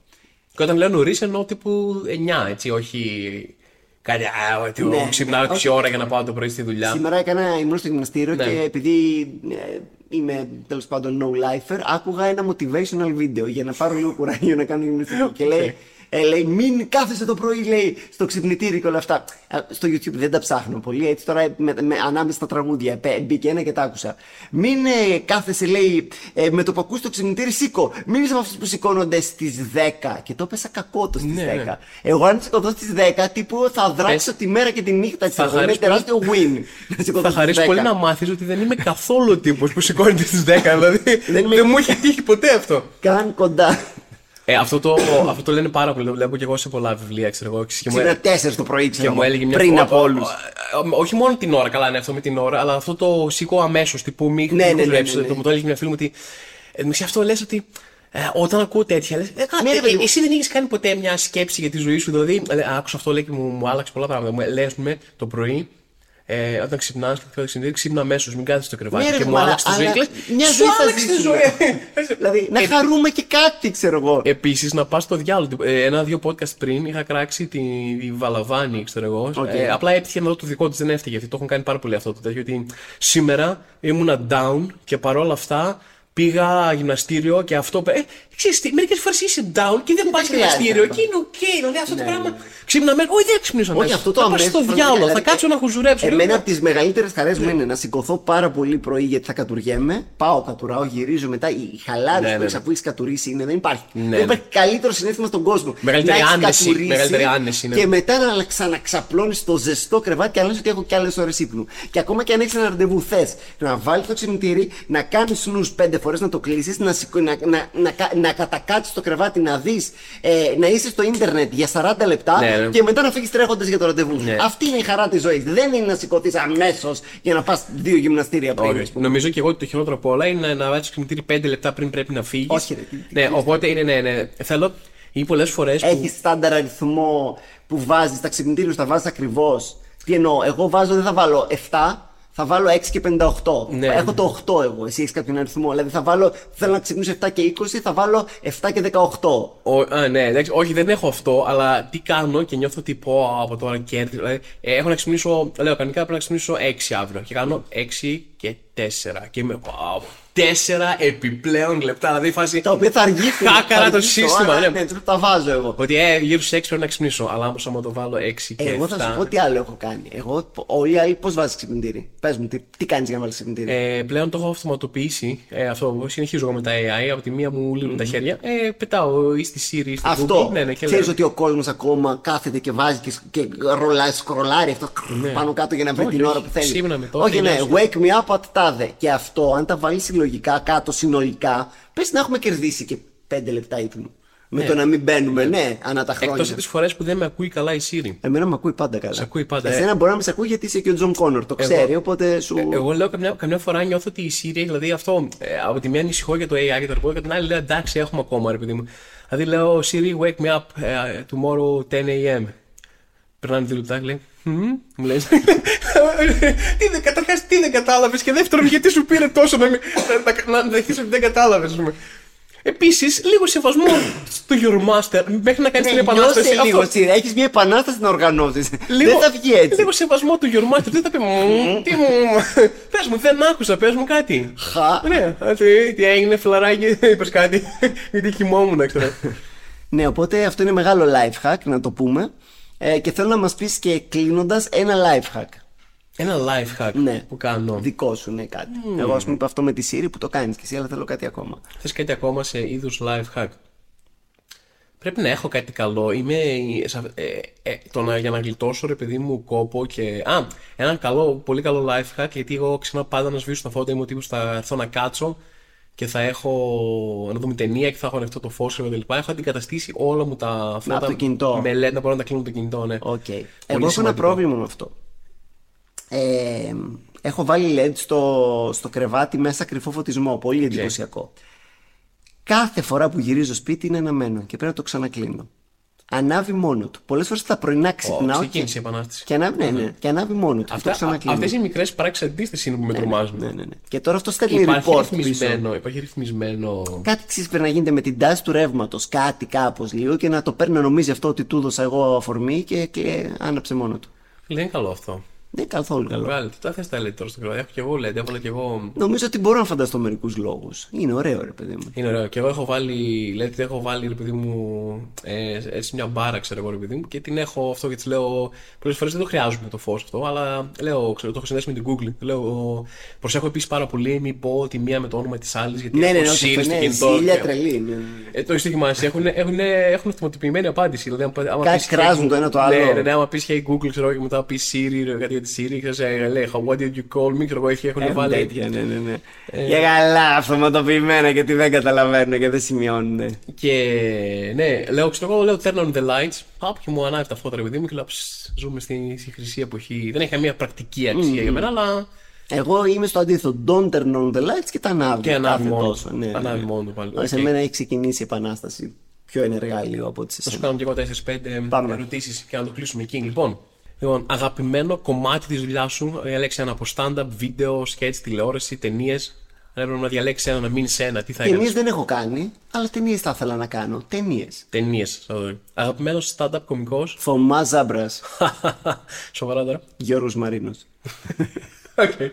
Και όταν λέω νωρίς εννοώ τύπου 9, έτσι, όχι. Κάτι, α, ότι Ναι, ξυπνάω 6 ώρα για να πάω το πρωί στη δουλειά. Σήμερα έκανα, ήμουν στο γυμναστήριο Ναι. και επειδή ε, είμαι τέλος πάντων no lifer, άκουγα ένα motivational video για να πάρω λίγο κουράγιο να κάνω γυμναστική. και λέει, [LAUGHS] ε, λέει, μην κάθεσαι το πρωί, λέει, στο ξυπνητήρι και όλα αυτά. Ε, Στο YouTube δεν τα ψάχνω πολύ, έτσι τώρα με, με, ανάμεσα στα τραγούδια πέ- μπήκε ένα και τα άκουσα. Μην ε, κάθεσαι, λέει, ε, με το που ακούς το ξυπνητήρι, σήκω. Μην είσαι με αυτούς που σηκώνονται στις 10. Και το έπεσα κακότο στις Ναι, 10. ναι. Εγώ αν σηκωθώ στις 10, τύπου θα δράξω τη μέρα και τη νύχτα τη. Θα Είναι χαρείς τεράστιο win. [LAUGHS] Να σηκωθώ Θα στις χαρίσει 10. πολύ να μάθεις ότι δεν είμαι καθόλου ο τύπος που σηκώνεται στις 10. Δηλαδή δεν, είμαι- μου έχει τύχει ποτέ αυτό. Καν κοντά. Ε, αυτό, το, αυτό το λένε πάρα πολύ. Το βλέπω και εγώ σε πολλά βιβλία, ξέρω εγώ. Και μου, Σήμερα 4 το πρωί, ξέρω και μου εγώ, έλεγε μια πριν φορά- από όλους. Ε, ε, Όχι μόνο την ώρα, καλά είναι αυτό με την ώρα, αλλά αυτό το σήκω αμέσως. Τύπου μη Ναι, ναι, ναι, δουλέψεις. ναι, ναι. Το μου το έλεγε μια φίλη μου ότι. Ε, με αυτό λες ότι. Ε, όταν ακούω τέτοια, λες, ε, κα- Ναι, ρε, ε, παιδί μου. εσύ δεν έχεις κάνει ποτέ μια σκέψη για τη ζωή σου. Δηλαδή, ε, άκουσα αυτό λέει και μου, μου άλλαξε πολλά πράγματα. Μου λέει, ας πούμε, το πρωί, ε, όταν ξυπνάς και θα ξυπνήσει, ξύπνα αμέσως, μην κάθεσαι στο κρεβάτι. Ναι, ρε, και μου αλλά- άλλαξε τη ζωή. αλλά Και λες, μια σου ζωή θα άλλαξε τη ζήσουμε. ζωή. [LAUGHS] Δηλαδή, να χαρούμε και κάτι, ξέρω εγώ. Επίσης, να πας στο διάλογο. Ε, Ένα-δύο podcast πριν είχα κράξει τη, τη Βαλαβάνη, ξέρω εγώ. Οκ. Ε, απλά έτυχε να δω το δικό της, δεν έφταιγε. Γιατί το έχουν κάνει πάρα πολύ αυτό το τέτοιο. Ότι σήμερα ήμουνα down και παρόλα αυτά πήγα γυμναστήριο και αυτό. Ε, ξέρεις τι, μερικές φορές είσαι down και δεν πας δεν χρειάζεται γυμναστήριο αυτό. και είναι οκ. δηλαδή αυτό το πράγμα. Ξύπνα μέρα. Όχι, δεν ξυπνήσω Όχι, αμέσως. αυτό το Θα πας αμέσως. στο πραγματικά, διάλογο, θα δηλαδή, κάτσω να χουζουρέψω. Εμένα από τις μεγαλύτερες χαρές μου είναι να σηκωθώ πάρα πολύ πρωί γιατί θα κατουριέμαι. Πάω, κατουράω, γυρίζω μετά. Η η χαλάρωση Ναι, που ναι, έχει ναι. αφού έχεις κατουρίσει είναι. Δεν υπάρχει. Ναι, δεν ναι. υπάρχει καλύτερο συναίσθημα στον κόσμο. Μεγαλύτερη Να έχεις άνεση, κατουρίσει μεγαλύτερη άνεση, ναι. Και μετά να ξαναξαπλώνεις στο ζεστό κρεβάτι και να λες ότι έχω κι άλλες ώρες ύπνου. Και ακόμα και αν έχεις ένα ραντεβού θες να βάλεις το ξυπνητήρι, να κάνεις νου πέντε φορές να το κλείσεις, να, σηκω- να, να, να, κα- να κατακάτσεις το κρεβάτι, να δεις, ε, να είσαι στο ίντερνετ για 40 λεπτά Ναι, ναι. και μετά να φύγεις τρέχοντας για το ραντεβού. Ναι. Αυτή είναι η χαρά της ζωής. Δεν είναι να σηκωθείς αμέσως για να πας δύο γυμναστήρια πριν. Όχι. ας πούμε. Νομίζω και εγώ ότι το χειρότερο από όλα είναι να, να βάζει ξυπνητήρι 5 λεπτά πριν πρέπει να φύγεις. Όχι, ρε, τι- τι Ναι, οπότε είναι, ναι, ναι. Θέλω. Ή πολλές φορές. Έχεις στάνταρ αριθμό που βάζεις τα ξυπνητήρια, τα βάζεις ακριβώς. Τι εννοώ, εγώ βάζω, δεν θα βάλω 7, θα βάλω 6 και 58. Ναι. Έχω το 8 εγώ, εσύ έχεις κάποιον αριθμό. Δηλαδή θα βάλω, θέλω να ξυπνήσω 7 και 20, θα βάλω 7 και 18. Ο, α, ναι, εντάξει, όχι, δεν έχω αυτό, αλλά τι κάνω και νιώθω ότι πω από τώρα κέρδη. Δηλαδή, ε, έχω να ξυπνήσω, λέω κανονικά πρέπει να ξυπνήσω 6 αύριο. Και κάνω 6 και 4. Και είμαι, wow, 4 επιπλέον λεπτά. Δηλαδή η φάση. Τα οποία θα αργήσουν. Χάκαρα θα το αργήσω, σύστημα, άρα, ναι. ναι. τα βάζω εγώ. Ότι ε, γύρω στους 6 πρέπει να ξυπνήσω. Αλλά όμω άμα το βάλω 6 και 7. Εγώ θα σου πω τι άλλο έχω κάνει. Εγώ, όλοι οι άλλοι πώς βάζεις ξυπνητήρι; Πες μου, τι, τι κάνεις για να βάλεις ξυπνητήρι; Ε, πλέον το έχω αυτοματοποιήσει. Ε, αυτό συνεχίζω εγώ με τα AI. Από τη μία μου λύνουν τα χέρια. Ε, πετάω ή στη Siri ή στη Αυτό. Google. Ναι, ναι, και Ξέρεις λέω. ότι ο κόσμος ακόμα κάθεται και βάζει και, και ρολάει, σκρολάρει αυτό πάνω κάτω για να βρει Ναι. Όχι, την όχι. ώρα που θέλει. Ξύπνα με το, όχι, ναι, τελειώσε. wake me up at τάδε. Και αυτό, αν τα βάλεις συλλογικά κάτω συνολικά, πες να έχουμε κερδίσει και 5 λεπτά ύπνου. Με το να μην μπαίνουμε, ναι, ανά τα χρόνια. Εκτός από τις φορές που δεν με ακούει καλά η Siri. Εμένα με ακούει πάντα καλά. Σε ακούει πάντα, ε. Εσένα μπορεί να με σε ακούει γιατί είσαι και ο Τζον Κόνορ, το ξέρει, οπότε σου. Ε, Εγώ λέω καμιά, καμιά φορά νιώθω ότι η Siri, δηλαδή αυτό, ε, από τη μία ανησυχώ για το AI και το ρομπότ, και την άλλη λέω εντάξει, έχουμε ακόμα ρε παιδί μου. Δηλαδή λέω Siri, wake me up ε, tomorrow 10 a.m. Περνάνε δύο λεπτά και λέει, «Μμμ», μου λέει. [LAUGHS] τι δεν, καταρχάς, τι δεν κατάλαβες και δεύτερον, γιατί σου πήρε τόσο να, μην- να, να, να δεχτείς ότι δεν κατάλαβες, ας πούμε. Επίσης, λίγο σεβασμό στο Your Master μέχρι να κάνεις την επανάσταση. Νιώσε λίγο, Αυτό- Σύρι, έχεις μια επανάσταση να οργανώσεις. Λίγο- Δεν θα βγει έτσι. Λίγο σεβασμό του Your Master. Δεν θα πει «Μμμ, Τι μου. Πες μου, δεν άκουσα, πες μου κάτι. Χα. Ναι, τι, τι έγινε, φιλαράκι, είπες κάτι. Γιατί κοιμόμουν, ξέρω. Ναι, οπότε αυτό είναι μεγάλο life hack, να το πούμε. Ε, και θέλω να μας πεις και κλείνοντας ένα life hack. Ένα life hack Ναι. που κάνω. Δικό σου, ναι, κάτι. Εγώ, ας πούμε, είπα αυτό με τη Siri που το κάνεις και εσύ, αλλά θέλω κάτι ακόμα. Θες κάτι ακόμα σε είδους life hack; Πρέπει να έχω κάτι καλό. Είμαι. Ε, ε, το να, για να γλιτώσω, ρε παιδί μου, κόπο και. Α, ένα καλό, πολύ καλό life hack, γιατί εγώ ξεχνάω πάντα να σβήσω τα φώτα. Είμαι ο τύπος που θα έρθω να κάτσω και θα έχω. να δούμε ταινία και θα έχω ανοιχτό το φως και τα λοιπά. Έχω αντικαταστήσει όλα μου τα φώτα. Από το κινητό. Με LED να μπορώ να τα κλείνω το κινητό, ναι. Οκ. Εγώ έχω ένα σημαντικό. πρόβλημα με αυτό. Ε, έχω βάλει LED στο, στο κρεβάτι μέσα κρυφό φωτισμό. Πολύ εντυπωσιακό. Κάθε φορά που γυρίζω σπίτι είναι αναμένο και πρέπει να το ξανακλίνω. Ανάβει μόνο του. Πολλές φορές τα πρωινά ξυπνάω. ξεκίνησε και... η επανάσταση. Και ανάβει, ναι, ναι, και ανάβει μόνο του. και το ξανακλίνω. Αυτές οι μικρές πράξεις αντίθεση είναι που με τρομάζουν. Ναι, ναι, ναι. Και τώρα αυτό στέλνει Υπάρχει report πίσω. ρυθμισμένο, υπάρχει ρυθμισμένο. Κάτι ξέρεις πρέπει να γίνεται με την τάση του ρεύματος. Κάτι κάπως λίγο και να το παίρνει να νομίζει αυτό ότι του έδωσα εγώ αφορμή και, και άναψε μόνο του. Δεν είναι καλό αυτό. Δεν είναι καθόλου καλό. Βγάλε, τι τα θες τα λέει τώρα στο κρεβάτι. Έχω και εγώ LED, έβαλα και εγώ. Νομίζω ότι μπορώ να φανταστώ μερικούς λόγους. Είναι ωραίο, ρε παιδί μου. Είναι ωραίο. Και εγώ έχω βάλει, LED, έχω βάλει ρε παιδί μου, ε, έτσι μια μπάρα, ξέρω εγώ ρε παιδί μου, και την έχω αυτό και της λέω. Πολλές φορές δεν το χρειάζομαι το φως αυτό, αλλά λέω, ξέρω, το έχω συνδέσει με την Google. Λέω, προσέχω επίσης πάρα πολύ, μην πω τη μία με το όνομα της άλλης, γιατί Ναι, ναι, έχω ναι, Siri όχι, στο ναι, κινητό. ζήλια και- τρελή. ναι, ναι. Ε, το έχεις θυμάσαι, έχουν, έχουν, έχουν αυτοματοποιημένη απάντηση. Δηλαδή, άμα, άμα Κάτι πεις, κράζουν hey, το ένα το άλλο. Ναι, ναι, ναι, άμα πεις Hey Google, ξέρω εγώ, και μετά πεις Siri, ρε, κάτι για τη Siri, ξέρεις, ε, λέει What did you call me, ξέρω εγώ, έχει- έχουν Έχουν βάλει. τέτοια, ναι, ναι, ναι. Για καλά, αυτοματοποιημένα γιατί δεν καταλαβαίνουν και δεν σημειώνουν. Και ναι, λέω, ξέρω εγώ, λέω turn on the lights. Πάω και μου ανάβει τα φώτα, ρε παιδί μου, και λέω «Ψ, ζούμε στη, στη χρυσή εποχή. Δεν έχει καμία πρακτική αξία για μένα, αλλά Εγώ είμαι στο αντίθετο. Don't turn on the lights και τα ανάβει. Και ανάβει κάθε μόνο τόσο, του. ναι, ναι, Ανάβει ναι. μόνο του πάλι. Σε Οκ. μένα έχει ξεκινήσει η επανάσταση πιο ενεργά λίγο από ό,τι σε θα σου σένα. κάνω και εγώ 4-5 Πάμε. ερωτήσεις και να το κλείσουμε εκεί. Λοιπόν, λοιπόν αγαπημένο κομμάτι της δουλειάς σου, διαλέξει ένα από stand-up, βίντεο, sketch, τηλεόραση, ταινίες. Αν έπρεπε να διαλέξεις ένα, να μείνει σε ένα, τι θα έκανες; Ταινίε δεν έχω κάνει, αλλά ταινίες θα ήθελα να κάνω. Ταινίες. Ταινίες. Αγαπημένος stand-up κωμικός; Θωμά Ζάμπρας. [LAUGHS] Σοβαρά τώρα. Γιώργος Μαρίνος. [LAUGHS] Okay.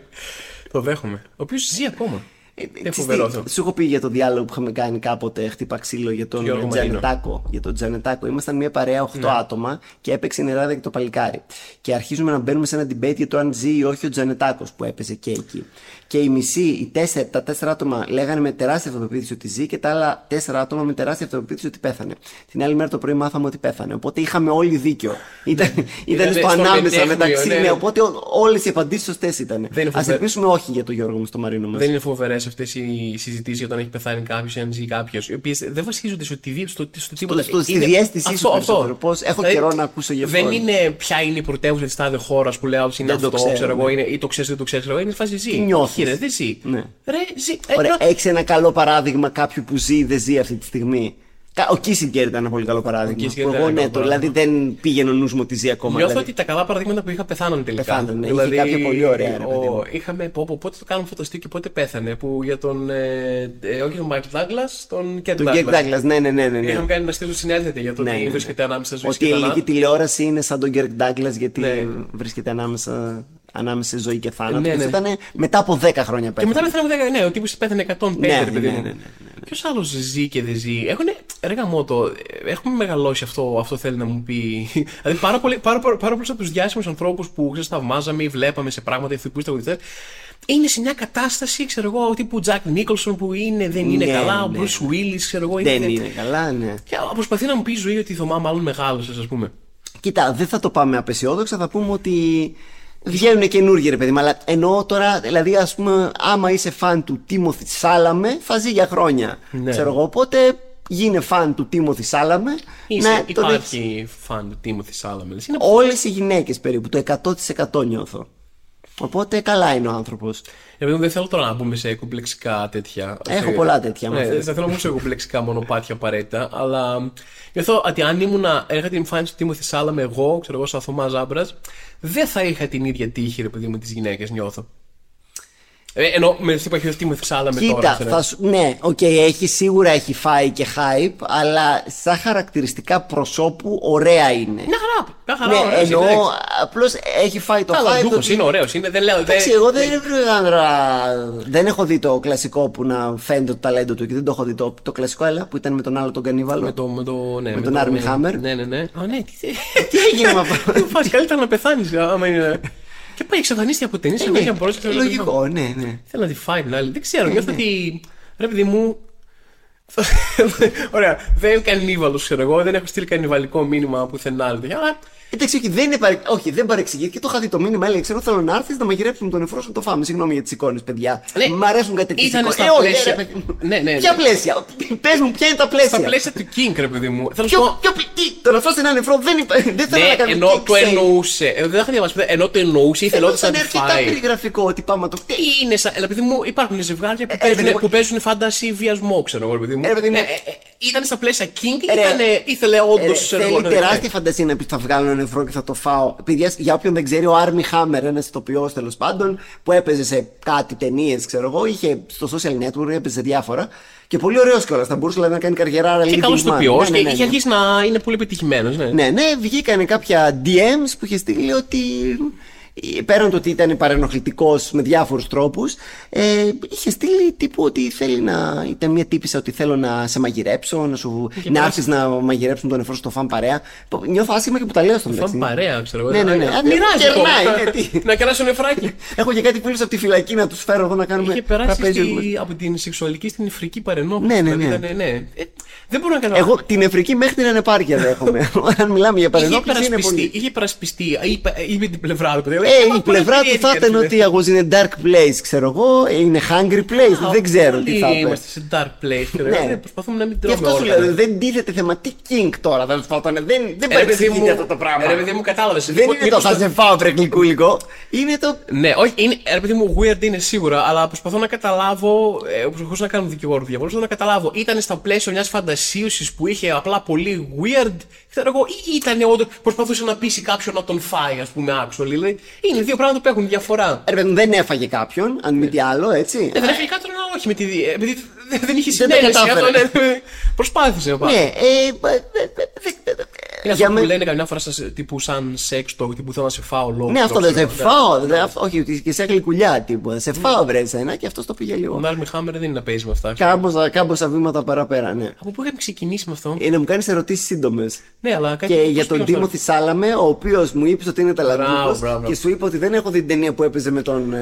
Το δέχομαι. Ο οποίος ζει ακόμα. Είναι φοβερό αυτό. Σου έχω πει για το διάλογο που είχαμε κάνει κάποτε χτύπα ξύλο για τον Γιώργο Μαρίνο. Τζανετάκο. Για τον Τζανετάκο. Ήμασταν μια παρέα 8 Ναι. άτομα και έπαιξε η νεράδα και το παλικάρι. Και αρχίζουμε να μπαίνουμε σε ένα debate για το αν ζει ή όχι ο Τζανετάκος που έπαιζε και εκεί. Και οι μισοί, οι τέσσερα, τα τέσσερα άτομα λέγανε με τεράστια αυτοπεποίθηση ότι ζει και τα άλλα τέσσερα άτομα με τεράστια αυτοπεποίθηση ότι πέθανε. Την άλλη μέρα το πρωί μάθαμε ότι πέθανε. Οπότε είχαμε όλοι δίκιο. Ήταν, ήταν Ήταν στο στο ανάμεσα μετέχμιο, μεταξύ. ναι, Ναι, ναι. οπότε όλες οι απαντήσεις σωστές ήταν. Δεν είναι Α φοβε- ελπίσουμε όχι για τον Γιώργο μου στο Μαρίνο μας. Δεν είναι φοβερές αυτές οι συζητήσεις για το αν έχει πεθάνει κάποιος ή αν ζει κάποιος, οι οποίες δεν βασίζονται σε οτιδήποτε, στο, στο τίποτα. Στο, στη Είναι- διέστησή σου αυτό, αυτό. περισσότερο. Πώς έχω Δηλαδή, καιρό να ακούσω γι' αυτό. Δεν είναι ποια είναι η πρωτεύουσα της τάδε χώρας που λέω είναι Δεν το αυτό, ξέρω, ξέρω εγώ, ναι. είναι, ή το ξέρεις ή δεν το ξέρεις. Είναι φάση ζει. Τι νιώθεις; Όχι, ρε, δεν ζει. Ναι. Ρε, ζει. Ε, Ωραία, τώρα- έχεις ένα καλό παράδειγμα κάποιου που ζει ή δεν ζει αυτή τη στιγμή; Κα- Ο Κίσιγκερ ήταν ένα πολύ καλό παράδειγμα. Kissinger Που ήταν εγώ ένα ναι, καλό το, δηλαδή δεν πήγαινε ο νους μου ότι ζει ακόμα. Νιώθω δηλαδή. ότι τα καλά παραδείγματα που είχα πεθάνουν τελικά. Πεθάνουν, ναι. Είχε κάποια πολύ ωραία, ρε παιδί μου. Είχαμε πω, πω, πότε το κάνουμε φωτοστή και πότε πέθανε. Που για τον. Ε, ε, όχι τον Μάικλ Ντάγκλα, τον Κέντ Τον Γκέρ Ντάγκλα, ναι, ναι, ναι. ναι, ναι. Είχαμε κάνει ένα στήλο συνέδεται για το Ναι, ότι ναι, ναι. βρίσκεται ανάμεσα ζωή Ότι και η θανάτου. ελληνική τηλεόραση είναι σαν τον Γκέρ Ντάγκλα γιατί Ναι. βρίσκεται ανάμεσα, ανάμεσα σε ζωή και θάνατο. Ναι, Και ναι. αυτό ήταν μετά από 10 χρόνια Και πέθανε. μετά πέθανε με 10. Ναι, ο τύπος πέθανε 105, Ναι, ρε ναι, παιδί ναι, μου. ναι, ναι, Ποιος άλλος ζει και δεν ζει; Έχουνε. Ρε γαμώτο, ε, έχουμε μεγαλώσει αυτό, αυτό θέλει να μου πει. δηλαδή πάρα, πολύ, πάρα, πάρα, πάρα πολλούς από τους διάσημους ανθρώπους που ξέρεις, θαυμάζαμε ή βλέπαμε σε πράγματα ηθικού τραγουδιστέ. Είναι σε μια κατάσταση, ξέρω εγώ, τύπου Τζακ Νίκολσον που είναι, δεν είναι Ναι, καλά, ο ναι, Bruce ναι. Willis, ξέρω εγώ. Δεν είναι καλά, ναι. Και προσπαθεί να μου πει η ζωή ότι η Θωμά μάλλον μεγάλωσε, ας πούμε. Κοίτα, δεν θα το πάμε απεσιόδοξα, θα πούμε ότι βγαίνουν καινούργιοι ρε παιδί μου. Αλλά εννοώ τώρα, δηλαδή, ας πούμε, άμα είσαι φαν του Τίμωθη Σάλαμε, θα ζει για χρόνια. Ναι. Ξέρω εγώ, οπότε γίνε φαν του Τίμωθη Σάλαμε. Είσαι, να τον έχεις- υπάρχει φαν του Τίμωθη Σάλαμε. Είναι Όλες οι γυναίκες περίπου, το 100% νιώθω. Οπότε καλά είναι ο άνθρωπος. Επειδή δεν θέλω τώρα να μπούμε σε κομπλεξικά τέτοια. Έχω σε- πολλά τέτοια, Ναι, άμα θες. δεν θέλω να μπούμε σε κομπλεξικά μονοπάτια απαραίτητα. Αλλά νιώθω ότι αν ήμουν είχα την εμφάνιση του Τίμοθι Σαλαμέ εγώ, ξέρω εγώ, σαν Θωμάς Ζάμπρας, δεν θα είχα την ίδια τύχη, ρε παιδί μου, με τις γυναίκες, νιώθω. Ε, ενώ με αυτή που έχει ο Τίμοθι Σαλαμέ Κοίτα, τώρα. ξέρω. θα σου, ναι, οκ, έχει, σίγουρα έχει φάει και hype, αλλά σαν χαρακτηριστικά προσώπου ωραία είναι. Μια χαρά. Μια χαρά. ναι, ωραίος, εννοώ, εντάξει. απλώς έχει φάει το Καλά, hype. ντούχος ότι- είναι ωραίος. Δεν λέω. Εντάξει, δεν- εγώ δεν, δεν έχω δει το κλασικό που να φαίνεται το ταλέντο του και δεν το έχω δει το, το κλασικό, έλα που ήταν με τον άλλο τον κανίβαλο. Με, το, με, το, ναι, με τον το- Armie Hammer. Ναι, ναι, ναι. Α, ναι, τι, Τι έγινε με αυτό; [LAUGHS] Τι φάση, καλύτερα να πεθάνεις άμα είναι. Και πάει εξαφανίστηκε από ταινίες και Ναι, έχει απορρώσει. Λογικό, ναι, ναι. Θέλω να τη φάει την άλλη. Δεν ξέρω, νιώθω ότι. Ρε παιδί μου. [LAUGHS] Ωραία, δεν είμαι κανίβαλο, ξέρω εγώ. Δεν έχω στείλει κανιβαλικό μήνυμα πουθενά. άλλο τέτοιο, Αλλά Εντάξει, όχι, δεν, είναι παρε... όχι, δεν παρεξηγήθηκε. Το είχα δει το μήνυμα. Έλεγε, ξέρω, θέλω να έρθεις να μαγειρέψουμε τον νεφρό σου να το φάμε. Συγγνώμη για τις εικόνες, παιδιά. Ναι. Μ' αρέσουν κάτι τέτοιες Ήταν εικόνες. στα Ε, όχι, πλαίσια- ρε, παιδί μου. Ναι, ναι, Ποια ναι. πλαίσια; Πες μου, ποια είναι τα πλαίσια; στα πλαίσια του King, ρε παιδί μου. Θέλω να σου Ποιο, πω. ποιο, τι, το να φας ένα νεφρό δεν, υπά... δεν θέλω να Ναι, κάνω ενώ τι το ξέρει. εννοούσε. Ε, Δεν είχα διαβάσει. Ενώ το εννοούσε, ήθελε Θέλω όντω να σαν τη αρκετά φάει. περιγραφικό ότι πάμε να το Τι είναι σαν. Ρε παιδί μου, υπάρχουν ζευγάρια που, Ε, ρε παιδί παίζουν, μου. που παίζουν φάνταση βιασμό, ξέρω εγώ, ρε παιδί μου. Ε, ρε παιδί μου. Ε, ε, ε, ήταν στα πλαίσια King ή Ε, ρε. ήτανε- ήθελε όντως. Ε, θέλει τεράστια φαντασία να πει θα βγάλω ένα νεφρό και θα το φάω. Παιδιά, για όποιον δεν ξέρει, ο Άρμι Χάμερ, ένας ηθοποιός τέλος πάντων, που έπαιζε σε κάτι ταινίες, ξέρω εγώ, είχε στο social network, έπαιζε σε διάφορα. Και πολύ ωραίος κιόλας. Θα μπορούσε δηλαδή, να κάνει καριέρα Και leading καλός man. τοπιό Ναι, ναι, και ναι, είχε ναι. αρχίσει να είναι πολύ πετυχημένο. Ναι. Ναι, ναι, βγήκανε κάποια DMs που είχε στείλει ότι ε, πέραν το ότι ήταν παρενοχλητικός με διάφορους τρόπους, ε, είχε στείλει τύπου ότι θέλει να. ήταν μια τύπησα ότι θέλω να σε μαγειρέψω, να, σου, Είχε να περάσει. έρθεις να μαγειρέψουμε τον νεφρό στο φαν παρέα. Νιώθω άσχημα και που τα λέω στο Φαν μεταξύ. παρέα, ξέρω εγώ. Ναι, ναι, ναι. Α, Α, Μοιράζει κερνάει, ακόμα. ναι, τι. [LAUGHS] Να κεράσει νεφράκι. Έχω και κάτι φίλους από τη φυλακή να τους φέρω εδώ να κάνουμε Είχε περάσει τραπέζι. στη- από την σεξουαλική στην νεφρική παρενόχληση. Ναι, ναι, Δηλαδή ναι. ήταν, ναι. Ε, δεν μπορώ να καταλάβω. Εγώ την εφρική μέχρι την ανεπάρκεια δέχομαι. [LAUGHS] Αν μιλάμε για Είχε παρενόχληση είναι υπερασπιστεί, πολύ. είχε υπερασπιστεί, είπε, είπε την πλευρά του. Παιδί. Ε, Ε, η πολύ πλευρά του περίεργη, θα ήταν ρε ότι η αγώζη είναι dark place, ξέρω εγώ, είναι hungry place, δεν ξέρω Όλοι τι θα είπε. Είμαστε σε dark place. ξέρω Ναι. εγώ. Προσπαθούμε να μην Γι' τρώμε αυτό σου όργανα. λέω, δεν τίθεται θέμα. Τι king τώρα, δεν θα δεν, δεν Ε, ρε παιδί παρεξηγείται μου, αυτό το πράγμα. ε, Ρε παιδί μου, κατάλαβες. Δεν είναι το θα σε φάω βρεκλικούλικο. Είναι το. Ναι, όχι, είναι, ε, ρε παιδί μου, weird είναι σίγουρα, αλλά προσπαθώ να καταλάβω, ε, προσπαθώ να κάνω δικηγόρο διαβόλου, προσπαθώ να καταλάβω, ήταν στα πλαίσια μιας φαντασίωσης που είχε απλά πολύ weird, ξέρω εγώ, ή ήταν όντω προσπαθούσε να πείσει κάποιον να τον φάει, α πούμε, actually. Δηλαδή, είναι δύο πράγματα που έχουν διαφορά. Ρε παιδί μου, δεν έφαγε κάποιον, αν μη τι άλλο, έτσι. Ε, δεν έφυγε κάτι να όχι με τη. δι- Επειδή δεν- δεν είχε Δεν τα συνένεση. κατάφερε. αυτό, ναι, Προσπάθησε. Ναι, ε, ε, ε, ε, Είναι για αυτό που με- λένε καμιά φορά σας, τύπου σαν σεξ το τύπου θέλω να σε φάω λόγω. Ναι, αυτό δεν σε φάω. δε- αυτό- Όχι, ότι και σε γλυκουλιά τύπου. Σε φάω, βρε εσένα και αυτός το πήγε Ο λίγο. Νάρμι Χάμερ δεν είναι να παίζει με αυτά. Κάμποσα, κάμποσα βήματα παραπέρα, ναι. Από πού είχαμε ξεκινήσει με αυτό; Ε, να μου κάνεις ερωτήσεις σύντομες. Ναι, αλλά κάτι. Και πώς για τον πήγαμε Τίμωθη Σάλαμε, ο οποίος μου είπε ότι είναι Μπράβο, ταλαντούχος μπράβο. και σου είπε ότι δεν έχω δει την ταινία που έπαιζε με τον.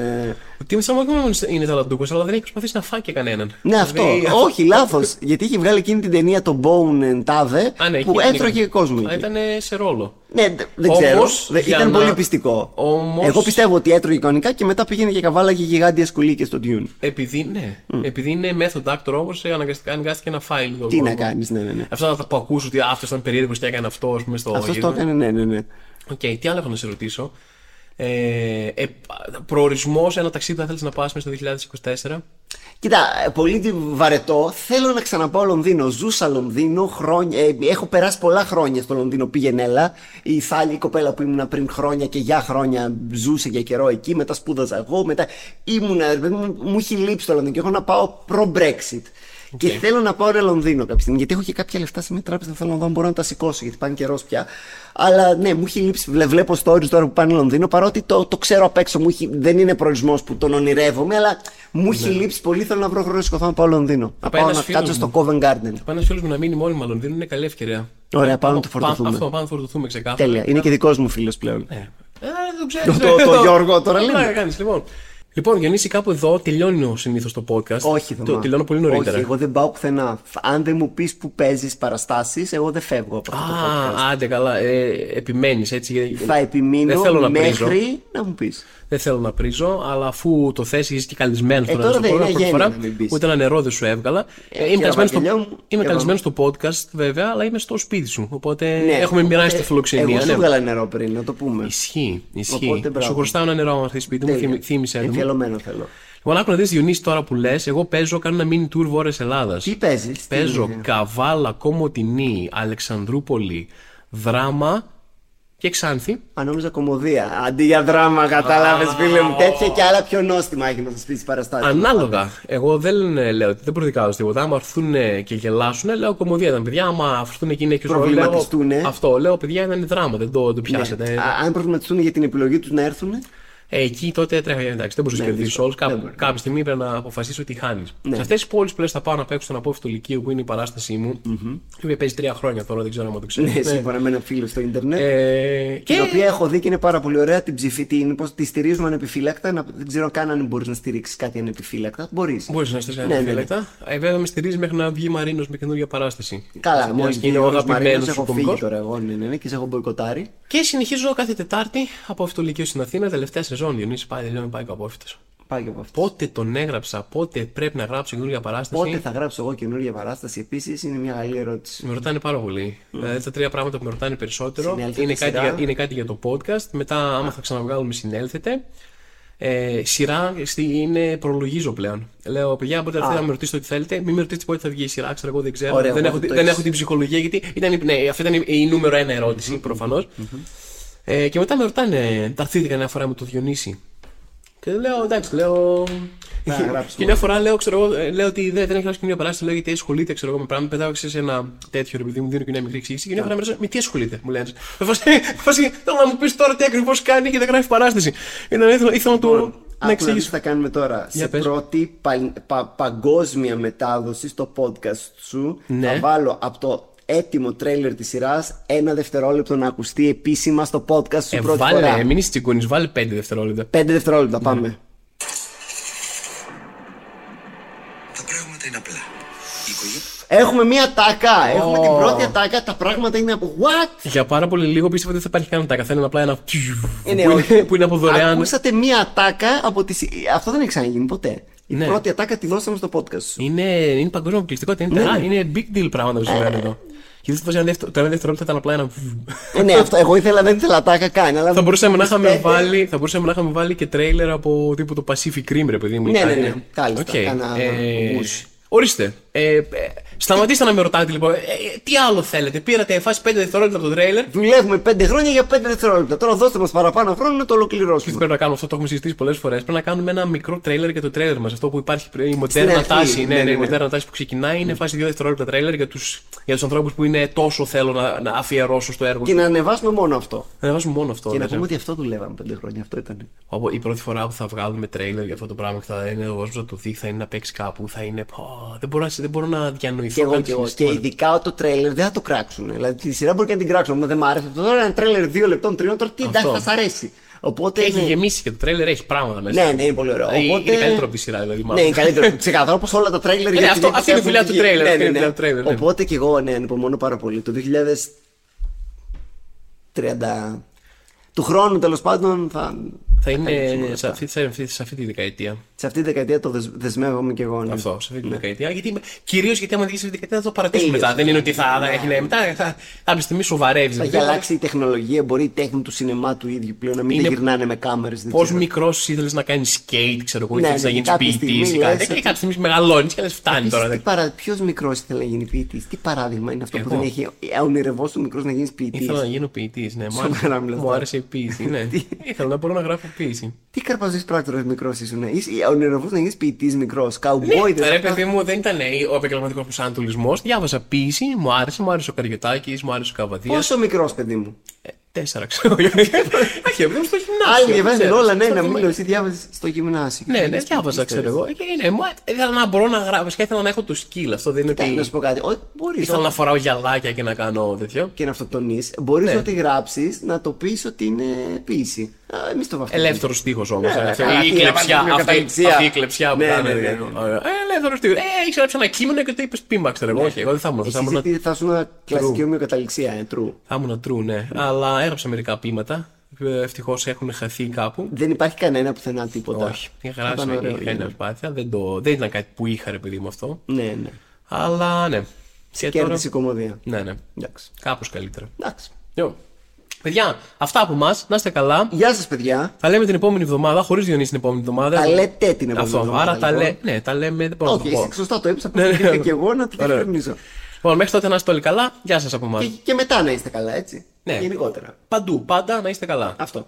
Ε, Ο Τίμη Σάμον όχι μόνος είναι ταλαντούκος, αλλά δεν έχει προσπαθήσει να φάει και κανέναν. Ναι, αυτό. Δηλαδή, Όχι, λάθος. Γιατί είχε βγάλει εκείνη την ταινία το Bones and All Α, ναι, που εκεί έτρωγε ήταν. κόσμο. Α, εκεί. ήταν σε ρόλο. Ναι, δε- δεν Όμως, ξέρω. Δε- για Ήταν να- πολύ πειστικό. Όμως- Εγώ πιστεύω ότι έτρωγε κανονικά και μετά πήγαινε και καβάλαγε γιγάντια σκουλήκια στο Dune. Επειδή, ναι, επειδή είναι method actor όμως, αναγκαστικά αναγκάστηκε να φάει λίγο. Τι να κόσμο. κάνεις, ναι, ναι, ναι. Αυτά τα που ακούς ότι αυτός ήταν περίεργος και έκανε αυτό, ας πούμε, στο. Αυτός το γύρισμα. έκανε, ναι, ναι, ναι. Οκ, τι άλλο έχω να σε ρωτήσω. Ε, ε, προορισμός, ένα ταξίδι που θα θέλεις να πας μέσα στο 2024. Κοίτα, ε, πολύ βαρετό. Θέλω να ξαναπάω Λονδίνο. Ζούσα Λονδίνο χρόνια. ε, έχω περάσει πολλά χρόνια στο Λονδίνο. Πήγαινε έλα. Η Θάλη, η κοπέλα που ήμουνα πριν χρόνια και για χρόνια ζούσε για καιρό εκεί. Μετά σπούδαζα εγώ. Μετά ήμουνα. ρε παιδί Μου, μου έχει λείψει το Λονδίνο και έχω να πάω προ-Brexit. Και θέλω να πάω ρε Λονδίνο κάποια στιγμή. Γιατί έχω και κάποια λεφτά σε μια τράπεζα. Θέλω να δω αν μπορώ να τα σηκώσω. Γιατί πάνε καιρό πια. Αλλά ναι, μου έχει λείψει. βλέ- Βλέπω stories τώρα που πάνε Λονδίνο. Παρότι το, το ξέρω απ' έξω. Μου έχει, δεν είναι προορισμό που τον ονειρεύομαι. Αλλά μου έχει λείψει πολύ. Θέλω να βρω χρόνο να σηκωθώ να πάω Λονδίνο. Να πάει πάω ένας να φίλος κάτσω στο μου. Covent Garden. Πάει ένα φίλο μου να μείνει μόνιμα Λονδίνο είναι καλή ευκαιρία. Ωραία, πάμε να το Πά- φορτωθούμε. Αυτό, πάμε να φορτωθούμε ξεκάθαρα. Τέλεια. Είναι και δικό μου φίλο πλέον. Ε, ε, δεν ξέρεις, Το- ε, το Γιώργο τώρα λέμε. πλάκα κάνεις, λοιπόν. Λοιπόν, Γιονίση, κάπου εδώ τελειώνει συνήθως το podcast. Όχι, το, Θωμά. τελειώνω πολύ νωρίτερα. Όχι, εγώ δεν πάω πουθενά. Αν δεν μου πεις που παίζεις παραστάσεις, εγώ δεν φεύγω από αυτό το podcast. Α, άντε καλά. Ε, Επιμένεις έτσι. γιατί- Θα επιμείνω δεν θέλω να πρίζω. μέχρι να μου πεις. Δεν θέλω να πρίζω, αλλά αφού το θέσει, είσαι και καλεσμένος Ε, τώρα τώρα στο δεν πρόγραμμα είναι πρώτη γένεια φορά. να μην πεις. Ούτε ένα νερό δεν σου έβγαλα. Ε, είμαι κύριε καλεσμένος στο, Βαγγελιό μου, είμαι και καλεσμένος στο podcast, βέβαια, αλλά είμαι στο σπίτι σου. Οπότε Ναι, έχουμε μοιράσει τη φιλοξενία. Εγώ σου ναι. έβγαλα νερό πριν, να το πούμε. Ισχύει, ισχύει. Οπότε, μπράβο. Σου χρωστάω ένα νερό, αν έρθει σπίτι μου, Τέλεια. θύμι- θύμισε το. μου. Εμφιαλωμένο θέλω. Λοιπόν, άκου να δεις Διονύση τώρα που λες, εγώ παίζω, κάνω ένα mini tour Βόρειας Ελλάδας. Τι παίζεις, Παίζω Καβάλα, Κομωτινή, Αλεξανδρούπολη, Δράμα και Ξάνθη. Αν νόμιζα κομμωδία. Αντί για δράμα, κατάλαβες φίλε μου. Τέτοια και άλλα πιο νόστιμα έχει να σας πει τι παραστάσεις. Ανάλογα. Εγώ δεν ε, λέω ότι δεν προδικάζω τίποτα. Άμα έρθουν και γελάσουν, λέω κομμωδία ήταν παιδιά. Άμα έρθουν και είναι και Προβληματιστούνε. Αυτό λέω παιδιά ήταν δράμα, δεν το, το πιάσετε. Ναι. Α, Αν προβληματιστούν για την επιλογή τους να έρθουν. Ε, εκεί τότε τρέχει. Εντάξει, δεν μπορεί να Ναι, κερδίσει δύσκολο. όλου. Δεν Κάποια, μπορεί. κάποια στιγμή πρέπει να αποφασίσει ότι χάνεις. Ναι. Σε αυτές τις πόλεις που λες θα πάω να παίξω στον απόφυτο Λυκείου που είναι η παράστασή μου, η οποία παίζει τρία χρόνια τώρα, δεν ξέρω αν το ξέρεις. Ναι, σύμφωνα με ένα φίλο στο Ιντερνετ. Ε, και Την οποία έχω δει και είναι πάρα πολύ ωραία. Την ψηφί, την, πώς, τη στηρίζουμε ανεπιφύλακτα. Να, δεν ξέρω καν αν μπορείς να στηρίξεις κάτι ανεπιφύλακτα. Μπορείς. Μπορείς να στείλει Ναι, ένα ναι, ναι. φύλακτα. Ε, βέβαια με στηρίζει μέχρι να βγει Μαρίνος με καινούργια παράσταση. Καλά, Μιας μόλι και είναι ο αγαπημένος έχω σου φύγει κωμικός. τώρα εγώ. Ναι, ναι, ναι, και σε έχω μποϊκοτάρει. Και συνεχίζω κάθε Τετάρτη από αυτό το Λυκείο στην Αθήνα, τελευταία σεζόν. Διονύσης πάει, τελειώνει, πάει και ο απόφυτος. Πάει και από αυτό. Πότε τον έγραψα, πότε πρέπει να γράψω καινούργια παράσταση. Πότε θα γράψω εγώ καινούργια παράσταση επίσης είναι μια καλή ερώτηση. Με ρωτάνε πάρα πολύ. Δηλαδή τα τρία πράγματα που με ρωτάνε περισσότερο Συνέλθετε είναι κάτι, σειρά. για, είναι κάτι για το podcast. Μετά, άμα θα ξαναβγάλουμε, συνέλθετε. Ε, σειρά στη- είναι προλογίζω πλέον. Λέω, παιδιά, πότε θα με ρωτήσετε ό,τι θέλετε. Μην με ρωτήσετε πότε θα βγει η σειρά, ξέρω εγώ δεν ξέρω. Ωραία, δεν, οπότε έχω, το δεν έχεις. έχω την ψυχολογία γιατί ήταν, ναι, αυτή ήταν η, η νούμερο ένα ερώτηση προφανώς. Ε, και μετά με ρωτάνε, ταρθήθηκα μια φορά με το Διονύση. Και λέω, εντάξει, λέω. Να γράψουμε. και μια φορά λέω, ξέρω εγώ, ε, λέω ότι δεν, δεν έχει γράψει καμία παράσταση, λέω γιατί ασχολείται ξέρω εγώ, με πράγματα. Πετάω σε ένα τέτοιο ρε παιδί μου, δίνω και μια μικρή εξήγηση. Και μια φορά με ρωτάνε, με τι ασχολείται, μου λένε. Με φάση, φάση, θέλω να μου πεις τώρα τι ακριβώς κάνει και δεν γράφει παράσταση. Ήταν, ήθελα, ήθελα να του να Άκου να δεις εξηγήσω. τι θα κάνουμε τώρα. Για σε πες. πρώτη πα- πα- παγκόσμια μετάδοση στο podcast σου Ναι. θα βάλω από το έτοιμο τρέιλερ της σειράς ένα δευτερόλεπτο να ακουστεί επίσημα στο podcast σου Ε, πρώτη βάλε, φορά. μην είσαι τσιγκούνης, βάλε 5 δευτερόλεπτα. Πέντε δευτερόλεπτα πάμε. Τα πράγματα είναι απλά. Η οικογένεια Έχουμε μία τάκα. Έχουμε την πρώτη ατάκα. Τα πράγματα είναι από. What? Για πάρα πολύ λίγο πίστευα ότι δεν θα υπάρχει καν τα καθένα απλά ένα. Είναι, που, όχι. είναι, που είναι από δωρεάν. Ακούσατε μία ατάκα από τη. συ- Αυτό δεν έχει ξαναγίνει ποτέ. Η Ναι. πρώτη ατάκα τη δώσαμε στο podcast σου. Είναι, είναι παγκόσμια αποκλειστικότητα. Είναι, τερά- είναι big deal πράγματα που συμβαίνουν εδώ. Και δεν θα ένα δεύτερο, το ένα δευτερόλεπτο ήταν απλά ένα. ε, ναι, αυτό, εγώ ήθελα, δεν ήθελα ατάκα καν. Αλλά θα, μπορούσαμε να είχαμε Πιστεύετε- βάλει, θα μπορούσαμε να είχαμε βάλει και τρέιλερ από τύπου το Pacific Rim, ρε παιδί μου. ή Ναι, ναι, κάτι. ναι. Κάλλιστα. Οκ. Κάνα Ε, γούσι. Ορίστε. Ε, ε, σταματήστε να με ρωτάτε λοιπόν. Ε, ε, τι άλλο θέλετε; Πήρατε φάση 5 δευτερόλεπτα από το τρέιλερ. Δουλεύουμε 5 χρόνια για 5 δευτερόλεπτα. Τώρα δώστε μας παραπάνω χρόνο να το Τι ολοκληρώσουμε. πρέπει να κάνουμε αυτό, το έχουμε συζητήσει πολλές φορές. Πρέπει να κάνουμε ένα μικρό τρέιλερ για το τρέιλερ μας. Αυτό που υπάρχει, η μοντέρνα αρχή, τάση. ναι, Ναι, ναι, ναι, η ναι. μοντέρνα τάση που ξεκινάει είναι φάση 2 δευτερόλεπτα τρέιλερ για του για τους ανθρώπους που είναι τόσο θέλω να, να αφιερώσω στο έργο. Και τους. να ανεβάσουμε μόνο αυτό. Να βάζουμε μόνο αυτό. Και να λες, ε. πούμε ότι αυτό δουλεύαμε 5 χρόνια. Αυτό ήταν. Όπου η πρώτη φορά που θα βγάλουμε τρέιλερ για αυτό το πράγμα και θα είναι ο κόσμο να το δει, θα είναι να παίξει κάπου, θα είναι. Πω, δεν, μπορώ, να- δεν μπορώ να διανοηθώ. Και εγώ καν και εγώ. Και συναισθήματα. ειδικά το τρέιλερ δεν θα το κράξουν. Δηλαδή τη σειρά μπορεί και να την κράξουν. Μα δεν μ' άρεσε αυτό. Τώρα ένα τρέιλερ 2 λεπτών, 3 τώρα τι εντάξει Αυτό. θα σ' αρέσει. Οπότε. Έχει ναι. γεμίσει και το τρέιλερ έχει πράγματα μέσα. Ναι, ναι, είναι πολύ ωραίο. Ε, Οπότε... Είναι καλύτερο από τη σειρά, δηλαδή. Ναι, μάλλον. είναι καλύτερο. Ξεκαθαρό όπω όλα τα τρέιλερ. ναι, για αυτό- την αυτή είναι η δουλειά του βγει. τρέιλερ, Ναι, αυτή ναι, είναι η ναι. δουλειά του τρέιλερ, ναι. Οπότε και εγώ ναι, ανυπομονώ πάρα πολύ. Το 2000. 30. Του χρόνου τέλος πάντων θα. Θα είναι καλύψουμε όλα σε αυτά. αυτή, σε, αυτή, σε αυτή τη δεκαετία. Σε αυτή τη δεκαετία το δεσ- δεσμεύομαι και εγώ. ναι. Αυτό, σε αυτή τη δεκαετία. Γιατί, Κυρίως γιατί άμα βγει σε αυτή τη δεκαετία θα το παρατήσουμε Τέλειωσε. μετά. Δεν είναι ότι θα, θα έχει ναι, μετά. Θα, κάποια στιγμή σοβαρεύει. Θα έχει αλλάξει η τεχνολογία, μπορεί η τέχνη του σινεμά του ίδιου πλέον να μην Είναι- τα γυρνάνε με κάμερες. Πώς μικρός ήθελες να κάνεις skate, ξέρω εγώ, Ναι, ήθελες να ναι, γίνεις κάποια ποιητή στιγμή ή λες κάτι. ότι- Και κάποια στιγμή μεγαλώνεις και λες φτάνει τώρα. δεν- Παρα... Ποιος μικρός ήθελε να γίνει ποιητής, τι παράδειγμα είναι αυτό που Εγώ. δεν έχει. Ονειρευό του μικρό να γίνεις ποιητής; Ήθελα να γίνω ποιητής, ναι. Μου Σοβαρά άρεσε, μιλάς μου τώρα. άρεσε η ποίηση, ναι. Ήθελα να μπορώ να γράφω ποίηση. Τι καρπαζή πράκτορα μικρός ήσουν. Είσαι ονειρευό να γίνεις ποιητής μικρός. Καουμπόι δεν Ναι, Ρε θα- παιδί μου, δεν ήταν ε, ο επαγγελματικός προσανατολισμός. Διάβασα ποίηση, μου άρεσε, μου άρεσε ο Καριωτάκης, μου άρεσε ο Καβαδίας. Πόσο μικρός παιδί μου; Ε, τέσσερα ξέρω. Όχι, παιδί μου στο γυμνάσιο. Άλλοι διαβάζουν ξέρεις, όλα, ναι, στο να γυμνα- μιλώ. Εσύ διάβαζε στο γυμνάσιο. Ναι, ναι, διάβαζα, ξέρω εγώ. Και ναι, μου ήθελα να μπορώ να γράψω και ήθελα να έχω το skill. Αυτό δεν είναι Κοίτα, Να σου ότι. πω κάτι. Μπορείς Ήθελα να φοράω γυαλάκια και να κάνω τέτοιο. και να αυτοκτονείς. Μπορείς Ναι. ό,τι γράψεις να το πεις ότι είναι ποίηση. Εμείς το βαφτίζουμε. Ελεύθερος τείχο όμως. Ναι, η καλά, τι, κλεψιά. να βάλεις μια Αυτή καταληξία. αυτή η κλεψιά που Ναι, κάνανε. ναι, ναι, ναι. Ελεύθερος τείχο. Ε, έχει γράψει ένα κείμενο και το είπες πίμα, ξέρω εγώ. Όχι, εγώ δεν θα ήμουν. Θα Εσύ ήμουν γιατί θα ήσουν κλασική ομοιοκαταληξία, ε, true. θα ήμουν true, ναι. Αλλά έγραψα μερικά ποίηματα. Ευτυχώς έχουν χαθεί κάπου. Δεν υπάρχει κανένα πουθενά τίποτα. Όχι. Είχα Θα ήταν γράψει ωραίο, είχα ναι. ένα προσπάθεια. Δεν, το, δεν ήταν κάτι που είχα ρε παιδί μου αυτό. Ναι, ναι. Αλλά ναι. Και τώρα. Κέρδισε η κομμωδία. Ναι, ναι. Εντάξει. Κάπως καλύτερα. Εντάξει. Jo. Παιδιά, αυτά από εμάς. Να είστε καλά. Γεια σας, παιδιά. Θα λέμε την επόμενη εβδομάδα, χωρίς Διονύση την επόμενη εβδομάδα. Τα λέτε την επόμενη Αυτό. εβδομάδα, Άρα τα, λοιπόν. λέ... ναι, τα λέμε. Δεν μπορώ να Όχι, το πω. εσύ σωστά το έπεισα. Ναι, ναι. Ήρθε και εγώ να το Ωραία. Διευκρινίσω. Λοιπόν, μέχρι τότε να είστε όλοι καλά. Γεια σας από εμάς. Και, και μετά να είστε καλά, έτσι. Ναι. Γενικότερα. Παντού, πάντα να είστε καλά. Αυτό.